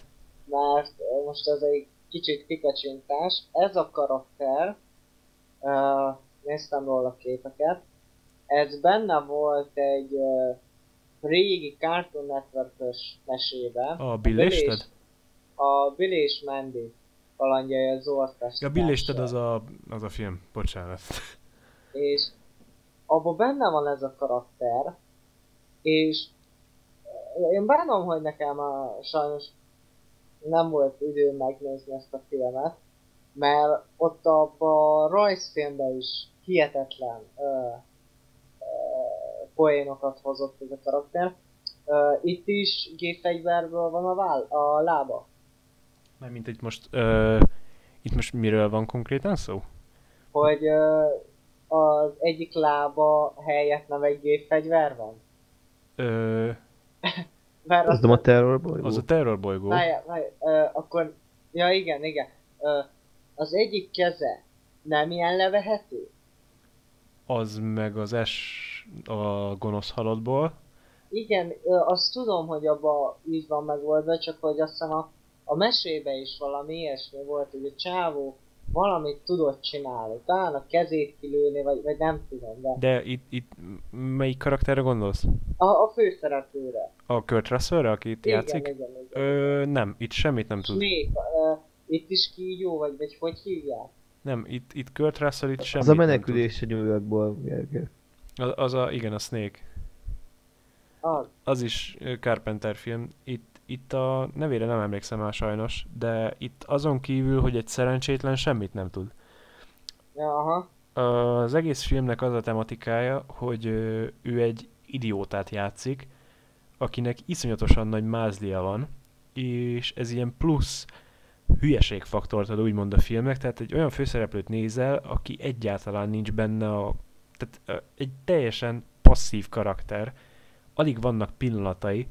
mert most ez egy kicsit pikacsintás. Ez a karakter, uh, néztem róla képeket, ez benne volt egy uh, régi Cartoon Network-ös mesében. A Bill és Ted? A Bill és Mandy kalandjai az orkesztrással. Ja, Bill és Ted az a, az a film, bocsánat. És abban benne van ez a karakter, és én bánom, hogy nekem a, sajnos nem volt idő megnézni ezt a filmet, mert ott abban a rajzfilmben is hihetetlen ö, ö, poénokat hozott ez a karakter. Ö, itt is gépfegyverből van a, váll, a lába. Nem, mint itt most, ö, itt most miről van konkrétan szó? Hogy ö, az egyik lába helyett nem egy gépfegyver van. Ö, Mert Az nem a terrorbolygó? az a terrorbolygó. Várjál, várjál, ö, akkor... Ja igen, igen. Ö, az egyik keze nem ilyen levehető? Az meg az S a gonosz halottból. Igen, ö, azt tudom, hogy abba így van megoldva, csak hogy azt hiszem a, a mesébe is valami ilyesmi volt, hogy a csávó valamit tudott csinálni. Talán a kezét kilőni, vagy, vagy nem tudom, de De itt, itt melyik karakterre gondolsz? a, a főszereplőre. A Kurt Russellre, aki itt Igen, játszik? igen, igen. Ö, nem, itt semmit nem tud. Snake, ö, itt is kígyó, vagy, vagy hogy hívják? Nem, itt, itt Kurt Russell itt semmit Az a menekülés a New Yorkból, Gergő. Az, az a, igen, a Snake. Az. Az is Carpenter film. Itt, itt a nevére nem emlékszem már sajnos, de itt azon kívül, hogy egy szerencsétlen semmit nem tud. Ja, aha. Az egész filmnek az a tematikája, hogy ő egy idiótát játszik, akinek iszonyatosan nagy mázlia van, és ez ilyen plusz hülyeségfaktort ad úgymond a filmnek, tehát egy olyan főszereplőt nézel, aki egyáltalán nincs benne a... Tehát egy teljesen passzív karakter, alig vannak pillanatai,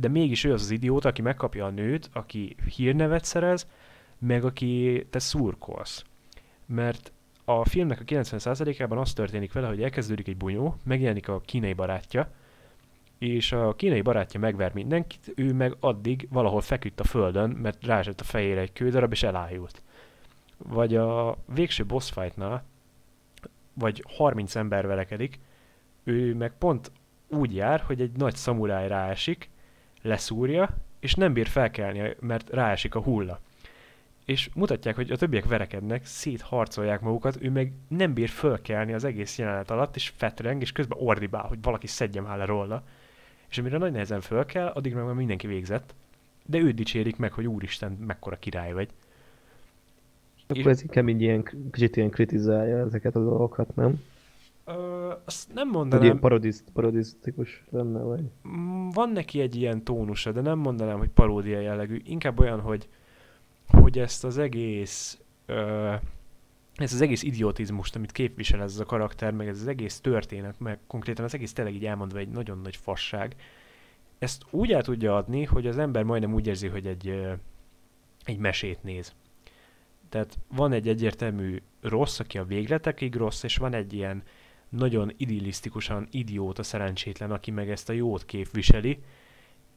de mégis ő az az idióta, aki megkapja a nőt, aki hírnevet szerez, meg aki te szurkolsz. Mert a filmnek a 90%-ában az történik vele, hogy elkezdődik egy bunyó, megjelenik a kínai barátja, és a kínai barátja megver mindenkit, ő meg addig valahol feküdt a földön, mert rázsett a fejére egy kődarab, és elájult. Vagy a végső boss fightnál, vagy 30 ember verekedik, ő meg pont úgy jár, hogy egy nagy szamuráj ráesik, leszúrja, és nem bír felkelni, mert ráesik a hulla. És mutatják, hogy a többiek verekednek, szétharcolják magukat, ő meg nem bír fölkelni az egész jelenet alatt, és fetreng, és közben ordibál, hogy valaki szedje már le róla. És amire nagy nehezen fölkel, addig meg már mindenki végzett. De őt dicsérik meg, hogy úristen, mekkora király vagy. Akkor ez inkább így ilyen, kicsit ilyen kritizálja ezeket a dolgokat, nem? Ö, azt nem mondanám, ilyen parodiz, parodisztikus lenne, vagy? Mm, van neki egy ilyen tónusa, de nem mondanám, hogy paródia jellegű. Inkább olyan, hogy, hogy ezt az egész ö, ezt az egész idiotizmust, amit képvisel ez a karakter, meg ez az egész történet, meg konkrétan az egész tényleg így elmondva egy nagyon nagy fasság, ezt úgy el tudja adni, hogy az ember majdnem úgy érzi, hogy egy, egy mesét néz. Tehát van egy egyértelmű rossz, aki a végletekig rossz, és van egy ilyen nagyon idillisztikusan idióta szerencsétlen, aki meg ezt a jót képviseli,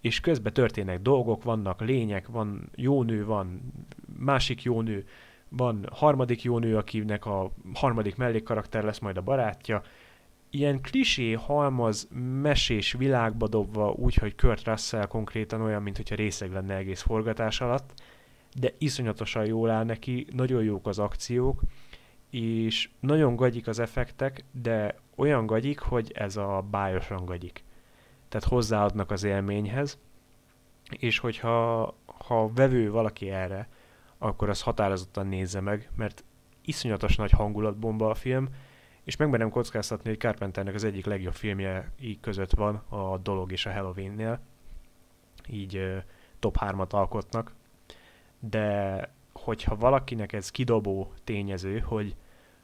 és közben történnek dolgok, vannak lények, van jó nő, van másik jó nő, van harmadik jó nő, akinek a harmadik mellékkarakter lesz majd a barátja. Ilyen klisé, halmaz, mesés világba dobva, úgyhogy Kurt Russell konkrétan olyan, mint hogyha részeg lenne egész forgatás alatt, de iszonyatosan jól áll neki, nagyon jók az akciók, és nagyon gagyik az effektek, de olyan gagyik, hogy ez a bájosan gagyik. Tehát hozzáadnak az élményhez, és hogyha ha vevő valaki erre, akkor az határozottan nézze meg, mert iszonyatos nagy hangulatbomba a film, és megmerem kockáztatni, hogy Carpenternek az egyik legjobb filmje így között van, a Dolog és a Halloween-nél. Így top 3-at alkotnak. De hogyha valakinek ez kidobó tényező, hogy,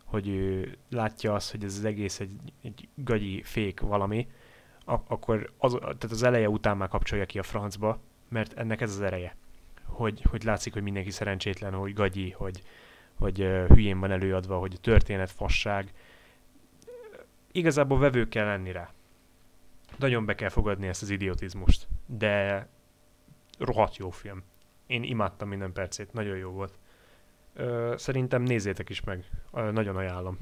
hogy ő látja azt, hogy ez az egész egy, egy gagyi fék valami, ak- akkor az, tehát az eleje után már kapcsolja ki a francba, mert ennek ez az ereje. Hogy, hogy látszik, hogy mindenki szerencsétlen, hogy gagyi, hogy, hogy hülyén van előadva, hogy a történet fasság. Igazából vevő kell lenni rá. Nagyon be kell fogadni ezt az idiotizmust. De rohadt jó film. Én imádtam minden percét, nagyon jó volt. Szerintem nézzétek is meg, nagyon ajánlom.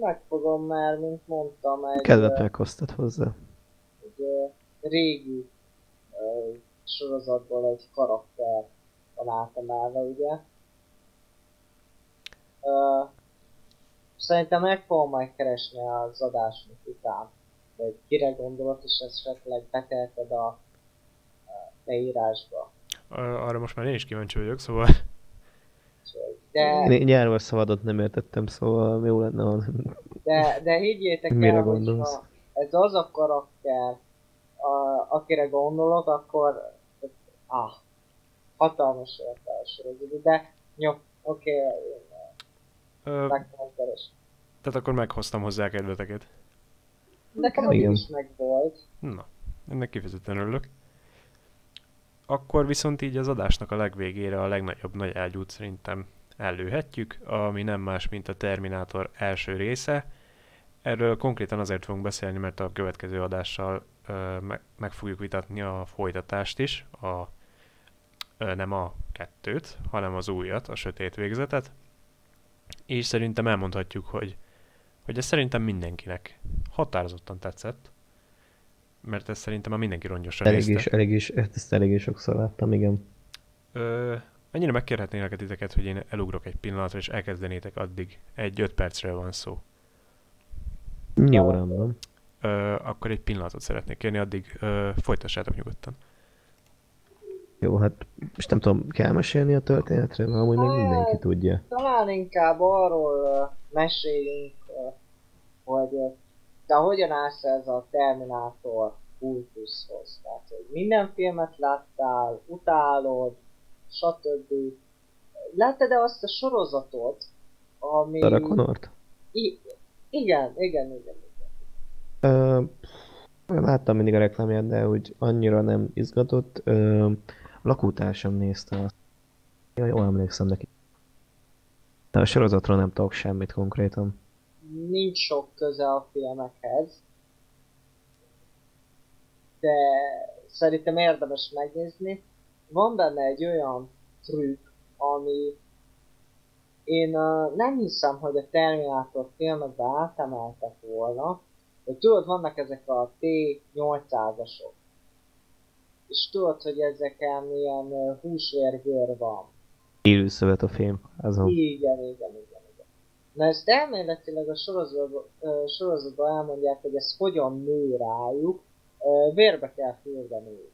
Megfogom már, mint mondtam, egy, Kedvet meghoztad hozzá. egy régi sorozatból egy karakter van átemelve, ugye. Szerintem meg fogom majd keresni az adásunk után, hogy kire gondolok, és esetleg betelted a a leírásba. Arra most már én is kíváncsi vagyok, szóval De, Én nyárva szavadot nem értettem, szóval jó lenne, ha de, de higgyétek Mire el, gondolsz? ez az a karakter, a, akire gondolok, akkor ah, hatalmas értelmes sorozat, de jó, oké, én ö, meg fogom keresni. tehát akkor meghoztam hozzá a kedveteket. Nekem Igen. is meg volt. Na, ennek kifejezetten örülök. Akkor viszont így az adásnak a legvégére a legnagyobb nagy ágyút szerintem előhetjük, ami nem más, mint a Terminátor első része. Erről konkrétan azért fogunk beszélni, mert a következő adással meg, fogjuk vitatni a folytatást is, a, nem a kettőt, hanem az újat, a sötét végzetet. És szerintem elmondhatjuk, hogy, hogy ez szerintem mindenkinek határozottan tetszett mert ez szerintem már mindenki rongyosan elég nézte. is, elég is, ezt elég is sokszor láttam, igen. Ö, annyira megkérhetnélek titeket, hogy én elugrok egy pillanatra, és elkezdenétek addig. Egy öt percről van szó. Jó, rendben. Ö, akkor egy pillanatot szeretnék kérni, addig ö, folytassátok nyugodtan. Jó, hát most nem tudom, kell mesélni a történetre, mert amúgy még mindenki tudja. Talán inkább arról uh, meséljünk, uh, hogy uh, de hogyan állsz ez a Terminátor kultuszhoz. Tehát, hogy minden filmet láttál, utálod, stb. Láttad-e azt a sorozatot, ami... Sarah Connort? I- igen, igen, igen, igen. Ö, láttam mindig a reklámját, de úgy annyira nem izgatott. Ö, lakótársam nézte azt. Ja, jól emlékszem neki. De a sorozatról nem tudok semmit konkrétan. nincs sok köze a filmekhez, de szerintem érdemes megnézni. Van benne egy olyan trükk, ami én uh, nem hiszem, hogy a Terminátor filmekbe átemeltek volna, de tudod, vannak ezek a T-800-asok. És tudod, hogy ezeken ilyen uh, húsvérgőr van. Élő szövet a fém. Azon. Igen, igen, igen, igen. Na ezt elméletileg a sorozatban, ö, sorozatban elmondják, hogy ez hogyan nő rájuk, ö, vérbe kell fürdeni.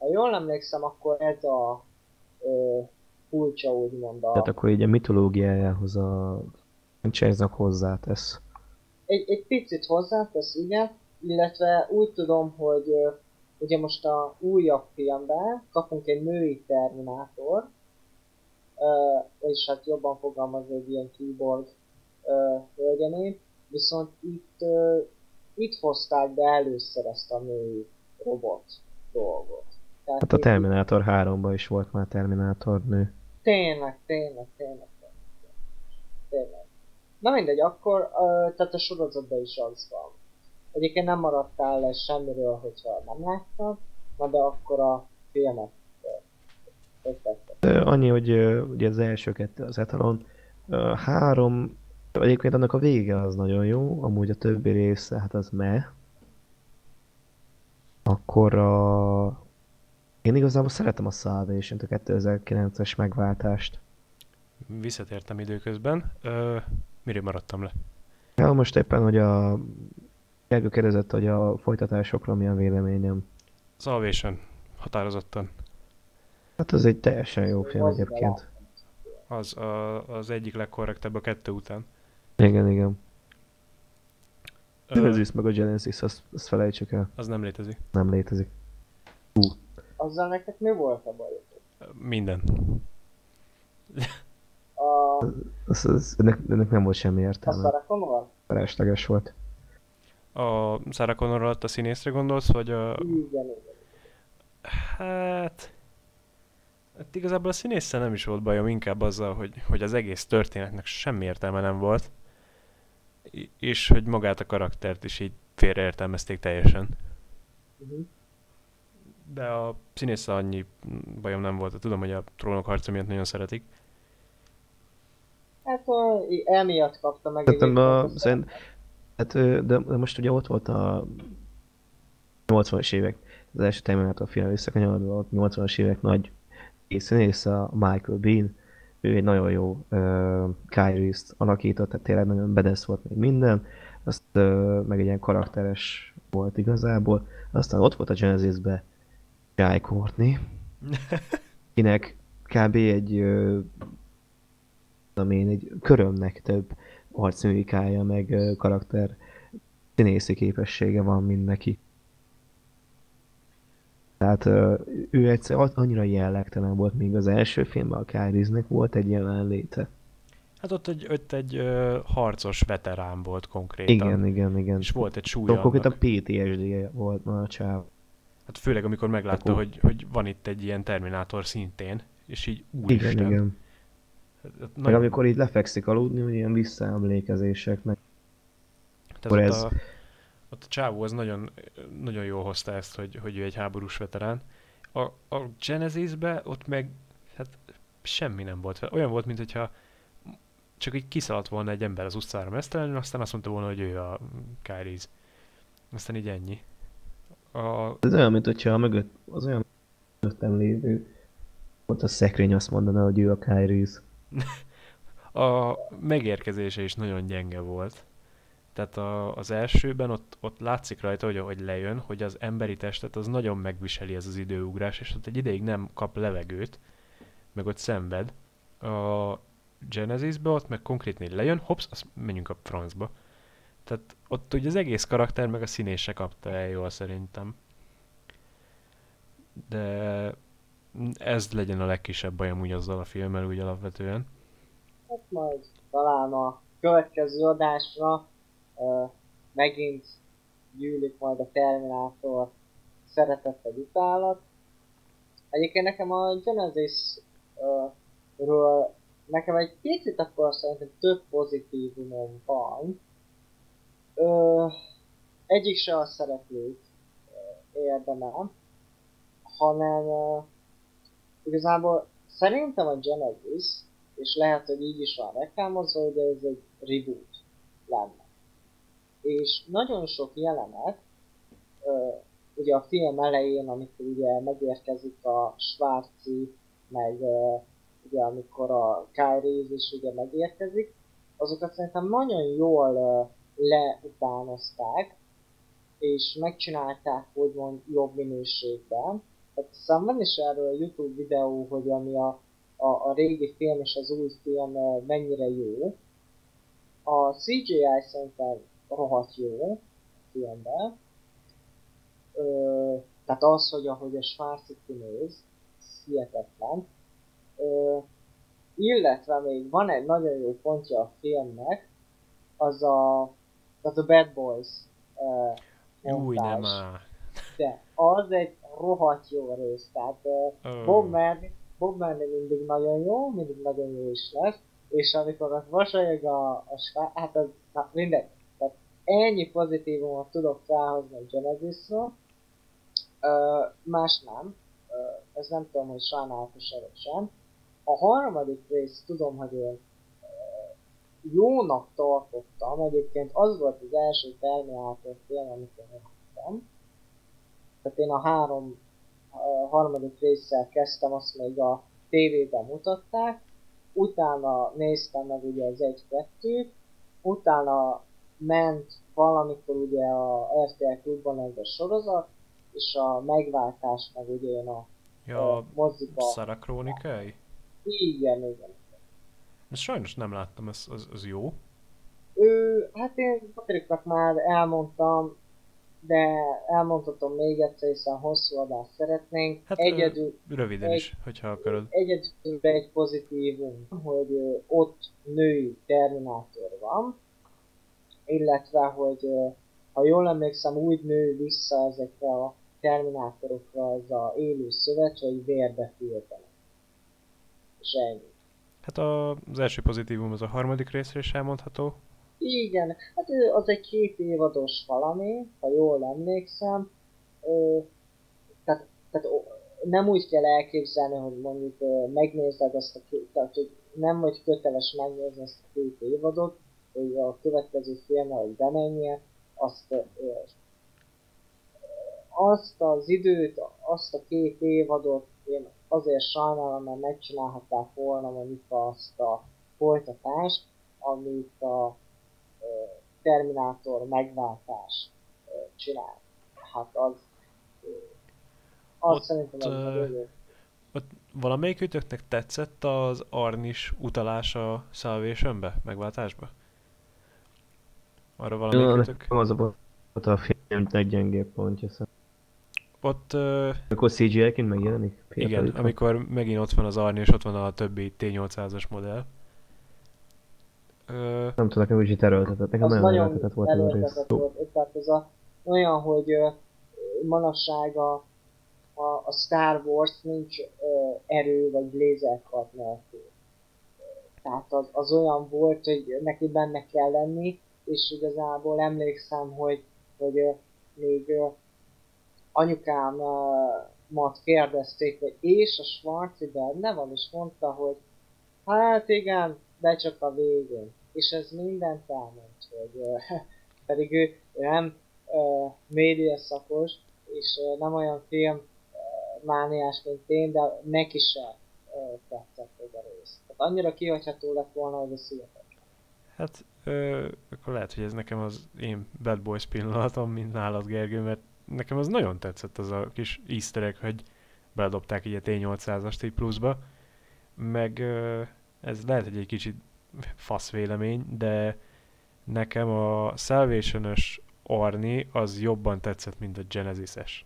Ha jól emlékszem, akkor ez a ö, kulcsa úgymond a... Tehát akkor így a mitológiájához a franchise-nak hozzátesz. Egy, egy picit hozzátesz, igen, illetve úgy tudom, hogy ö, ugye most a újabb filmben kapunk egy női Terminátor, ö, és hát jobban fogalmazva egy ilyen keyboard ö, hölgyené, viszont itt, ö, itt hozták be először ezt a női robot dolgot. Hát a Terminátor 3-ban is volt már Terminátor nő. Tényleg, tényleg, tényleg, tényleg. tényleg. Na mindegy, akkor, uh, tehát a sorozatban is az van. Egyébként nem maradtál le semmiről, hogyha nem láttad, na de akkor a filmet Annyi, hogy ö, ugye az első kettő az etalon. Három, egyébként annak a vége az nagyon jó, amúgy a többi része, hát az me. Akkor a... Én igazából szeretem a salvation a 2009-es megváltást. Visszatértem időközben. Ö, miről maradtam le? Ja, most éppen, hogy a... Gergő kérdezett, hogy a folytatásokról mi a véleményem. Salvation. Határozottan. Hát az egy teljesen jó film egyébként. Az a, az egyik legkorrektebb a kettő után. Igen, igen. Nevezzük meg a Genesis, azt, azt felejtsük el. az nem létezik. Nem létezik. Azzal nektek mi volt a baj? Ö, Minden. A, Az, az, ennek, ennek nem volt semmi a értelme. Sarah Connor? Felesleges volt. A Sarah Connor alatt a színészre gondolsz, vagy a... Igen, igen. Hát... Hát igazából a színésszel nem is volt bajom, inkább azzal, hogy, hogy az egész történetnek semmi értelme nem volt. És hogy magát a karaktert is így félreértelmezték teljesen. Uh-huh. De a színésszel annyi bajom nem volt. Tudom, hogy a trónok harca miatt nagyon szeretik. Hát ö, emiatt kapta meg Szerintem a, a szerint, hát, de, de most ugye ott volt a 80-as évek, az első Terminator film visszakanyarodva, ott 80-as évek nagy színész, a Michael Bean, ő egy nagyon jó uh, Kyrie-t alakított, tehát tényleg nagyon bedesz volt még minden, azt uh, meg egy ilyen karakteres volt igazából. Aztán ott volt a Genesis-be Guy Courtney, kinek kb. egy tudom én, egy körömnek több arcmimikája, meg karakter színészi képessége van, mint neki. Tehát ő egyszer annyira jellegtelen volt, még az első filmben a Kyrie-nek volt egy jelenléte. Hát ott egy, ott egy ö, harcos veterán volt konkrétan. Igen, igen, igen. És volt egy súlya a annak. PTSD-je volt már a csáv. Hát főleg, amikor meglátta, Akkor- hogy, hogy van itt egy ilyen Terminátor szintén, és így úristen. Igen, igen. Hát Meg nagyon- amikor így lefekszik aludni, hogy ilyen visszaemlékezések, meg Tehát akkor ez- a, ott a csávó az nagyon, nagyon jól hozta ezt, hogy, hogy ő egy háborús veterán. A, a Genesisbe ott meg hát semmi nem volt. Olyan volt, mintha csak így kiszaladt volna egy ember az utcára mesztelenül, aztán azt mondta volna, hogy ő a Kyries. Aztán így ennyi. A, ez olyan, mint hogyha a mögött, az olyan mögöttem lévő ott a szekrény azt mondaná, hogy ő a Kyrie. [laughs] a megérkezése is nagyon gyenge volt. Tehát a, az elsőben ott, ott látszik rajta, hogy ahogy lejön, hogy az emberi testet az nagyon megviseli ez az időugrás, és ott egy ideig nem kap levegőt, meg ott szenved. A Genesisbe ott meg konkrétan lejön, hops, azt menjünk a francba. Tehát ott ugye az egész karakter meg a színés se kapta el jól szerintem. De ez legyen a legkisebb bajom úgy azzal a filmmel úgy alapvetően. Hát majd talán a következő adásra ö, megint gyűlik majd a Terminátor szeretettel utálat. Egyébként nekem a Genesis ö, ről nekem egy picit akkor szerintem több pozitívumom van. Ö, egyik se a szereplőt érdemel, hanem ö, igazából szerintem a Genesis és lehet, hogy így is van reklámozva, hogy ez egy reboot lenne. És nagyon sok jelenet, ö, ugye a film elején, amikor ugye megérkezik a Schwarzi, meg ö, ugye amikor a Kyrie is ugye megérkezik, azokat szerintem nagyon jól leutánozták, és megcsinálták úgymond jobb minőségben. Tehát aztán van is erről a YouTube videó, hogy ami a a, a régi film és az új film eh, mennyire jó. A CGI szerintem rohadt jó a filmben. Ö, tehát az, hogy ahogy a Schwarzi kinéz, hihetetlen. Ö, illetve még van egy nagyon jó pontja a filmnek, az a, tehát a Bad Boys uh, Új, nem már. de az egy rohadt jó rész, tehát uh, Ö. Bob Marley, Bob Marley mindig nagyon jó, mindig nagyon jó is lesz, és amikor ott mosolyog a, a svá, hát az, na mindegy, tehát ennyi pozitívumot tudok felhozni a Genesisről, Ö, más nem, Ö, ez nem tudom, hogy sajnálatos sem. A harmadik rész tudom, hogy ö, jónak tartottam, egyébként az volt az első Terminator film, amit én láttam. Tehát én a három a harmadik résszel kezdtem, azt még a tévében mutatták, utána néztem meg ugye az 1-2, utána ment valamikor ugye a RTL klubban ez a sorozat, és a megváltás meg ugye én a, Ja, a moziba. Szara? Igen, igen. Ezt sajnos nem láttam, ez, az, az jó. Ő, hát én Patriknak már elmondtam, de elmondhatom még egyszer, hiszen hosszú adást szeretnénk. Hát, Egyedül, Röviden Egy- is, hogyha akarod. egyedül egy pozitívum, hogy ott női terminátor van, illetve, hogy ha jól emlékszem, úgy nő vissza ezekre a terminátorokra ez a élő szövet, hogy vérbe fürdenek. És ennyi. Hát a, az első pozitívum az a harmadik részre is elmondható. Igen, hát az egy két évados valami, ha jól emlékszem. Ö, tehát tehát nem úgy kell elképzelni, hogy mondjuk megnézed azt a két, tehát hogy nem vagy köteles megnézni ezt a két évadot, hogy a következő filmre, hogy bemenjél, azt azt az időt, azt a két évadot én azért sajnálom, mert megcsinálhatták volna mondjuk azt a folytatást, amit a Terminátor megváltás csinál. Hát az, az ott, szerintem az uh, ott valamelyikőtöknek tetszett az Arnis utalása Salvationbe, megváltásba? Arra valamelyikőtök? Jó, az a volt a film leggyengébb pontja szerintem. Ott... Uh, akkor CGI-ként megjelenik? Igen, amikor megint ott van az Arni, és ott van a többi T800-as modell. Uh, nem tudom, nekem úgy erőltetett. Nekem nagyon erőltetett volt az a rész. Volt. Tehát ez a, olyan, hogy manapság a, a, a Star Wars nincs uh, erő vagy lézerkart nélkül. Tehát az, az olyan volt, hogy neki benne kell lenni, és igazából emlékszem, hogy, hogy még uh, anyukámat kérdezték, hogy és a Schwarzi benne van, és mondta, hogy hát igen, de csak a végén. És ez mindent elmond, hogy uh, [laughs] pedig ő nem uh, média szakos, és nem olyan film mániás, mint én, de neki se tetszett ez a rész. Tehát annyira kihagyható lett volna, hogy ez hihetetlen. Hát, ö, akkor lehet, hogy ez nekem az én Bad Boys pillanatom, mint nálad Gergő, mert nekem az nagyon tetszett az a kis easter egg, hogy beledobták így a T800-ast egy pluszba, meg ez lehet, hogy egy kicsit fasz vélemény, de nekem a salvation Arni az jobban tetszett, mint a Genesis-es.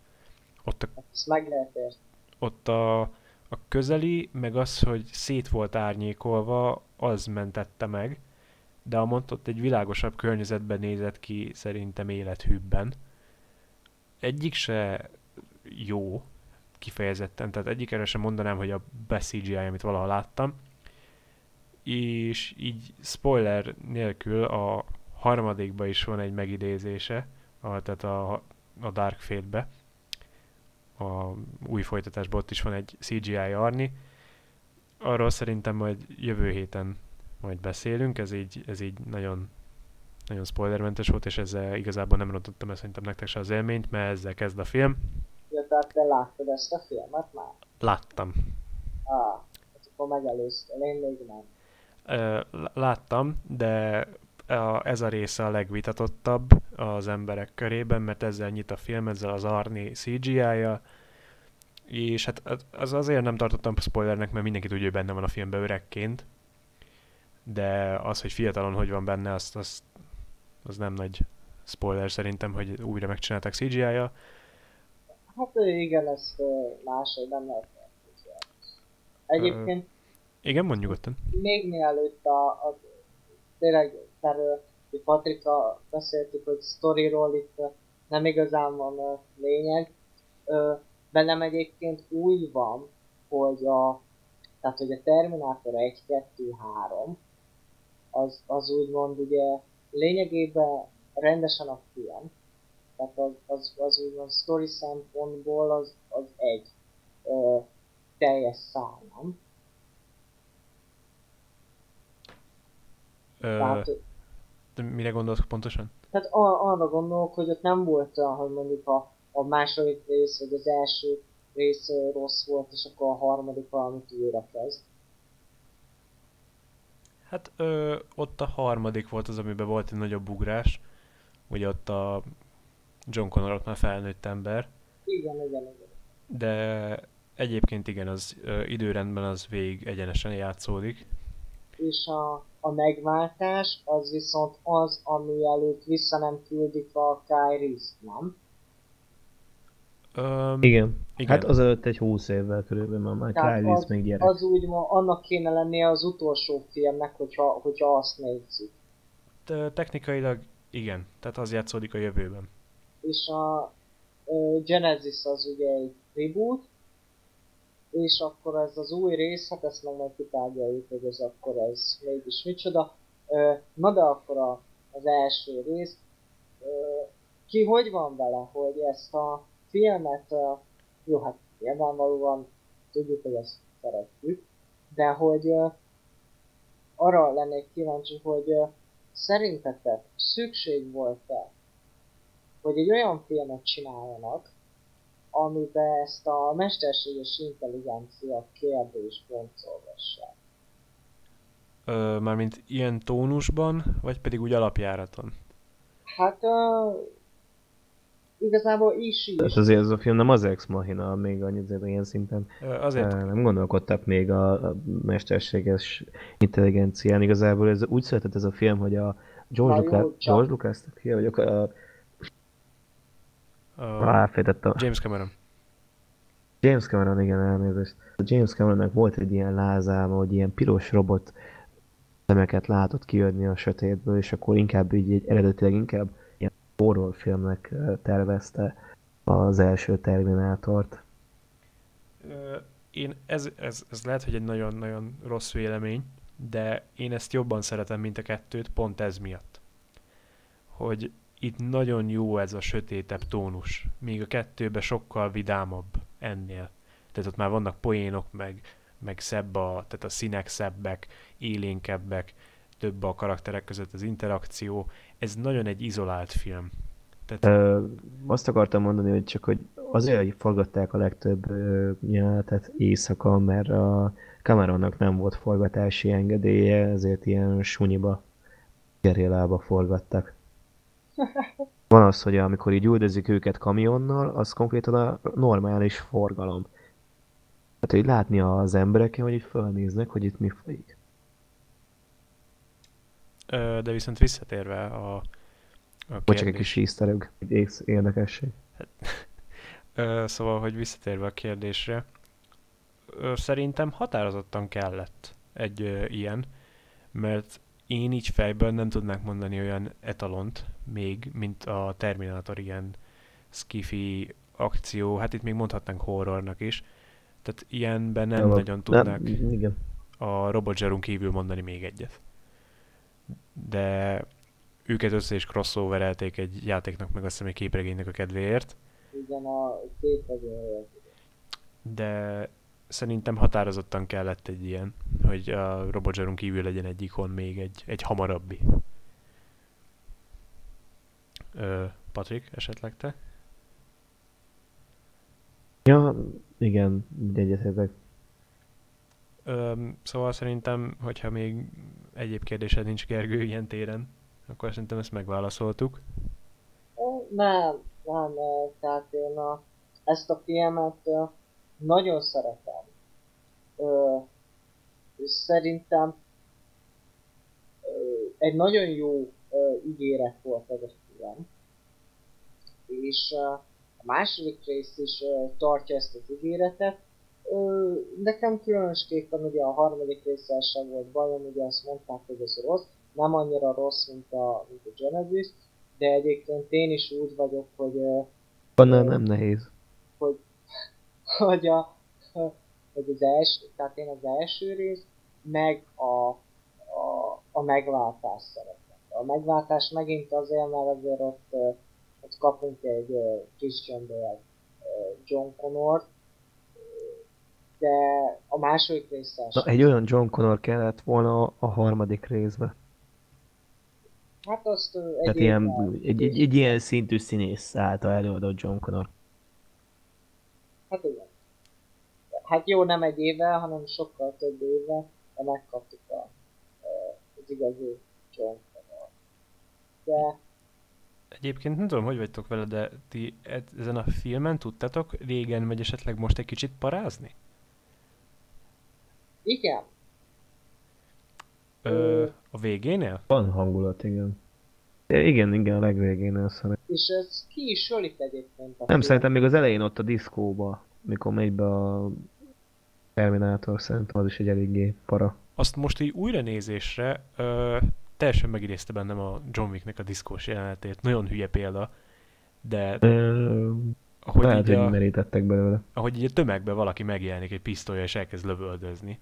Ott a, Ezt meg lehet Ott a, a közeli, meg az, hogy szét volt árnyékolva, az mentette meg, de a mondott egy világosabb környezetben nézett ki szerintem élethűbben egyik se jó kifejezetten, tehát egyik erre sem mondanám, hogy a best CGI, amit valaha láttam. És így spoiler nélkül a harmadikban is van egy megidézése, a, tehát a, a Dark Fate-be. A új folytatásban ott is van egy CGI Arni. Arról szerintem majd jövő héten majd beszélünk, ez így, ez így nagyon nagyon spoilermentes volt, és ezzel igazából nem rontottam el szerintem nektek se az élményt, mert ezzel kezd a film. Ja, tehát te láttad ezt a filmet már? Láttam. Ah, akkor megelőztél, én még nem. Láttam, de a, ez a része a legvitatottabb az emberek körében, mert ezzel nyit a film, ezzel az Arni CGI-ja, és hát az azért nem tartottam spoilernek, mert mindenki tudja, hogy benne van a filmben öregként, de az, hogy fiatalon hogy van benne, azt, azt az nem nagy spoiler szerintem, hogy újra megcsinálták CGI-ja. Hát igen, ezt máshogy nem lehet Egyébként... Uh, igen, mondjuk ott. Még mielőtt a, a tényleg, hogy Patrika beszéltük, hogy sztoriról itt nem igazán van lényeg. Bennem egyébként úgy van, hogy a, tehát hogy a Terminator 1, 2, 3, az, az úgymond ugye lényegében rendesen a film, tehát az, az, az úgymond story szempontból az, az egy ö, teljes szám? Ö, tehát, de mire gondolsz pontosan? Tehát arra gondolok, hogy ott nem volt olyan, hogy mondjuk a, a második rész, vagy az első rész rossz volt, és akkor a harmadik valamit újra kezd. Hát ö, ott a harmadik volt az, amiben volt egy nagyobb ugrás. Ugye ott a John Connor ott már felnőtt ember. Igen, igen, igen. De egyébként igen, az ö, időrendben az végig egyenesen játszódik. És a, a megváltás az viszont az, ami előtt vissza nem küldik a Kyrie-t, nem? Um, igen. Igen. Hát az előtt egy húsz évvel körülbelül már Kyle az, még gyerek. Az úgy ma, annak kéne lennie az utolsó filmnek, hogyha, hogyha azt nézzük. Te, technikailag igen, tehát az játszódik a jövőben. És a uh, Genesis az ugye egy reboot, és akkor ez az új rész, hát ezt meg majd kitárgyaljuk, hogy ez akkor ez mégis micsoda. Uh, na de akkor a, az első rész, uh, ki hogy van vele, hogy ezt a filmet, uh, jó hát nyilvánvalóan tudjuk, hogy ezt szeretjük, de hogy uh, arra lennék kíváncsi, hogy uh, szerintetek szükség volt-e, hogy egy olyan filmet csináljanak, amiben ezt a mesterséges intelligencia kérdést boncolgassák. Mármint ilyen tónusban, vagy pedig úgy alapjáraton? Hát uh, igazából is is. Tehát azért ez a film nem az Ex Machina, még annyit ilyen szinten. Azért. Nem gondolkodtak még a, a mesterséges intelligencián. Igazából ez úgy született ez a film, hogy a George, Lucas, George Lucas, ki vagyok, a, a... James Cameron. James Cameron, igen, elnézést. A James Cameronnek volt egy ilyen lázáma, hogy ilyen piros robot szemeket látott kijönni a sötétből, és akkor inkább így, így eredetileg inkább horrorfilmnek tervezte az első Terminátort. Én, ez, ez, ez lehet, hogy egy nagyon-nagyon rossz vélemény, de én ezt jobban szeretem, mint a kettőt, pont ez miatt. Hogy itt nagyon jó ez a sötétebb tónus, míg a kettőben sokkal vidámabb ennél. Tehát ott már vannak poénok, meg, meg szebb a, tehát a színek szebbek, élénkebbek, több a karakterek között az interakció. Ez nagyon egy izolált film. Tehát... Ö, azt akartam mondani, hogy csak hogy azért forgatták a legtöbb jelenetet éjszaka, mert a Cameronnak nem volt forgatási engedélye, ezért ilyen sunyiba, gerillába forgattak. [laughs] Van az, hogy amikor így üldözik őket kamionnal, az konkrétan a normális forgalom. Tehát, hogy látni az embereken, hogy így fölnéznek, hogy itt mi folyik. De viszont visszatérve a, a csak egy kis easter egg, egy érdekesség. szóval, hogy visszatérve a kérdésre, szerintem határozottan kellett egy ilyen, mert én így fejből nem tudnák mondani olyan etalont még, mint a Terminator ilyen skifi akció, hát itt még mondhatnánk horrornak is, tehát ilyenben nem ja, nagyon tudnák nem, igen. a Robot Zserun kívül mondani még egyet. De őket össze is crossoverelték egy játéknak, meg azt hiszem egy képregénynek a kedvéért. Igen, a képregényért. De szerintem határozottan kellett egy ilyen, hogy a Robot kívül legyen egy ikon még egy, egy hamarabbi. Ö, Patrik, esetleg te? Ja, igen, egyetértek. Szóval szerintem, hogyha még egyéb kérdésed nincs Gergő ilyen téren, akkor szerintem ezt megválaszoltuk. Nem, nem, tehát én a, ezt a filmet nagyon szeretem. Ö, szerintem ö, egy nagyon jó ö, ígéret volt ez a film. És ö, a második rész is ö, tartja ezt az ígéretet. Ö, nekem különösképpen ugye a harmadik résszel sem volt bajom, ugye azt mondták, hogy ez rossz. Nem annyira rossz, mint a, mint a Genesis, de egyébként én is úgy vagyok, hogy... Annál nem nehéz [laughs] hogy, a, hogy az első, tehát én az első rész, meg a, a, a megváltás szeretem. A megváltás megint azért, mert azért ott, ott kapunk egy Bale John Connor, de a második része Na, egy olyan John Connor kellett volna a harmadik részbe. Hát azt egy, Tehát ilyen, egy, egy, egy, ilyen szintű színész által előadott John Connor. Hát igen. Hát jó, nem egy éve, hanem sokkal több éve, de megkaptuk a, az igazi John De... Egyébként nem tudom, hogy vagytok vele, de ti ezen a filmen tudtatok régen, vagy esetleg most egy kicsit parázni? Igen. Ö, a végénél? Van hangulat, igen. Ja, igen, igen, a legvégén szeret. És ez ki is sölik egyébként a Nem, film. szerintem még az elején ott a diszkóba, mikor megy be a Terminátor, szerintem az is egy eléggé para. Azt most így újranézésre ö, teljesen megidézte bennem a John Wicknek a diszkós jelenetét. Nagyon hülye példa, de... Ö, ahogy lehet, hogy a, belőle. Ahogy így a tömegben valaki megjelenik egy pisztolya és elkezd lövöldözni.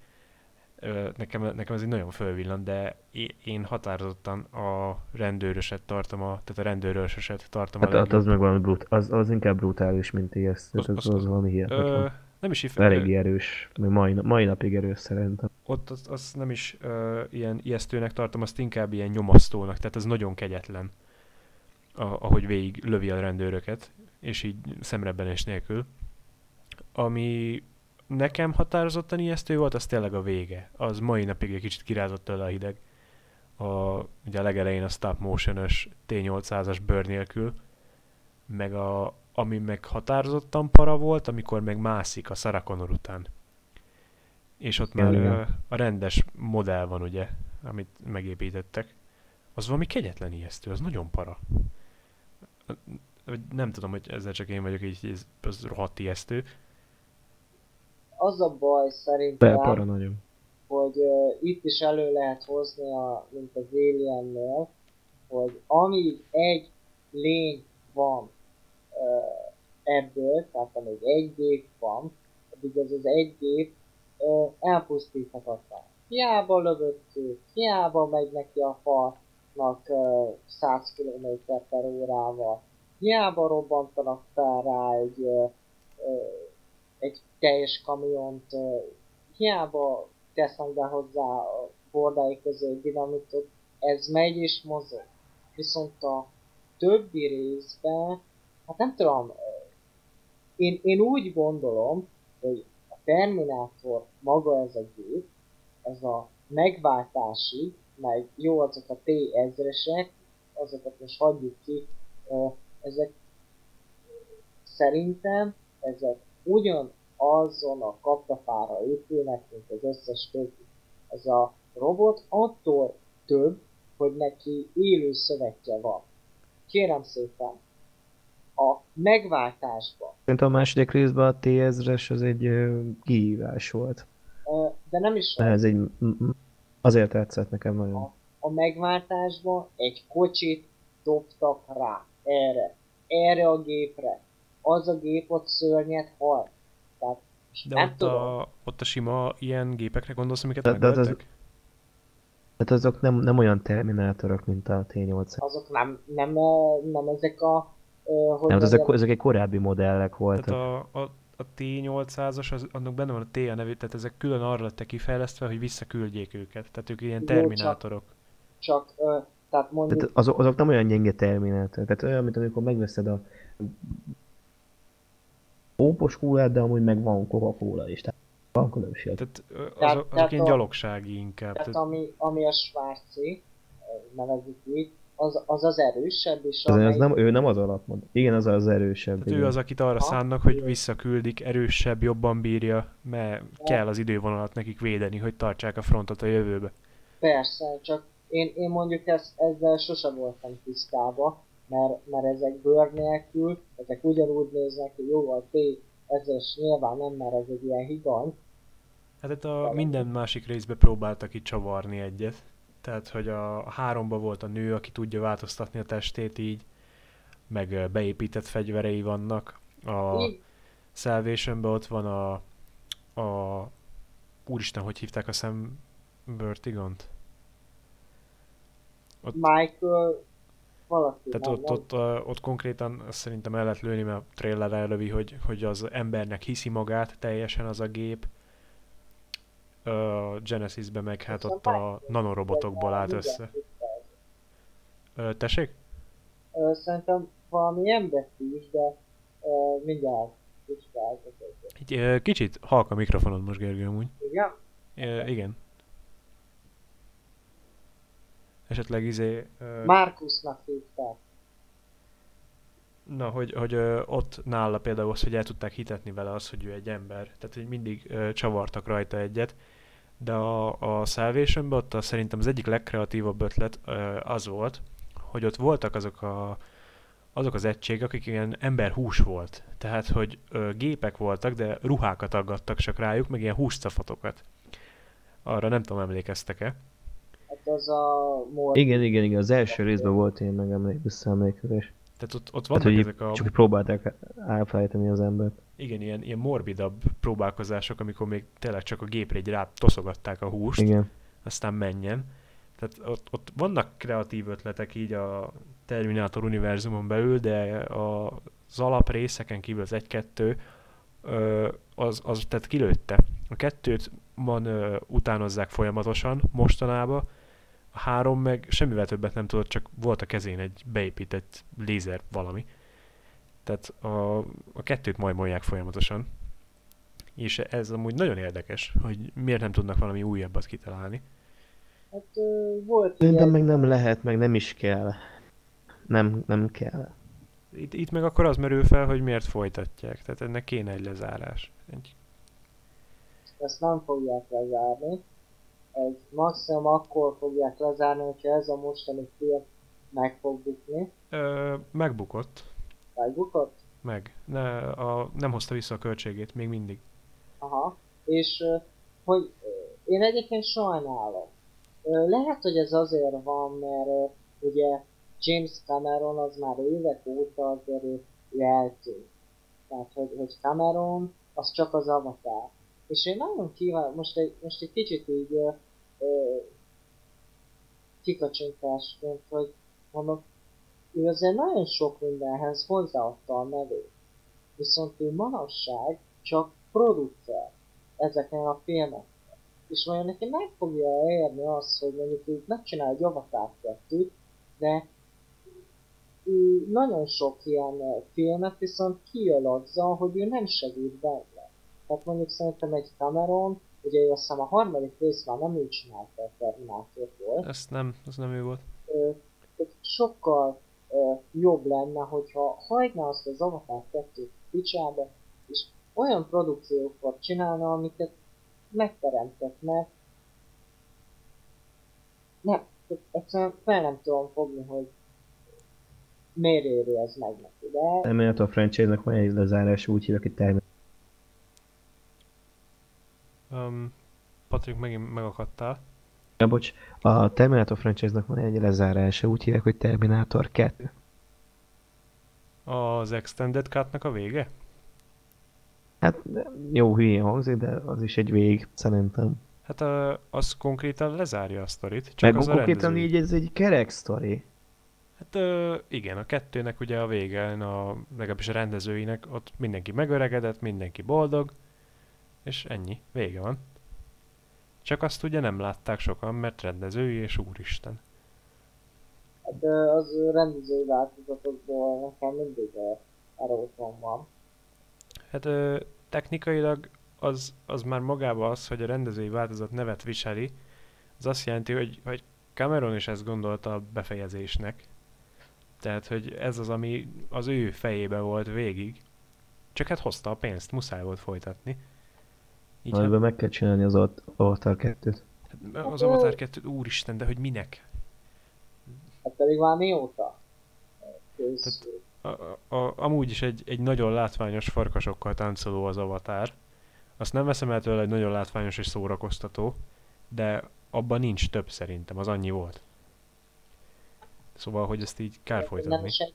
Ö, nekem, nekem ez egy nagyon fölvillant, de én határozottan a rendőröset tartom, a, tehát a rendőröset tartom Hát, a hát az meg valami brut, az, az inkább brutális, mint ijesztő, Az- az, az- az, valami Ö, hihetetlen. nem is if, Eléggé erős, még mai, mai napig erős szerintem. ott azt az nem is ö, ilyen ijesztőnek tartom, azt inkább ilyen nyomasztónak, tehát ez nagyon kegyetlen, a, ahogy végig lövi a rendőröket, és így szemrebbenés nélkül. Ami nekem határozottan ijesztő volt, az tényleg a vége. Az mai napig egy kicsit kirázott tőle a hideg. A, ugye a legelején a stop motion-ös T800-as bőr nélkül, meg a, ami meg határozottan para volt, amikor meg mászik a Sarah után. És ott már ö, a rendes modell van ugye, amit megépítettek. Az valami kegyetlen ijesztő, az nagyon para. Nem tudom, hogy ezzel csak én vagyok így, ez, az rohadt ijesztő. Az a baj szerintem, nagyon. hogy uh, itt is elő lehet hozni, a, mint az Aliennél, hogy amíg egy lény van uh, ebből, tehát amíg egy gép van, addig az az egy gép uh, elpusztíthatatlan. Hiába lövöttük, hiába megy neki a falnak uh, 100 km per órával, hiába robbantanak fel rá egy, uh, uh, egy teljes kamiont, hiába tesznek be hozzá a bordái közé dinamitot, ez megy és mozog. Viszont a többi részben, hát nem tudom, én, én úgy gondolom, hogy a Terminátor maga ez a gép, ez a megváltásig, meg jó azok a T-ezresek, azokat most hagyjuk ki, ezek szerintem ezek ugyan azon a kaptafára épülnek, mint az összes többi. Ez a robot attól több, hogy neki élő szövetje van. Kérem szépen, a megváltásban, Szerintem a második részben a T-ezres az egy ö, kihívás volt. de nem is De ez egy... Azért tetszett nekem nagyon. a, a megváltásban egy kocsit dobtak rá, erre, erre a gépre. Az a gép ott szörnyet hal. Tehát De nem ott tudom. a, ott a sima ilyen gépekre gondolsz, amiket De- de az- megöltek? Hát azok nem, nem olyan terminátorok, mint a T-800. azok nem, nem, nem ezek a... Hogy Nem, hát ezek, ezek egy korábbi modellek voltak. Tehát a, a, a T800-as, az, annak benne van a T a nevű, tehát ezek külön arra lettek kifejlesztve, hogy visszaküldjék őket. Tehát ők ilyen Jó, terminátorok. csak, ö, tehát mondjuk, Tehát azok, azok nem olyan gyenge terminátor. Tehát olyan, mint amikor megveszed a pópos kólát, de amúgy meg van Coca-Cola is. Tehát van különbség. Tehát azok, Tehát- azok tehát ilyen gyalogsági inkább. tehát Tehát, ami, ami a ö, nevezzük így, az az, az erősebb, és Az, az amelyik- nem, ő nem az alapmod. Igen, az az erősebb. tehát ő az, akit arra Ha? szánnak, hogy visszaküldik, erősebb, jobban bírja, mert kell az idővonalat nekik védeni, hogy tartsák a frontot a jövőbe. Persze, csak én, én mondjuk ezt, ezzel sose voltam tisztában, mert, mert ezek bőr nélkül, ezek ugyanúgy néznek ki, jó, a T ezes nyilván nem, mert ez egy ilyen higany, Hát itt a minden másik részbe próbáltak itt csavarni egyet. Tehát, hogy a háromba volt a nő, aki tudja változtatni a testét így, meg beépített fegyverei vannak. A így Salvationben ott van a, a úristen, hogy hívták a Sam Vertigont? Ott, Michael valaki tehát ott, ott, ott konkrétan szerintem el lehet lőni, mert a trailer elővi, hogy, hogy az embernek hiszi magát teljesen az a gép. Ö, Genesisben meg hát ott a nanorobotokból állt össze. Ö, tessék? Ö, Szerintem valami emberi is, de ö, mindjárt. Egy, ö, kicsit halk a mikrofonod most, Gergő, amúgy. Igen? Ö, igen. Esetleg izé... Ö, Markusnak hívták. Na, hogy, hogy ö, ott nála például az, hogy el tudták hitetni vele az, hogy ő egy ember. Tehát, hogy mindig ö, csavartak rajta egyet. De a, a salvation ott a, szerintem az egyik legkreatívabb ötlet ö, az volt, hogy ott voltak azok a azok az egységek, akik ilyen emberhús volt. Tehát, hogy ö, gépek voltak, de ruhákat aggattak csak rájuk, meg ilyen húscafatokat. Arra nem tudom, emlékeztek-e? Hát az a Mor- Igen, igen, igen. Az első részben volt ilyen megemlék, visszaemlékezés. Tehát ott, ott Hát, vannak hogy ezek a, csak próbálták elfelejteni az embert. igen, ilyen, ilyen morbidabb próbálkozások, amikor még tényleg csak a gépre egy rá toszogatták a húst, Igen. aztán menjen. Tehát ott, ott vannak kreatív ötletek így a Terminátor univerzumon belül, de a, az alaprészeken kívül az egy-kettő, ö, az, az tehát kilőtte. A kettőt van ö, utánozzák folyamatosan mostanában, három meg semmivel többet nem tudott, csak volt a kezén egy beépített lézer valami. Tehát a, a kettőt majmolják folyamatosan. És ez amúgy nagyon érdekes, hogy miért nem tudnak valami újabbat kitalálni. Hát ö, volt Szerintem meg nem lehet, meg nem is kell. Nem, nem kell. Itt, itt meg akkor az merül fel, hogy miért folytatják. Tehát ennek kéne egy lezárás. Egy, ezt nem fogják lezárni. Ez maximum akkor fogják lezárni, hogyha ez a mostani film meg fog bukni. ö, megbukott. Megbukott? Meg. Ne, a, nem hozta vissza a költségét, még mindig. Aha. És hogy én egyébként sajnálom. Lehet, hogy ez azért van, mert ugye James Cameron az már évek óta azért ő ő eltűnt. Tehát, hogy, hogy Cameron az csak az avatar. És én nagyon kívánom, most egy, most egy kicsit így ö, kikacsinkásként, hogy mondom, ő azért nagyon sok mindenhez hozzáadta a nevét. Viszont ő manapság csak producer ezeken a filmeknek. És vajon neki meg fogja érni azt, hogy mondjuk ő megcsinál egy Avatar 2 de ő nagyon sok ilyen filmet viszont kialakza, hogy ő nem segít benne. Tehát mondjuk szerintem egy Cameron, ugye ő azt hiszem a harmadik rész már nem ő csinálta a Terminátort, Ezt nem, ez nem ő volt. ö, sokkal ö, jobb lenne, hogyha hagyná azt az Avatar 2 picsába, és olyan produkciókat csinálna, amiket megteremtett, mert nem, egyszerűen fel nem tudom fogni, hogy miért éri ez meg neki, de Terminator franchise-nak van egy lezárás, úgy hívják, hogy. Um, Patrik, megint megakadtál. Ja, bocs, a Terminator franchise-nak van egy lezárása, úgy hívják, hogy Terminator 2. Az Extended Cut-nak a vége? Hát jó hülyén hangzik, de az is egy vég, szerintem. Hát uh, az konkrétan lezárja a sztorit, csak Meg az a konkrétan rendező. így ez egy kerek sztori. Hát uh, igen, a kettőnek ugye a vége, a, legalábbis a rendezőinek, ott mindenki megöregedett, mindenki boldog, és ennyi, vége van. Csak azt ugye nem látták sokan, mert rendezői és úristen. hát, az rendezői változatokból nekem mindig ö, eróton van. Hát ö, technikailag az, az már magában az, hogy a rendezői változat nevet viseli, az azt jelenti, hogy, hogy Cameron is ezt gondolta a befejezésnek. Tehát, hogy ez az, ami az ő fejébe volt végig. Csak hát hozta a pénzt, muszáj volt folytatni. Így hát, meg kell csinálni az Avatar- Avatar 2-t. hát az Avatar 2, úristen, de hogy minek? Hát pedig már mióta? Kész, A, a, amúgy is egy, egy nagyon látványos farkasokkal táncoló az avatár. Azt nem veszem el tőle, hogy nagyon látványos és szórakoztató, de abban nincs több szerintem, az annyi volt. Szóval, hogy ezt így kár nem folytatni. nem akart.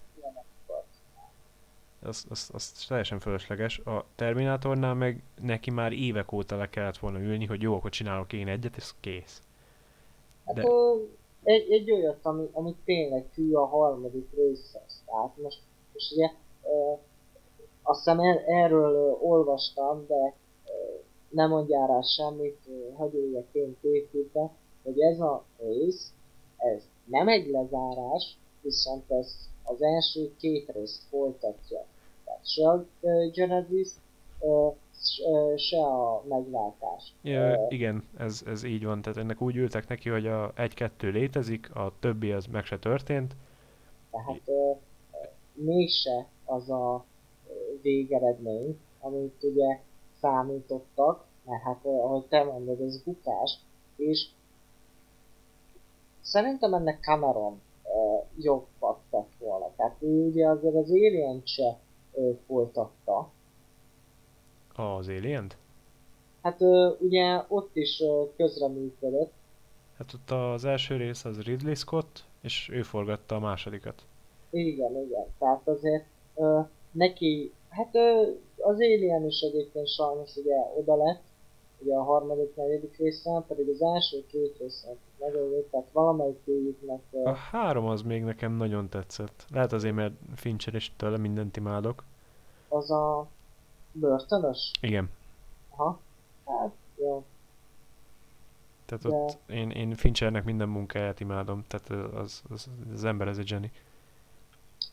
Az, az, az teljesen fölösleges. A Terminátornál meg neki már évek óta le kellett volna ülni, hogy jó, akkor csinálok én egyet, és kész. Hát De- ö, egy, egy olyat, ami, ami tényleg hű a harmadik részhez. Tehát most, most ugye ö, azt hiszem er, erről ö, olvastam, de ö, nem mondjál rá semmit, ö, hagyj éljek én tévhitbe, hogy ez a rész, ez nem egy lezárás, viszont ez az első két részt folytatja. Tehát se a Genesis, se, a megváltás. Ja, igen, ez, ez így van. Tehát ennek úgy ültek neki, hogy a 1-2 létezik, a többi az meg se történt. Tehát mégse az a végeredmény, amit ugye számítottak, mert hát ahogy te mondod, ez bukás, és szerintem ennek Cameron tett volna. Tehát ő ugye azért az alien se ö, folytatta. Az alien Hát ö, ugye ott is ö, közreműködött, Hát ott az első rész az Ridley Scott, és ő forgatta a másodikat. Igen, igen. Tehát azért ö, neki, hát ö, az Alien is egyébként sajnos ugye oda lett, ugye a harmadik, negyedik részen, pedig az első két részen jó, tehát valamelyik A három az még nekem nagyon tetszett. Lehet azért, mert Fincher és tőle mindent imádok. az a börtönös? Igen. Aha. Hát, jó. Tehát De- ott én, én Finchernek minden munkáját imádom. Tehát az, az, az ember ez egy zseni.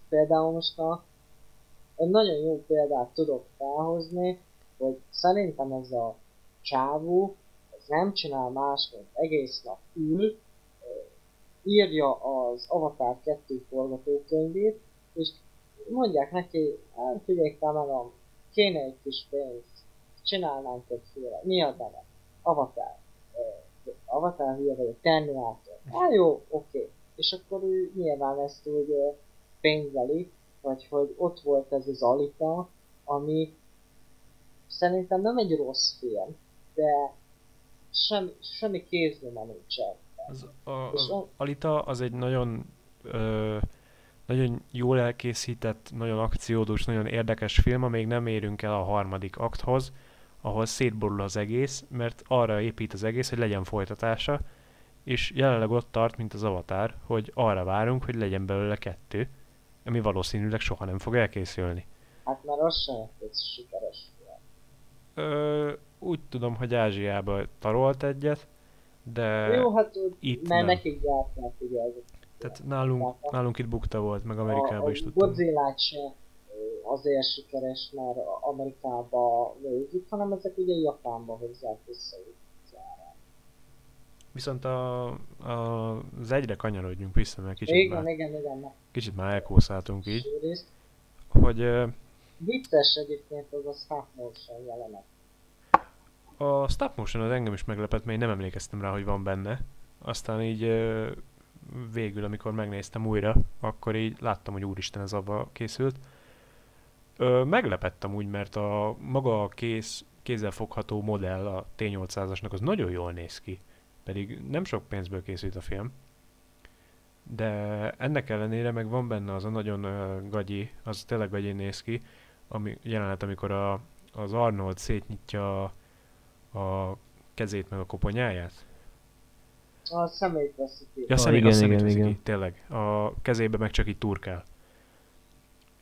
Például most a, egy nagyon jó példát tudok felhozni, hogy szerintem ez a csávó nem csinál más, mint egész nap ül, írja az Avatar 2 forgatókönyvét, és mondják neki, hát figyelj kameram, kéne egy kis pénz, csinálnánk egy féle, mi a neve? Avatar. Ö, Avatar hülye vagy, Terminátor. Hát jó, oké. És akkor ő nyilván ezt úgy ö, pénzeli, vagy hogy ott volt ez az Alita, ami szerintem nem egy rossz film, de sem, semmi kéznyoma nincsen. Az, a, az a- Alita az egy nagyon, ö, nagyon jól elkészített, nagyon akciódús, nagyon érdekes film, amíg nem érünk el a harmadik akthoz, ahol szétborul az egész, mert arra épít az egész, hogy legyen folytatása, és jelenleg ott tart, mint az Avatar, hogy arra várunk, hogy legyen belőle kettő, ami valószínűleg soha nem fog elkészülni. Hát már az sem egy sikeres film. Ö, úgy tudom, hogy Ázsiába tarolt egyet, de Jó, hát itt mert nem. nekik gyártják ugye ezek. tehát nálunk, nálunk itt bukta volt, meg Amerikában a, is a tudtam. Godzilla se azért sikeres, mert Amerikába végig, hanem ezek ugye Japánba hozzák vissza. Viszont a, a, az egyre kanyarodjunk vissza, mert kicsit, Igen, már, igen, igen, meg kicsit már elkószáltunk így, részt. hogy Vicces egyébként az a stop motion jelenet. A stop motion az engem is meglepett, mert én nem emlékeztem rá, hogy van benne. Aztán így végül, amikor megnéztem újra, akkor így láttam, hogy úristen, ez abba készült. Ö, meglepettem úgy, mert a maga a kész, kézzelfogható modell, a T800-asnak az nagyon jól néz ki. Pedig nem sok pénzből készült a film. De ennek ellenére meg van benne az a nagyon ö, gagyi, az tényleg gagyi néz ki, ami, jelenet, amikor a, az Arnold szétnyitja a, a kezét meg a koponyáját. A szemét veszik ki. Ja, Ah, személy, igen, igen, igen, igen, igen. ki, tényleg. A kezébe meg csak így turkál.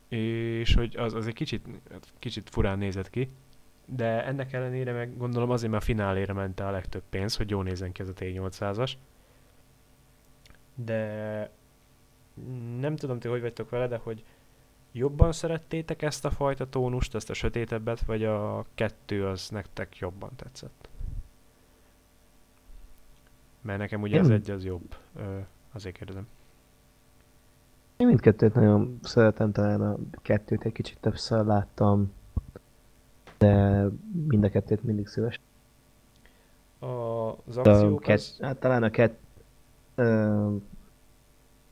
És hogy az, az egy kicsit, kicsit furán nézett ki, de ennek ellenére meg gondolom azért, mert a finálére ment a legtöbb pénz, hogy jól nézzen ki ez a T800-as. De nem tudom, ti hogy vagytok vele, de hogy jobban szerettétek ezt a fajta tónust, ezt a sötétebbet, vagy a kettő az nektek jobban tetszett? Mert nekem ugye az egy az jobb, ö, azért kérdezem. Én mindkettőt nagyon szeretem, talán a kettőt egy kicsit többször láttam, de mind a kettőt mindig szíves. A, az A akciók kett, az, hát talán a kett, ö,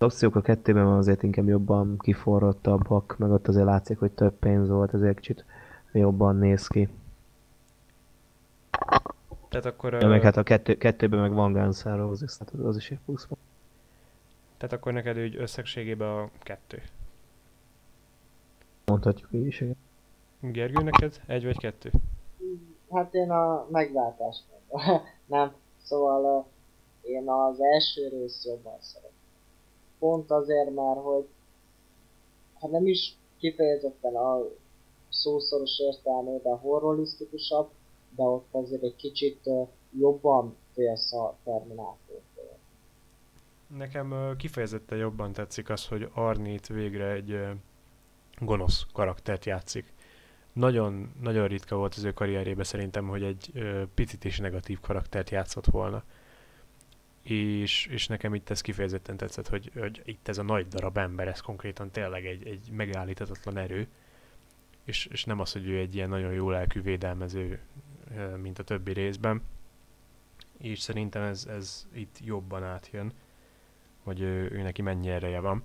az akciók a kettőben azért inkább jobban kiforrottabbak, meg ott azért látszik, hogy több pénz volt, azért kicsit jobban néz ki. tehát akkor, Ja, meg hát a kettő, kettőben meg van Guns N' Roses, tehát az is egy plusz van. tehát akkor neked úgy összegségében a kettő. Mondhatjuk így is, igen. Gergő, neked egy vagy kettő? Hát én a megváltást [laughs] nem. Szóval én az első rész jobban szeretem. Pont azért, mert hogy ha nem is kifejezetten a szószoros értelmében horrorisztikusabb, de ott azért egy kicsit jobban félsz a Terminátórtól. Nekem kifejezetten jobban tetszik az, hogy Arnit végre egy gonosz karaktert játszik. Nagyon, nagyon ritka volt az ő karrierjében szerintem, hogy egy picit is negatív karaktert játszott volna. És, és nekem itt ez kifejezetten tetszett, hogy, hogy itt ez a nagy darab ember, ez konkrétan tényleg egy, egy megállíthatatlan erő, és, és nem az, hogy ő egy ilyen nagyon jó lelkű védelmező, mint a többi részben. És szerintem ez, ez itt jobban átjön hogy ő, ő neki mennyi ereje van,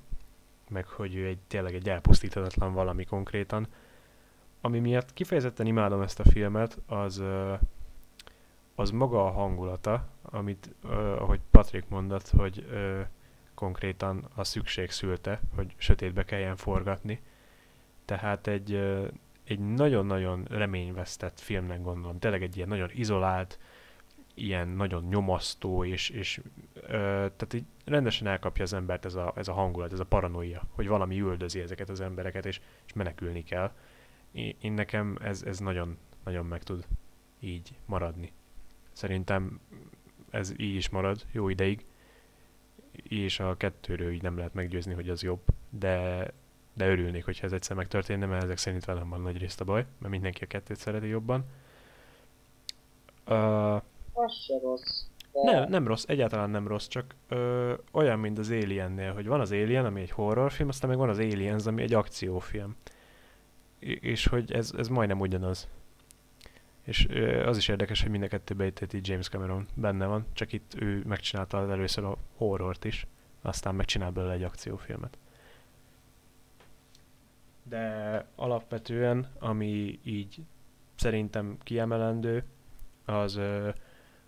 meg hogy ő egy, tényleg egy elpusztíthatatlan valami konkrétan. Ami miatt kifejezetten imádom ezt a filmet, az, az maga a hangulata, amit, ö, ahogy Patrik mondott, hogy ö, konkrétan a szükség szülte, hogy sötétbe kelljen forgatni. Tehát egy, egy nagyon-nagyon reményvesztett filmnek gondolom. Tényleg egy ilyen nagyon izolált, ilyen nagyon nyomasztó, és, és ö, tehát így rendesen elkapja az embert ez a, ez a hangulat, ez a paranoia, hogy valami üldözi ezeket az embereket, és, és menekülni kell. Én, én nekem ez, ez nagyon, nagyon meg tud így maradni. Szerintem ez így is marad jó ideig, és a kettőről így nem lehet meggyőzni, hogy az jobb, de, de örülnék, hogyha ez egyszer megtörténne, mert ezek szerint velem van nagy részt a baj, mert mindenki a kettőt szereti jobban. Uh, az se rossz. De... Nem, nem rossz, egyáltalán nem rossz, csak ö, olyan, mint az Aliennél, hogy van az Alien, ami egy horrorfilm, aztán meg van az Aliens, ami egy akciófilm. I- és hogy ez, ez majdnem ugyanaz. És az is érdekes, hogy mind a kettőben itt James Cameron benne van, csak itt ő megcsinálta először a horrort is, aztán megcsinál belőle egy akciófilmet. De alapvetően, ami így szerintem kiemelendő, az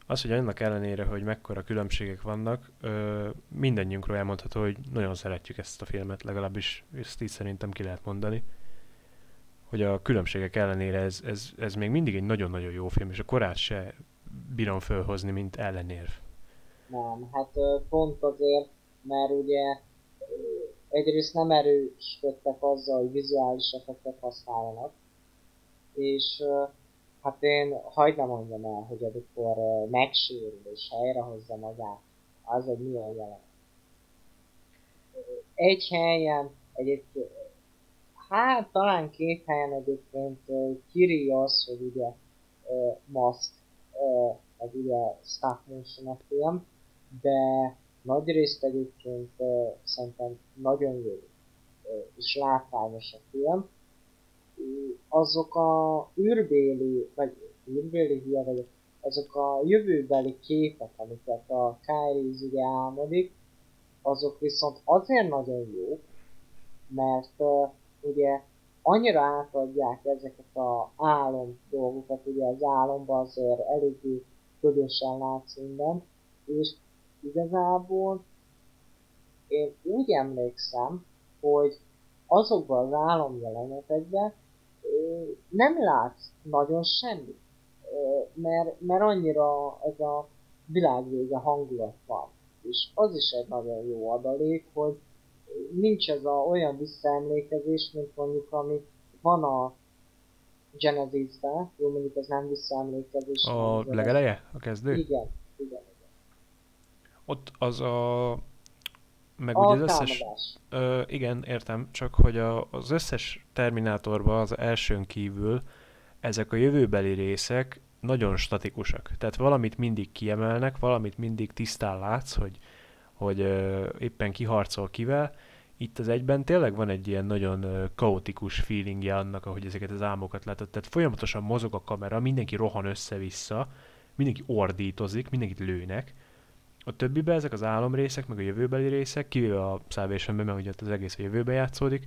az, hogy annak ellenére, hogy mekkora különbségek vannak, mindannyiunkról elmondható, hogy nagyon szeretjük ezt a filmet, legalábbis ezt így szerintem ki lehet mondani. Hogy a különbségek ellenére ez, ez, ez még mindig egy nagyon-nagyon jó film, és a korát se bírom fölhozni, mint ellenérv. Nem, hát pont azért, mert ugye egyrészt nem erősködtek azzal, hogy vizuális effektet használnak, és Hát én hagyd nem mondjam el, hogy amikor megsérül és helyrehozza magát, az egy milyen jelenet. Egy helyen, egyébként, hát talán két helyen egyébként kiri az, hogy ugye uh, meg ugye stop motion a film, de nagy részt egyébként szerintem nagyon jó és látványos a film. Azok a űrbéli, vagy űrbéli hülye vagyok, azok a jövőbeli képek, amiket a Kyrie ugye álmodik, azok viszont azért nagyon jók, mert ugye annyira átadják ezeket a álom dolgokat, ugye az álomban azért eléggé ködösen látsz minden, és igazából én úgy emlékszem, hogy azokban az álomjelenetekben nem látsz nagyon semmit, mert, mert annyira ez a világvége hangulat van. És az is egy nagyon jó adalék, hogy nincs ez a olyan visszaemlékezés, mint mondjuk ami van a Genesis-ben, jó mondjuk ez nem visszaemlékezés. A legeleje? A kezdő? Igen, igen, igen. Ott az a meg a ugye az összes... Ö, igen, értem, csak hogy a, az összes Terminátorban az elsőn kívül ezek a jövőbeli részek nagyon statikusak. Tehát valamit mindig kiemelnek, valamit mindig tisztán látsz, hogy, hogy éppen kiharcol kivel. Itt az egyben tényleg van egy ilyen nagyon kaotikus feelingje annak, ahogy ezeket az álmokat látod. Tehát folyamatosan mozog a kamera, mindenki rohan össze-vissza, mindenki ordítozik, mindenkit lőnek, a többiben ezek az álomrészek, meg a jövőbeli részek, kivéve a salvation mert ugye az egész a jövőbe játszódik,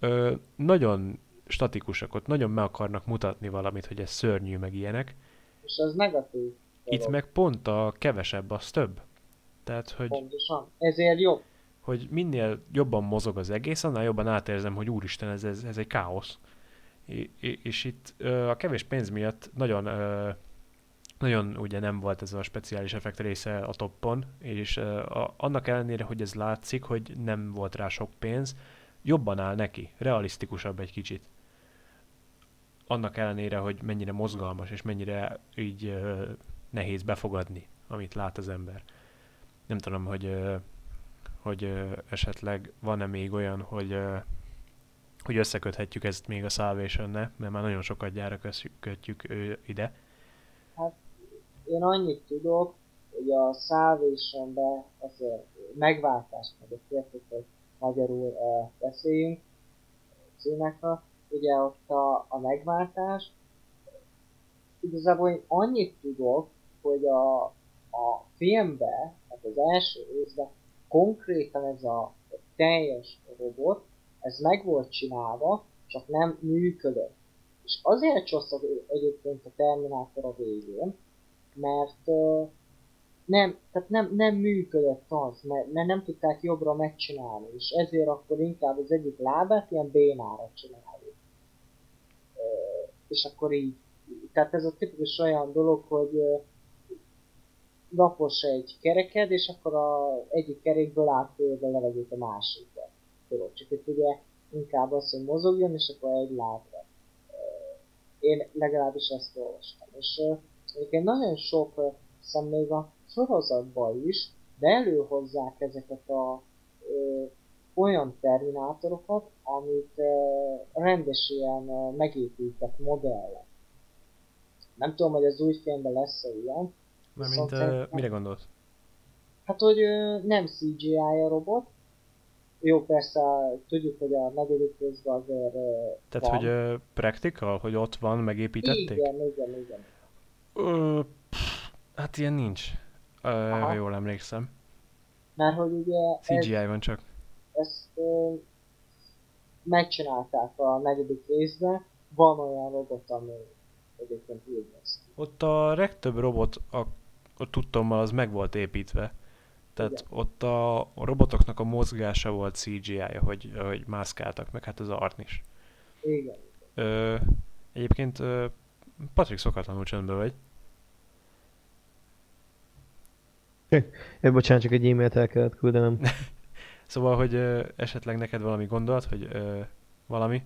ö, nagyon statikusak, ott nagyon meg akarnak mutatni valamit, hogy ez szörnyű, meg ilyenek. És ez negatív. Itt meg pont a kevesebb, az több. Tehát, hogy... Pontosan. Ezért jobb. Hogy minél jobban mozog az egész, annál jobban átérzem, hogy úristen, ez, ez, ez egy káosz. És, és itt a kevés pénz miatt nagyon nagyon ugye nem volt ez a speciális effekt része a toppon, és a, annak ellenére, hogy ez látszik, hogy nem volt rá sok pénz, jobban áll neki, realisztikusabb egy kicsit. Annak ellenére, hogy mennyire mozgalmas, és mennyire így nehéz befogadni, amit lát az ember. Nem tudom, hogy, hogy esetleg van-e még olyan, hogy hogy összeköthetjük ezt még a salvation mert már nagyon sokat gyára kötjük ide. Hát én annyit tudok, hogy a Salvation-be azért megváltást meg a értük, hogy magyarul uh, beszéljünk címekről. Ugye ott a, a megváltás, igazából én annyit tudok, hogy a, a filmbe, hát az első részben konkrétan ez a teljes robot, ez meg volt csinálva, csak nem működött. És azért csosztott egyébként a Terminátor a végén, mert nem, tehát nem, nem működött az, mert, mert nem tudták jobbra megcsinálni, és ezért akkor inkább az egyik lábát ilyen bénára csináljuk. És akkor így, tehát ez a tipikus olyan dolog, hogy lapos egy kereked, és akkor a egyik kerékből átfőjed a levegőt a másikba. Tudod, csak hogy ugye inkább az, hogy mozogjon, és akkor egy lábra. Én legalábbis ezt olvastam. És egyébként nagyon sok, szem még a sorozatban is, de előhozzák ezeket a ö, olyan terminátorokat, amit ö, rendes ilyen ö, megépített modellek. Nem tudom, hogy az új filmben lesz-e ilyen. Mármint uh, mire gondolsz? Hát, hogy ö, nem CGI a robot. Jó, persze tudjuk, hogy a negyedik részben azért ö, Tehát, van. hogy uh, practical, hogy ott van, megépítették? Igen, igen, igen. Ö, pff, hát ilyen nincs, ö, ha jól emlékszem. Mert hogy ugye CGI ez, van csak. ezt ö, megcsinálták a negyedik részben, van olyan robot, ami egyébként úgy néz ki. Ott a legtöbb robot, a tudtommal az meg volt építve. Tehát Igen. ott a, a robotoknak a mozgása volt CGI-ja, hogy, hogy mászkáltak, meg hát az art is. Igen. Ö, egyébként ö, Patrik szokatlanul csöndben vagy. Ö, bocsánat, csak egy e-mailt el kellett küldenem. [laughs] Szóval, hogy ö, esetleg neked valami gondolat, hogy ö, valami?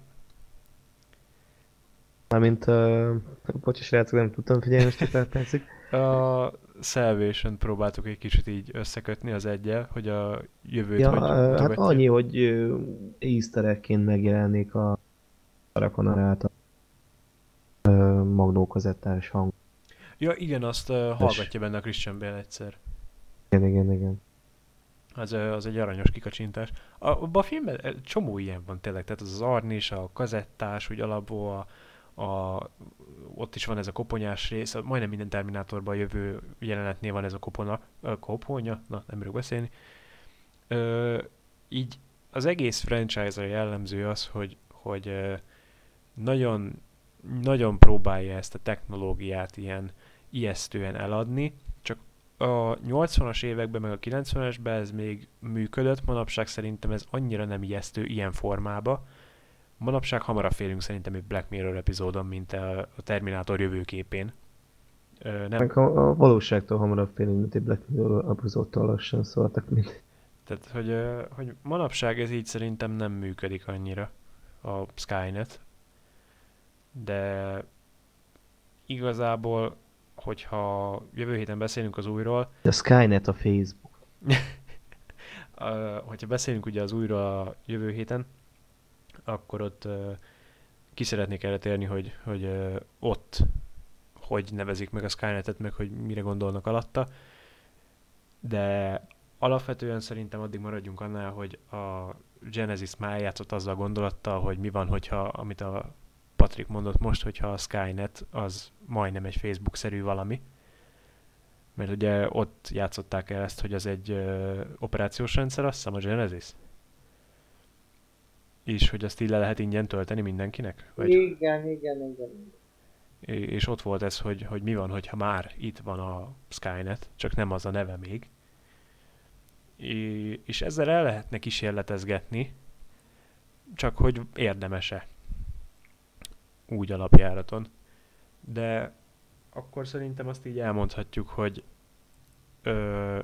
Mármint, uh, bocsi srácok, nem tudtam figyelni most pár percig. A Salvation próbáltuk egy kicsit így összekötni az egyel, hogy a jövőt Ja, hogy hát mutogatja. annyi, hogy ö, easter egg-ként megjelenik a Rakonar által magnókazettás hang. Ja, igen, azt uh, hallgatja benne a Christian Bale egyszer. Igen, igen, igen. Az, az egy aranyos kikacsintás. A, abban a filmben csomó ilyen van tényleg, tehát az az Arnis, a kazettás, úgy alapból a, a, ott is van ez a koponyás rész, majdnem minden Terminátorban jövő jelenetnél van ez a kopona, a koponya, na nem bírok beszélni. Ö, így az egész franchise-ra jellemző az, hogy, hogy nagyon, nagyon próbálja ezt a technológiát ilyen ijesztően eladni, csak a 80-as években, meg a 90-esben ez még működött, manapság szerintem ez annyira nem ijesztő ilyen formába. Manapság hamarabb félünk szerintem egy Black Mirror epizódon, mint a Terminátor jövőképén. Ö, nem, a, a valóságtól hamarabb félünk, mint egy Black Mirror epizódtól lassan szóltak, mint tehát, hogy, hogy manapság ez így szerintem nem működik annyira a Skynet. De igazából, hogyha jövő héten beszélünk az újról, a Skynet a Facebook. [laughs] Hogyha beszélünk ugye az újra a jövő héten, akkor ott ki szeretnék erre térni, hogy, hogy ott hogy nevezik meg a Skynetet, meg hogy mire gondolnak alatta. De alapvetően szerintem addig maradjunk annál, hogy a Genesis már eljátszott azzal a gondolattal, hogy mi van, hogyha, amit a Patrick mondott most, hogyha a Skynet az majdnem egy Facebook-szerű valami. Mert ugye ott játszották el ezt, hogy az egy ö, operációs rendszer, azt hiszem a Genesis. És hogy azt így le lehet ingyen tölteni mindenkinek? Vagy, Igen, igen, igen. és ott volt ez, hogy, hogy mi van, hogyha már itt van a Skynet, csak nem az a neve még. És ezzel el lehetne kísérletezgetni, csak hogy érdemese úgy alapjáraton. De akkor szerintem azt így elmondhatjuk, hogy ö,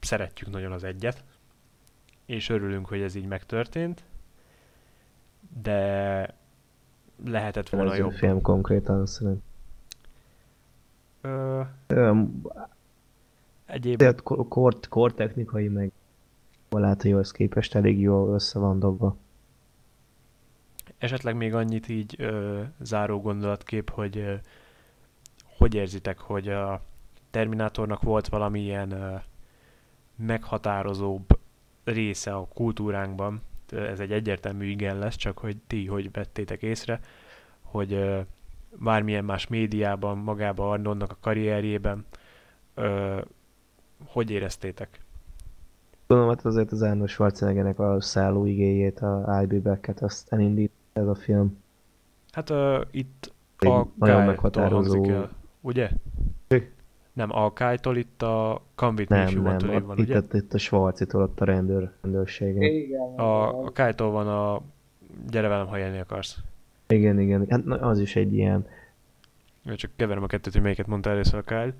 szeretjük nagyon az egyet, és örülünk, hogy ez így megtörtént, de lehetett volna jobb. film konkrétan szerintem. Ö, Ö, egyéb, De kor, kor, kor technikai meg látóhoz képest elég jól össze van dobva. esetleg még annyit így ö, záró gondolatkép, hogy ö, hogy érzitek, hogy a Terminátornak volt valamilyen ö, meghatározóbb része a kultúránkban, ez egy egyértelmű igen lesz, csak hogy ti hogy vettétek észre, hogy bármilyen más médiában, magában Arnoldnak a karrierjében, hogy éreztétek? Tudom, hát azért az Arnold Schwarzeneggernek a szálló igéjét, a I'll be back-et, azt elindít ez a film. Hát ö, itt Egy a nagyon Kyle-tól meghatározó- el, ugye? Nem, a Kai-tól itt a Come With Nem, nem, a, van, itt, ugye? itt, itt a Schwarzitól ott a rendőr, rendőrségen. Igen, A, a Kai-tól van a Gyere velem, ha élni akarsz. Igen, igen, hát na, az is egy ilyen, Jó, Csak keverem a kettőt, hogy melyiket mondta először a Kyle.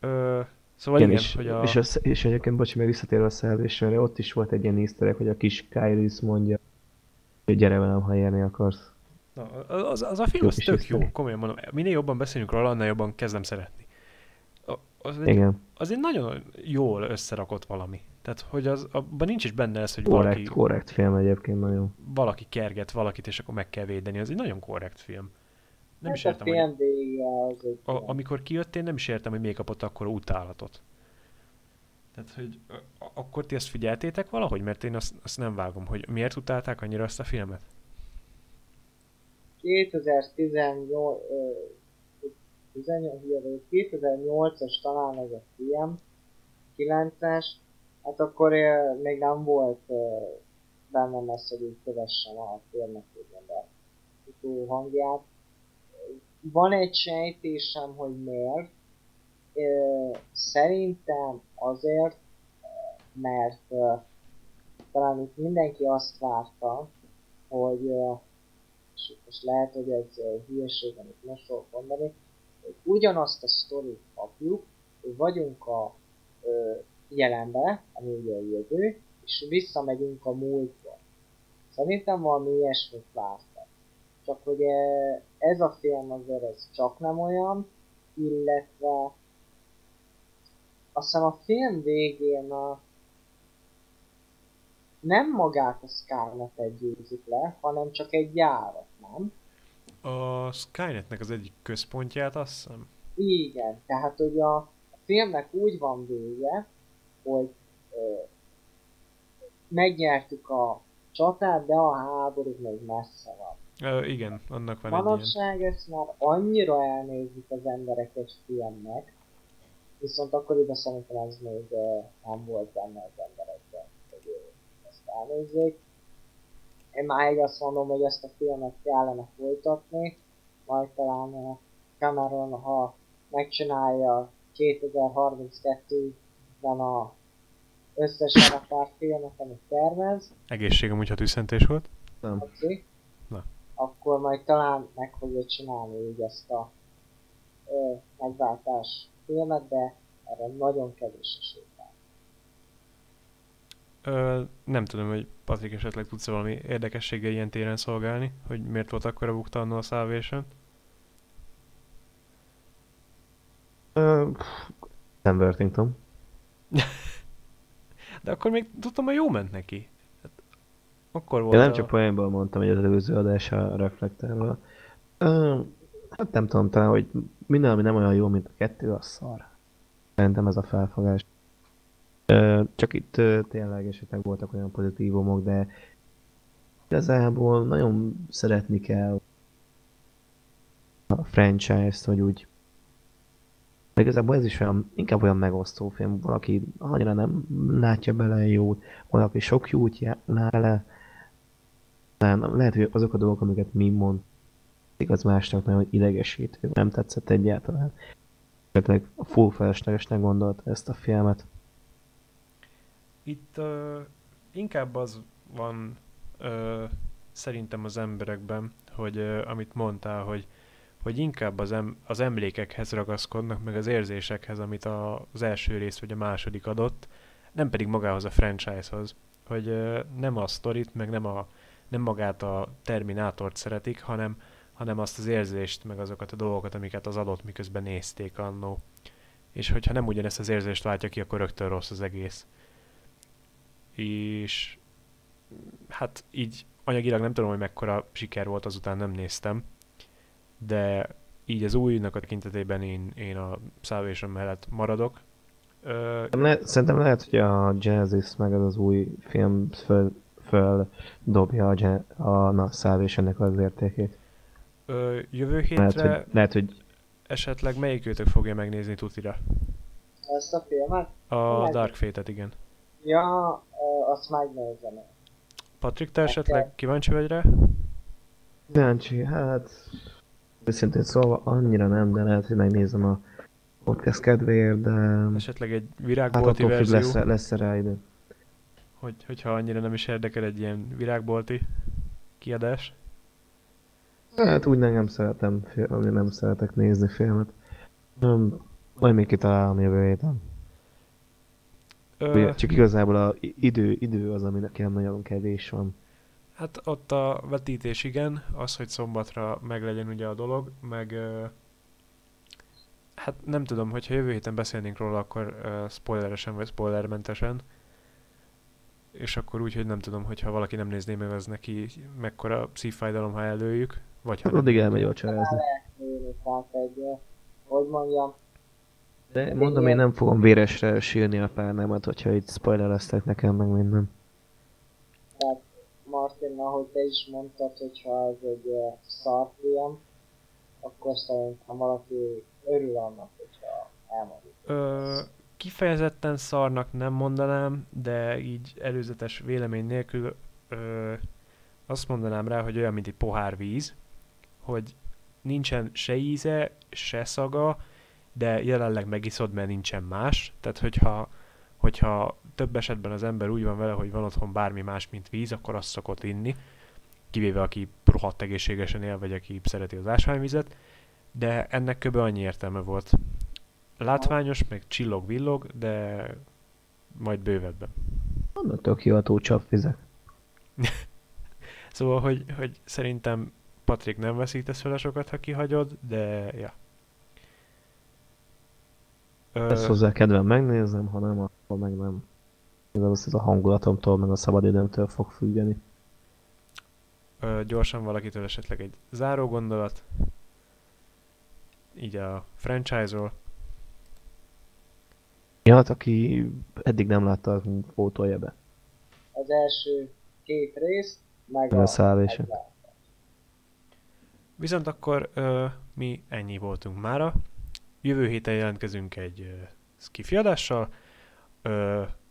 Ö, szóval igen, igen, és, hogy a... és, az, és egyébként, bocsi, meg visszatérve a szerelésre, ott is volt egy ilyen easter hogy a kis Kairis mondja, hogy gyere velem, ha érni akarsz. Na, az, az a film Jó az tök jó, komolyan mondom. Minél jobban beszélünk róla, annál jobban kezdem szeretni. Az egy, Igen, az egy nagyon jól összerakott valami. Tehát, hogy az, abban nincs is benne ez, hogy korrekt, valaki, korrekt film egyébként nagyon. valaki kerget valakit, és akkor meg kell védeni. Az egy nagyon korrekt film. Nem is hát értem, a hogy az egy a, amikor kijött, én nem is értem, hogy miért kapott akkor utálatot. Tehát, hogy a- akkor ti ezt figyeltétek valahogy? Mert én azt, azt nem vágom, hogy miért utálták annyira azt a filmet? 2018, ö, 18, hülye vagyok, 2008-as talán ez a film, 9-es, hát akkor ö, még nem volt ö, bennem az, hogy így kövessem a filmnek a utó hangját. Van egy sejtésem, hogy miért. Ö, Szerintem azért, mert ö, talán itt mindenki azt várta, hogy ö, és lehet, hogy ez ö, hülyeség, amit most fogok mondani, ugyanazt a sztorit kapjuk, hogy vagyunk a ö, jelenbe, ami ugye a jövő, és visszamegyünk a múltba. Szerintem valami ilyesmit vártak. Csak hogy ö, ez a film azért ez csak nem olyan, illetve azt a film végén a nem magát a Scarlet-et győzik le, hanem csak egy gyárat, nem? A Skynetnek az egyik központját, azt hiszem. Igen, tehát hogy a, filmnek úgy van vége, hogy ö, megnyertük a csatát, de a háború még messze van. Ö, igen, annak van egy ilyen. Manapság ezt már annyira elnézik az emberek egy filmnek, viszont akkoriban szerintem ez még ö, nem volt benne az emberekben, hogy ezt elnézzék. Én máig azt mondom, hogy ezt a filmet kellene folytatni, majd talán ö, Cameron, ha megcsinálja 2032-ben a összes Avatar filmet, amit tervez, Egészségem, hogyha tüsszentés volt. Nem. oké, Na. akkor majd talán meg fogja csinálni így ezt a ö, megváltás filmet, de erre nagyon kevés esély van. Ö, nem tudom, hogy Patrik esetleg tudsz valami érdekességgel ilyen téren szolgálni, hogy miért volt akkora bukta annól a Salvation. Pff, Sam Worthington. [laughs] De akkor még tudtam, hogy jó ment neki. Hát, akkor volt Én nem a... csak poénból mondtam, hogy az előző adásra reflektálva. Ö, hát nem tudom, talán, hogy minden, ami nem olyan jó, mint a kettő, az szar. Szerintem ez a felfogás. Csak itt tényleg esetleg voltak olyan pozitívumok, de igazából nagyon szeretni kell a franchise-t, hogy úgy de igazából ez is olyan, inkább olyan megosztó film, valaki annyira nem látja bele jót, valaki sok jót já- lát bele, nem, lehet, hogy azok a dolgok, amiket mi mond, igaz másnak nagyon idegesítő, nem tetszett egyáltalán. Esetleg full feleslegesnek gondolta ezt a filmet. Itt uh, inkább az van uh, szerintem az emberekben, hogy uh, amit mondtál, hogy, hogy inkább az, em- az emlékekhez ragaszkodnak, meg az érzésekhez, amit a, az első rész vagy a második adott, nem pedig magához a franchise-hoz. Hogy uh, nem a sztorit, meg nem, a, nem magát a Terminátort szeretik, hanem, hanem azt az érzést, meg azokat a dolgokat, amiket az adott, miközben nézték annó. És hogyha nem ugyanezt az érzést váltja ki, akkor rögtön rossz az egész és hát így anyagilag nem tudom, hogy mekkora siker volt, azután nem néztem, de így az újnak a tekintetében én, én a Salvation mellett maradok. Ö, Le, szerintem lehet, hogy a Genesis meg az az új film föl, föl dobja a, Gen- a na, Salvationnek az értékét. ö, jövő Lehet, hétre hogy, lehet, hogy esetleg melyikőtök fogja megnézni tutira? Ezt a filmet? A Lehet. Dark Fate-et, igen. Ja, azt megnézem. Patrik, te esetleg kíváncsi vagy rá? kíváncsi, hát őszintén szólva annyira nem, de lehet, hogy megnézem a podcast kedvéért, de Esetleg egy hát virágbolti függ, verzió, lesz, lesz rá idő. hogy, hogyha annyira nem is érdekel egy ilyen virágbolti kiadás. Hát úgy nem, nem szeretem, nem szeretek nézni filmet. Nem, majd még kitalálom jövő héten. Ö, Ugye, Csak igazából a idő, idő az, ami nekem nagyon kevés van. Hát ott a vetítés igen, az, hogy szombatra meglegyen ugye a dolog, meg ö, hát nem tudom, hogyha jövő héten beszélnénk róla, akkor ö, spoileresen vagy spoilermentesen, és akkor úgy, hogy nem tudom, hogyha valaki nem nézné meg, az neki mekkora szívfájdalom, ha előjük, vagy ha Hát nem. addig elmegy vacsorázni. Hogy mondjam, De mondom, én nem fogom véresre sírni a párnámat, hogyha itt spoilereztek nekem meg minden. tehát Martin, ahogy te is mondtad, hogyha ez egy uh, szarfilm, akkor szerintem valaki örül annak, hogyha elmondjuk. Ö, kifejezetten szarnak nem mondanám, de így előzetes vélemény nélkül ö, azt mondanám rá, hogy olyan, mint egy pohár víz, hogy nincsen se íze, se szaga, de jelenleg megiszod, mert nincsen más. Tehát, hogyha, hogyha több esetben az ember úgy van vele, hogy van otthon bármi más, mint víz, akkor azt szokott inni, kivéve aki rohadt egészségesen él, vagy aki szereti az ásványvizet, de ennek kb. annyi értelme volt. Látványos, meg csillog-villog, de majd bővebben. Vannak tök jó a csapvizek. [laughs] Szóval, hogy, hogy szerintem Patrik nem veszítesz vele sokat, ha kihagyod, de ja. Ezt hozzá kedvem megnézem, ha nem, akkor meg nem. Ez az a hangulatomtól, meg a szabadidőmtől fog függeni. ö, gyorsan valakitől esetleg egy záró gondolat. Így a franchise-ról. Ja, hát aki eddig nem látta, pótolja be. Az első két rész, meg a a- Viszont akkor ö, mi ennyi voltunk mára. Jövő héten jelentkezünk egy skifi adással.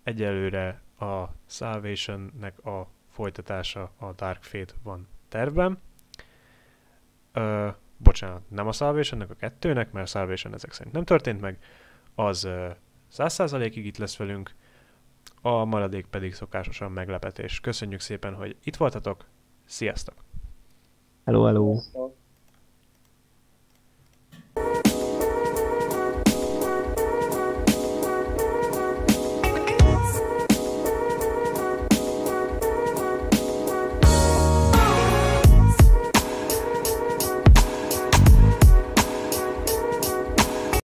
Egyelőre a Salvation-nek a folytatása, a Dark Fate van tervben. Ö, bocsánat, nem a Salvation-nek, a kettőnek, mert a Salvation ezek szerint nem történt meg. Az ö, 100%-ig itt lesz velünk, a maradék pedig szokásosan meglepetés. Köszönjük szépen, hogy itt voltatok. Sziasztok! Hello, hello!